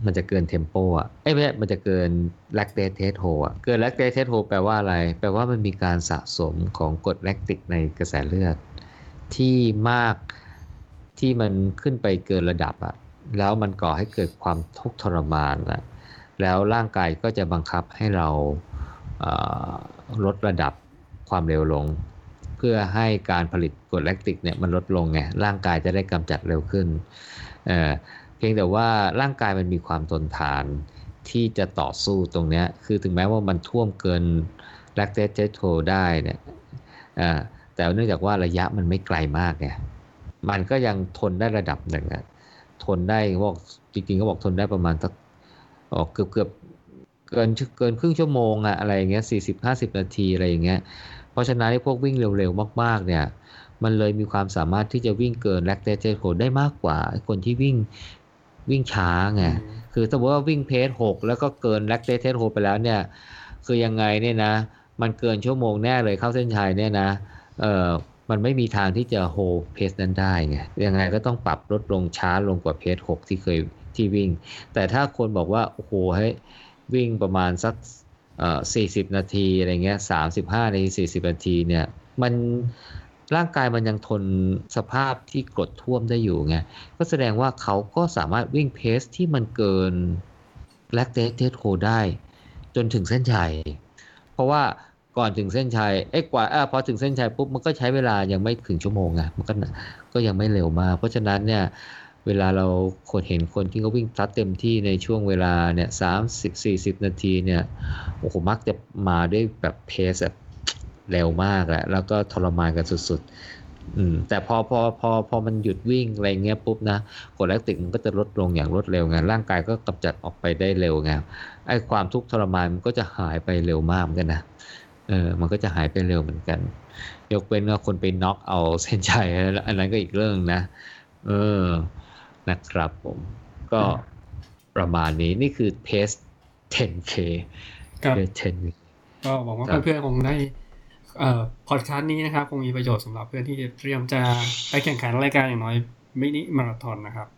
มันจะเกิน tempo อะ เอ้ยไม่ใช่มันจะเกิน lactate threshold อะ เกิน lactate threshold แปลว่าอะไร แปลว่ามันมีการสะสมของกรดแลคติกในกระแสเลือด ที่มากที่มันขึ้นไปเกินระดับอะ แล้วมันก่อให้เกิดความทุกข์ทรมานอะ แล้วร่างกายก็จะบังคับให้เราลดระดับความเร็วลง เพื่อให้การผลิต รดแลคติกเนี่ยมันลดลงไงร่างกายจะได้กำจัดเร็วขึ้นเออเพียงแต่ว่าร่างกายมันมีความทนทานที่จะต่อสู้ตรงเนี้ยคือถึงแม้ว่ามันท่วมเกินlactate threshold ได้เนี่ยอ่แต่เนื่องจากว่าระยะมันไม่ไกลมากไงมันก็ยังทนได้ระดับหนึ่งอะทนได้บอกจริงๆเขาบอกทนได้ประมาณสักออกเกือบเกือบเกินเกินครึ่งชั่วโมงอะอะไรอย่างเงี้ยสี่สิบห้าสิบนาทีอะไรอย่างเงี้ยเพราะฉะนั้นพวกวิ่งเร็วๆมาก ๆ เนี่ย มันเลยมีความสามารถที่จะวิ่งเกินแลคเตเ e โ o ได้มากกว่าไอ้คนที่วิ่งวิ่งช้าไงคือสมมติว่าวิ่ง pace หกแล้วก็เกินแลคเตเ e โ o ไปแล้วเนี่ย คือยังไงเนี่ยนะ มันเกินชั่วโมงแน่เลยเข้าเส้นชัยเนี่ยนะเออมันไม่มีทางที่จะโฮเพสนั้นได้ไงยังไงก็ต้องปรับลดลงช้าลงกว่าเพจหกที่เคยที่วิ่ง แต่ถ้าคนบอกว่าโอ้โหให้วิ่งประมาณสักเอ่อ40นาทีอะไรเงี้ย35นาที40นาทีเนี่ยมัน ร่างกายมันยังทนสภาพที่กรดท่วมได้อยู่ไง ก็แสดงว่าเขาก็สามารถวิ่งเพสที่มันเกินlactate threshold ได้ จนถึงเส้นชัย เพราะว่าก่อนถึงเส้นชัยเอ้กว่าอพอถึงเส้นชัยปุ๊บมันก็ใช้เวลายังไม่ถึงชั่วโมงไงมันก็ก็ยังไม่เร็วมาก เพราะฉะนั้นเนี่ยเวลาเราคนเห็นคนที่เขาวิ่งซัดเต็มที่ในช่วงเวลาเนี่ยสามสิบสี่สิบนาทีเนี่ยโอ้โหมักจะมาด้วยแบบ pace แบบ เร็วมากแหละแล้วก็ทรมานกันสุดๆ อืม แต่พอพอพอพอมันหยุดวิ่งอะไรเงี้ยปุ๊บนะกรดแลคติกมันก็จะลดลงอย่างรวดเร็วไงร่างกายก็กำจัดออกไปได้เร็วไงไอ้ความทุกข์ทรมานมันก็จะหายไปเร็วมากเหมือนกันนะเออ มันก็จะหายไปเร็วเหมือนกัน ยกเว้นว่าคนไปน็อกเอาเส้นชัยอันนั้นก็อีกเรื่องนะ เออ นะครับผม ก็ประมาณนี้ นี่คือเพส 10K ครับเพส 10K ก็หวังว่าครับเพื่อนๆคงได้ เอ่อพอดคาสต์นี้นะครับ คงมีประโยชน์สำหรับเพื่อนที่เตรียมจะไปแข่งขันรายการอย่างน้อยมินิมาราธอนนะครับ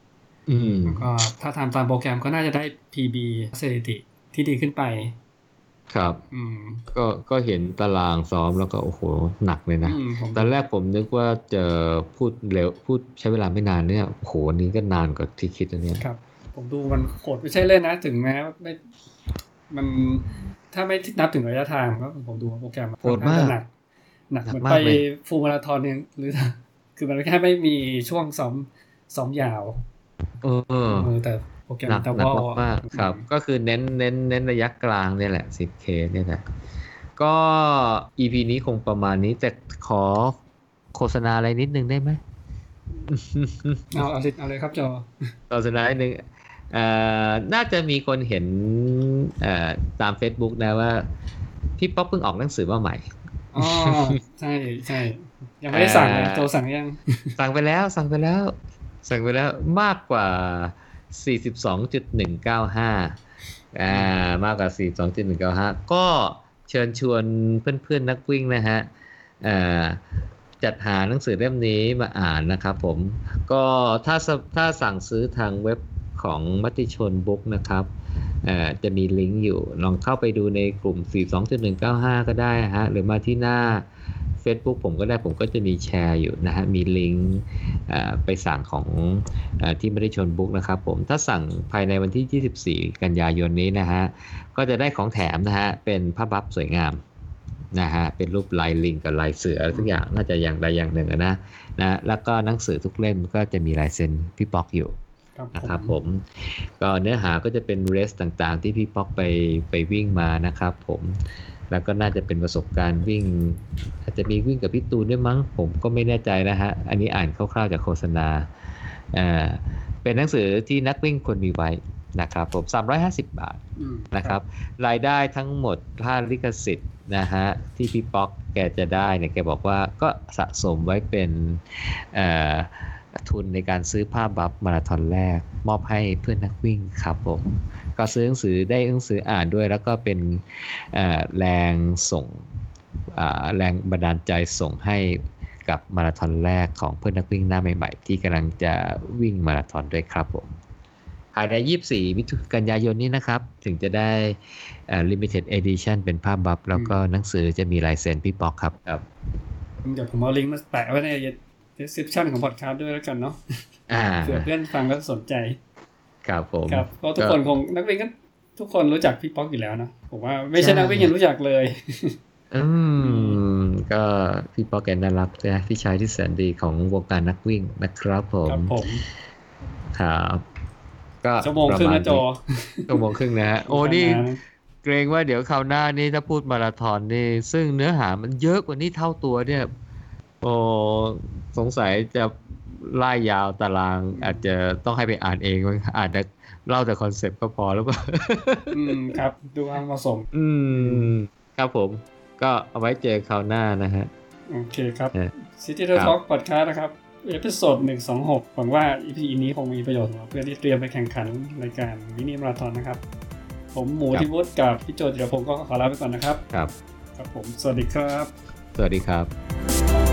อืมแล้วก็ถ้าทำตามโปรแกรมก็น่าจะได้ PB สถิติที่ดีขึ้นไป ครับ อืม ก็ก็เห็นตารางซ้อมแล้วก็โอ้โหหนักเลยนะอืมผมตอนแรกผมนึกว่าจะพูดเร็วพูดใช้เวลาไม่นานเนี่ยโอ้โหวันนี้ก็นานกว่าที่คิดนะเนี่ยครับ ผมดูมันโหดไม่ใช่เล่นนะ ถึงแม้ไม่มัน ถ้าไม่นับถึงระยะทางก็ผมดูโปรแกรมโหดมากหนักหนักหนักเหมือนมากไปเลยฟูลมาราธอนเนี่ยหรือ คือมันแค่ไม่มีช่วงซ้อมซ้อมยาว เออเออแต่โปรแกรมหนักแต่หนักว่ามากๆครับ ก็คือเน้นเน้นเน้นระยะกลางเนี่ยแหละ 10K เนี่ยแหละก็ EP นี้คงประมาณนี้ แต่ขอโฆษณาอะไรนิดนึงได้ไหมเอาเอาสิเอาเลยครับจอโฆษณานิดนึงเอ่อ น่าจะมีคนเห็นเอ่อตาม Facebook นะว่า พี่ป๊อปเพิ่งออกหนังสือมาใหม่อ๋อใช่ใช่ยังไม่ได้สั่งเลยเอ่อโจสั่งยัง สั่งไปแล้วสั่งไปแล้ว สั่งไปแล้วมากกว่า 42.195อ่ามากกว่า 42.195 ก็เชิญชวนเพื่อนๆนักวิ่งนะฮะเอ่อจัดหาหนังสือเล่มนี้มาอ่านนะครับผม ก็ถ้าสถ้าสั่งซื้อทางเว็บ ของมติชนบุ๊กนะครับเอ่อจะมีลิงก์อยู่ลองเข้าไปดูในกลุ่ม 42.195 ก็ได้ฮะหรือมาที่หน้า Facebook ผมก็ได้ผมก็จะมีแชร์อยู่นะฮะมีลิงก์เอ่อไปสั่งของเออที่ไม่ได้ชนบุ๊กนะครับผมถ้าสั่งภายในวันที่ 24 กันยายนนี้นะฮะก็จะได้ของแถมนะฮะเป็นผ้าบัฟสวยงามนะฮะเป็นรูปลายลิงกับลายเสืออะไรทุกอย่างน่าจะอย่างใดอย่างหนึ่งนะนะแล้วก็หนังสือทุกเล่มก็จะมีลายเซ็นพี่ป๊อกอยู่ นะครับผมก็เนื้อหาก็จะเป็นเรสต่างๆ ที่พี่ป๊อกไปไปวิ่งมานะครับผมแล้วก็น่าจะเป็นประสบการณ์วิ่ง อาจจะมีวิ่งกับพี่ตูนด้วยมั้งผมก็ไม่แน่ใจนะฮะ อันนี้อ่านคร่าวๆจากโฆษณาอ่าเป็นหนังสือที่นักวิ่งควรมีไว้นะครับผม 350 บาทอืมนะครับ รายได้ทั้งหมดค่าลิขสิทธิ์นะฮะที่พี่ป๊อกแกจะได้เนี่ยแกบอกว่าก็สะสมไว้เป็นเอ่อ ทุนในการซื้อผ้าบัฟมาราธอนแรก มอบให้เพื่อนนักวิ่งครับผมก็ซื้อหนังสือได้หนังสืออ่านด้วย แล้วก็เป็นแรงส่งแรงบันดาลใจส่งให้กับมาราธอนแรกของเพื่อนนักวิ่งหน้าใหม่ๆ ที่กำลังจะวิ่งมาราธอนด้วยครับผมภายใน 24 มิถุกันยายนนี้นะครับ ถึงจะได้ limited edition เป็นภาพบัฟแล้วก็หนังสือจะมีลายเซ็นพี่ป๊อกครับครับเดี๋ยวผมเอาลิงก์มาแปะไว้ใน description ของ podcast ด้วยแล้วกันเนาะอ่าเผื่อเพื่อนฟังแล้วสนใจ ครับผมครับเพราะทุกคนคงนักวิ่งก็ทุกคนรู้จักพี่ป๊อกอยู่แล้วนะผมว่าไม่ใช่นักวิ่งยังรู้จักเลย อืม ก็พี่ป๊อกแกน่ารักนะพี่ชายที่แสนดีของวงการนักวิ่งนะครับผครัมบผมครับก็ชั่วโมงครึ่งนะโจชั่วโมงครึ่งนะฮะโอ้นี่เกรงว่าเดี๋ยวคราวหน้านี่ถ้าพูดมาราธอนนี่ ซึ่งเนื้อหามันเยอะกว่านี้เท่าตัวเนี่ย โอ้สงสัยจะไล่ยาวตาราง อาจจะต้องให้ไปอ่านเองมั้งอ่านแต่เล่าแต่ concept ก็พอแล้วก็อืมครับ ดูความเหมาะสม อืม ครับผม ก็เอาไว้เจอคราวหน้านะฮะ โอเคครับเออ City to Talk Podcast นะครับepisode หนึ่งสองหกหวังว่า EP นี้คงมีประโยชน์สำหรับเพื่อนที่เตรียมไปแข่งขันรายการมินิมาราธอนนะครับ ผมหมูครับทิวุฒิกับพี่โจจิรพงศ์ก็ขอลาไปก่อนนะครับ ครับ ครับผม สวัสดีครับ สวัสดีครับ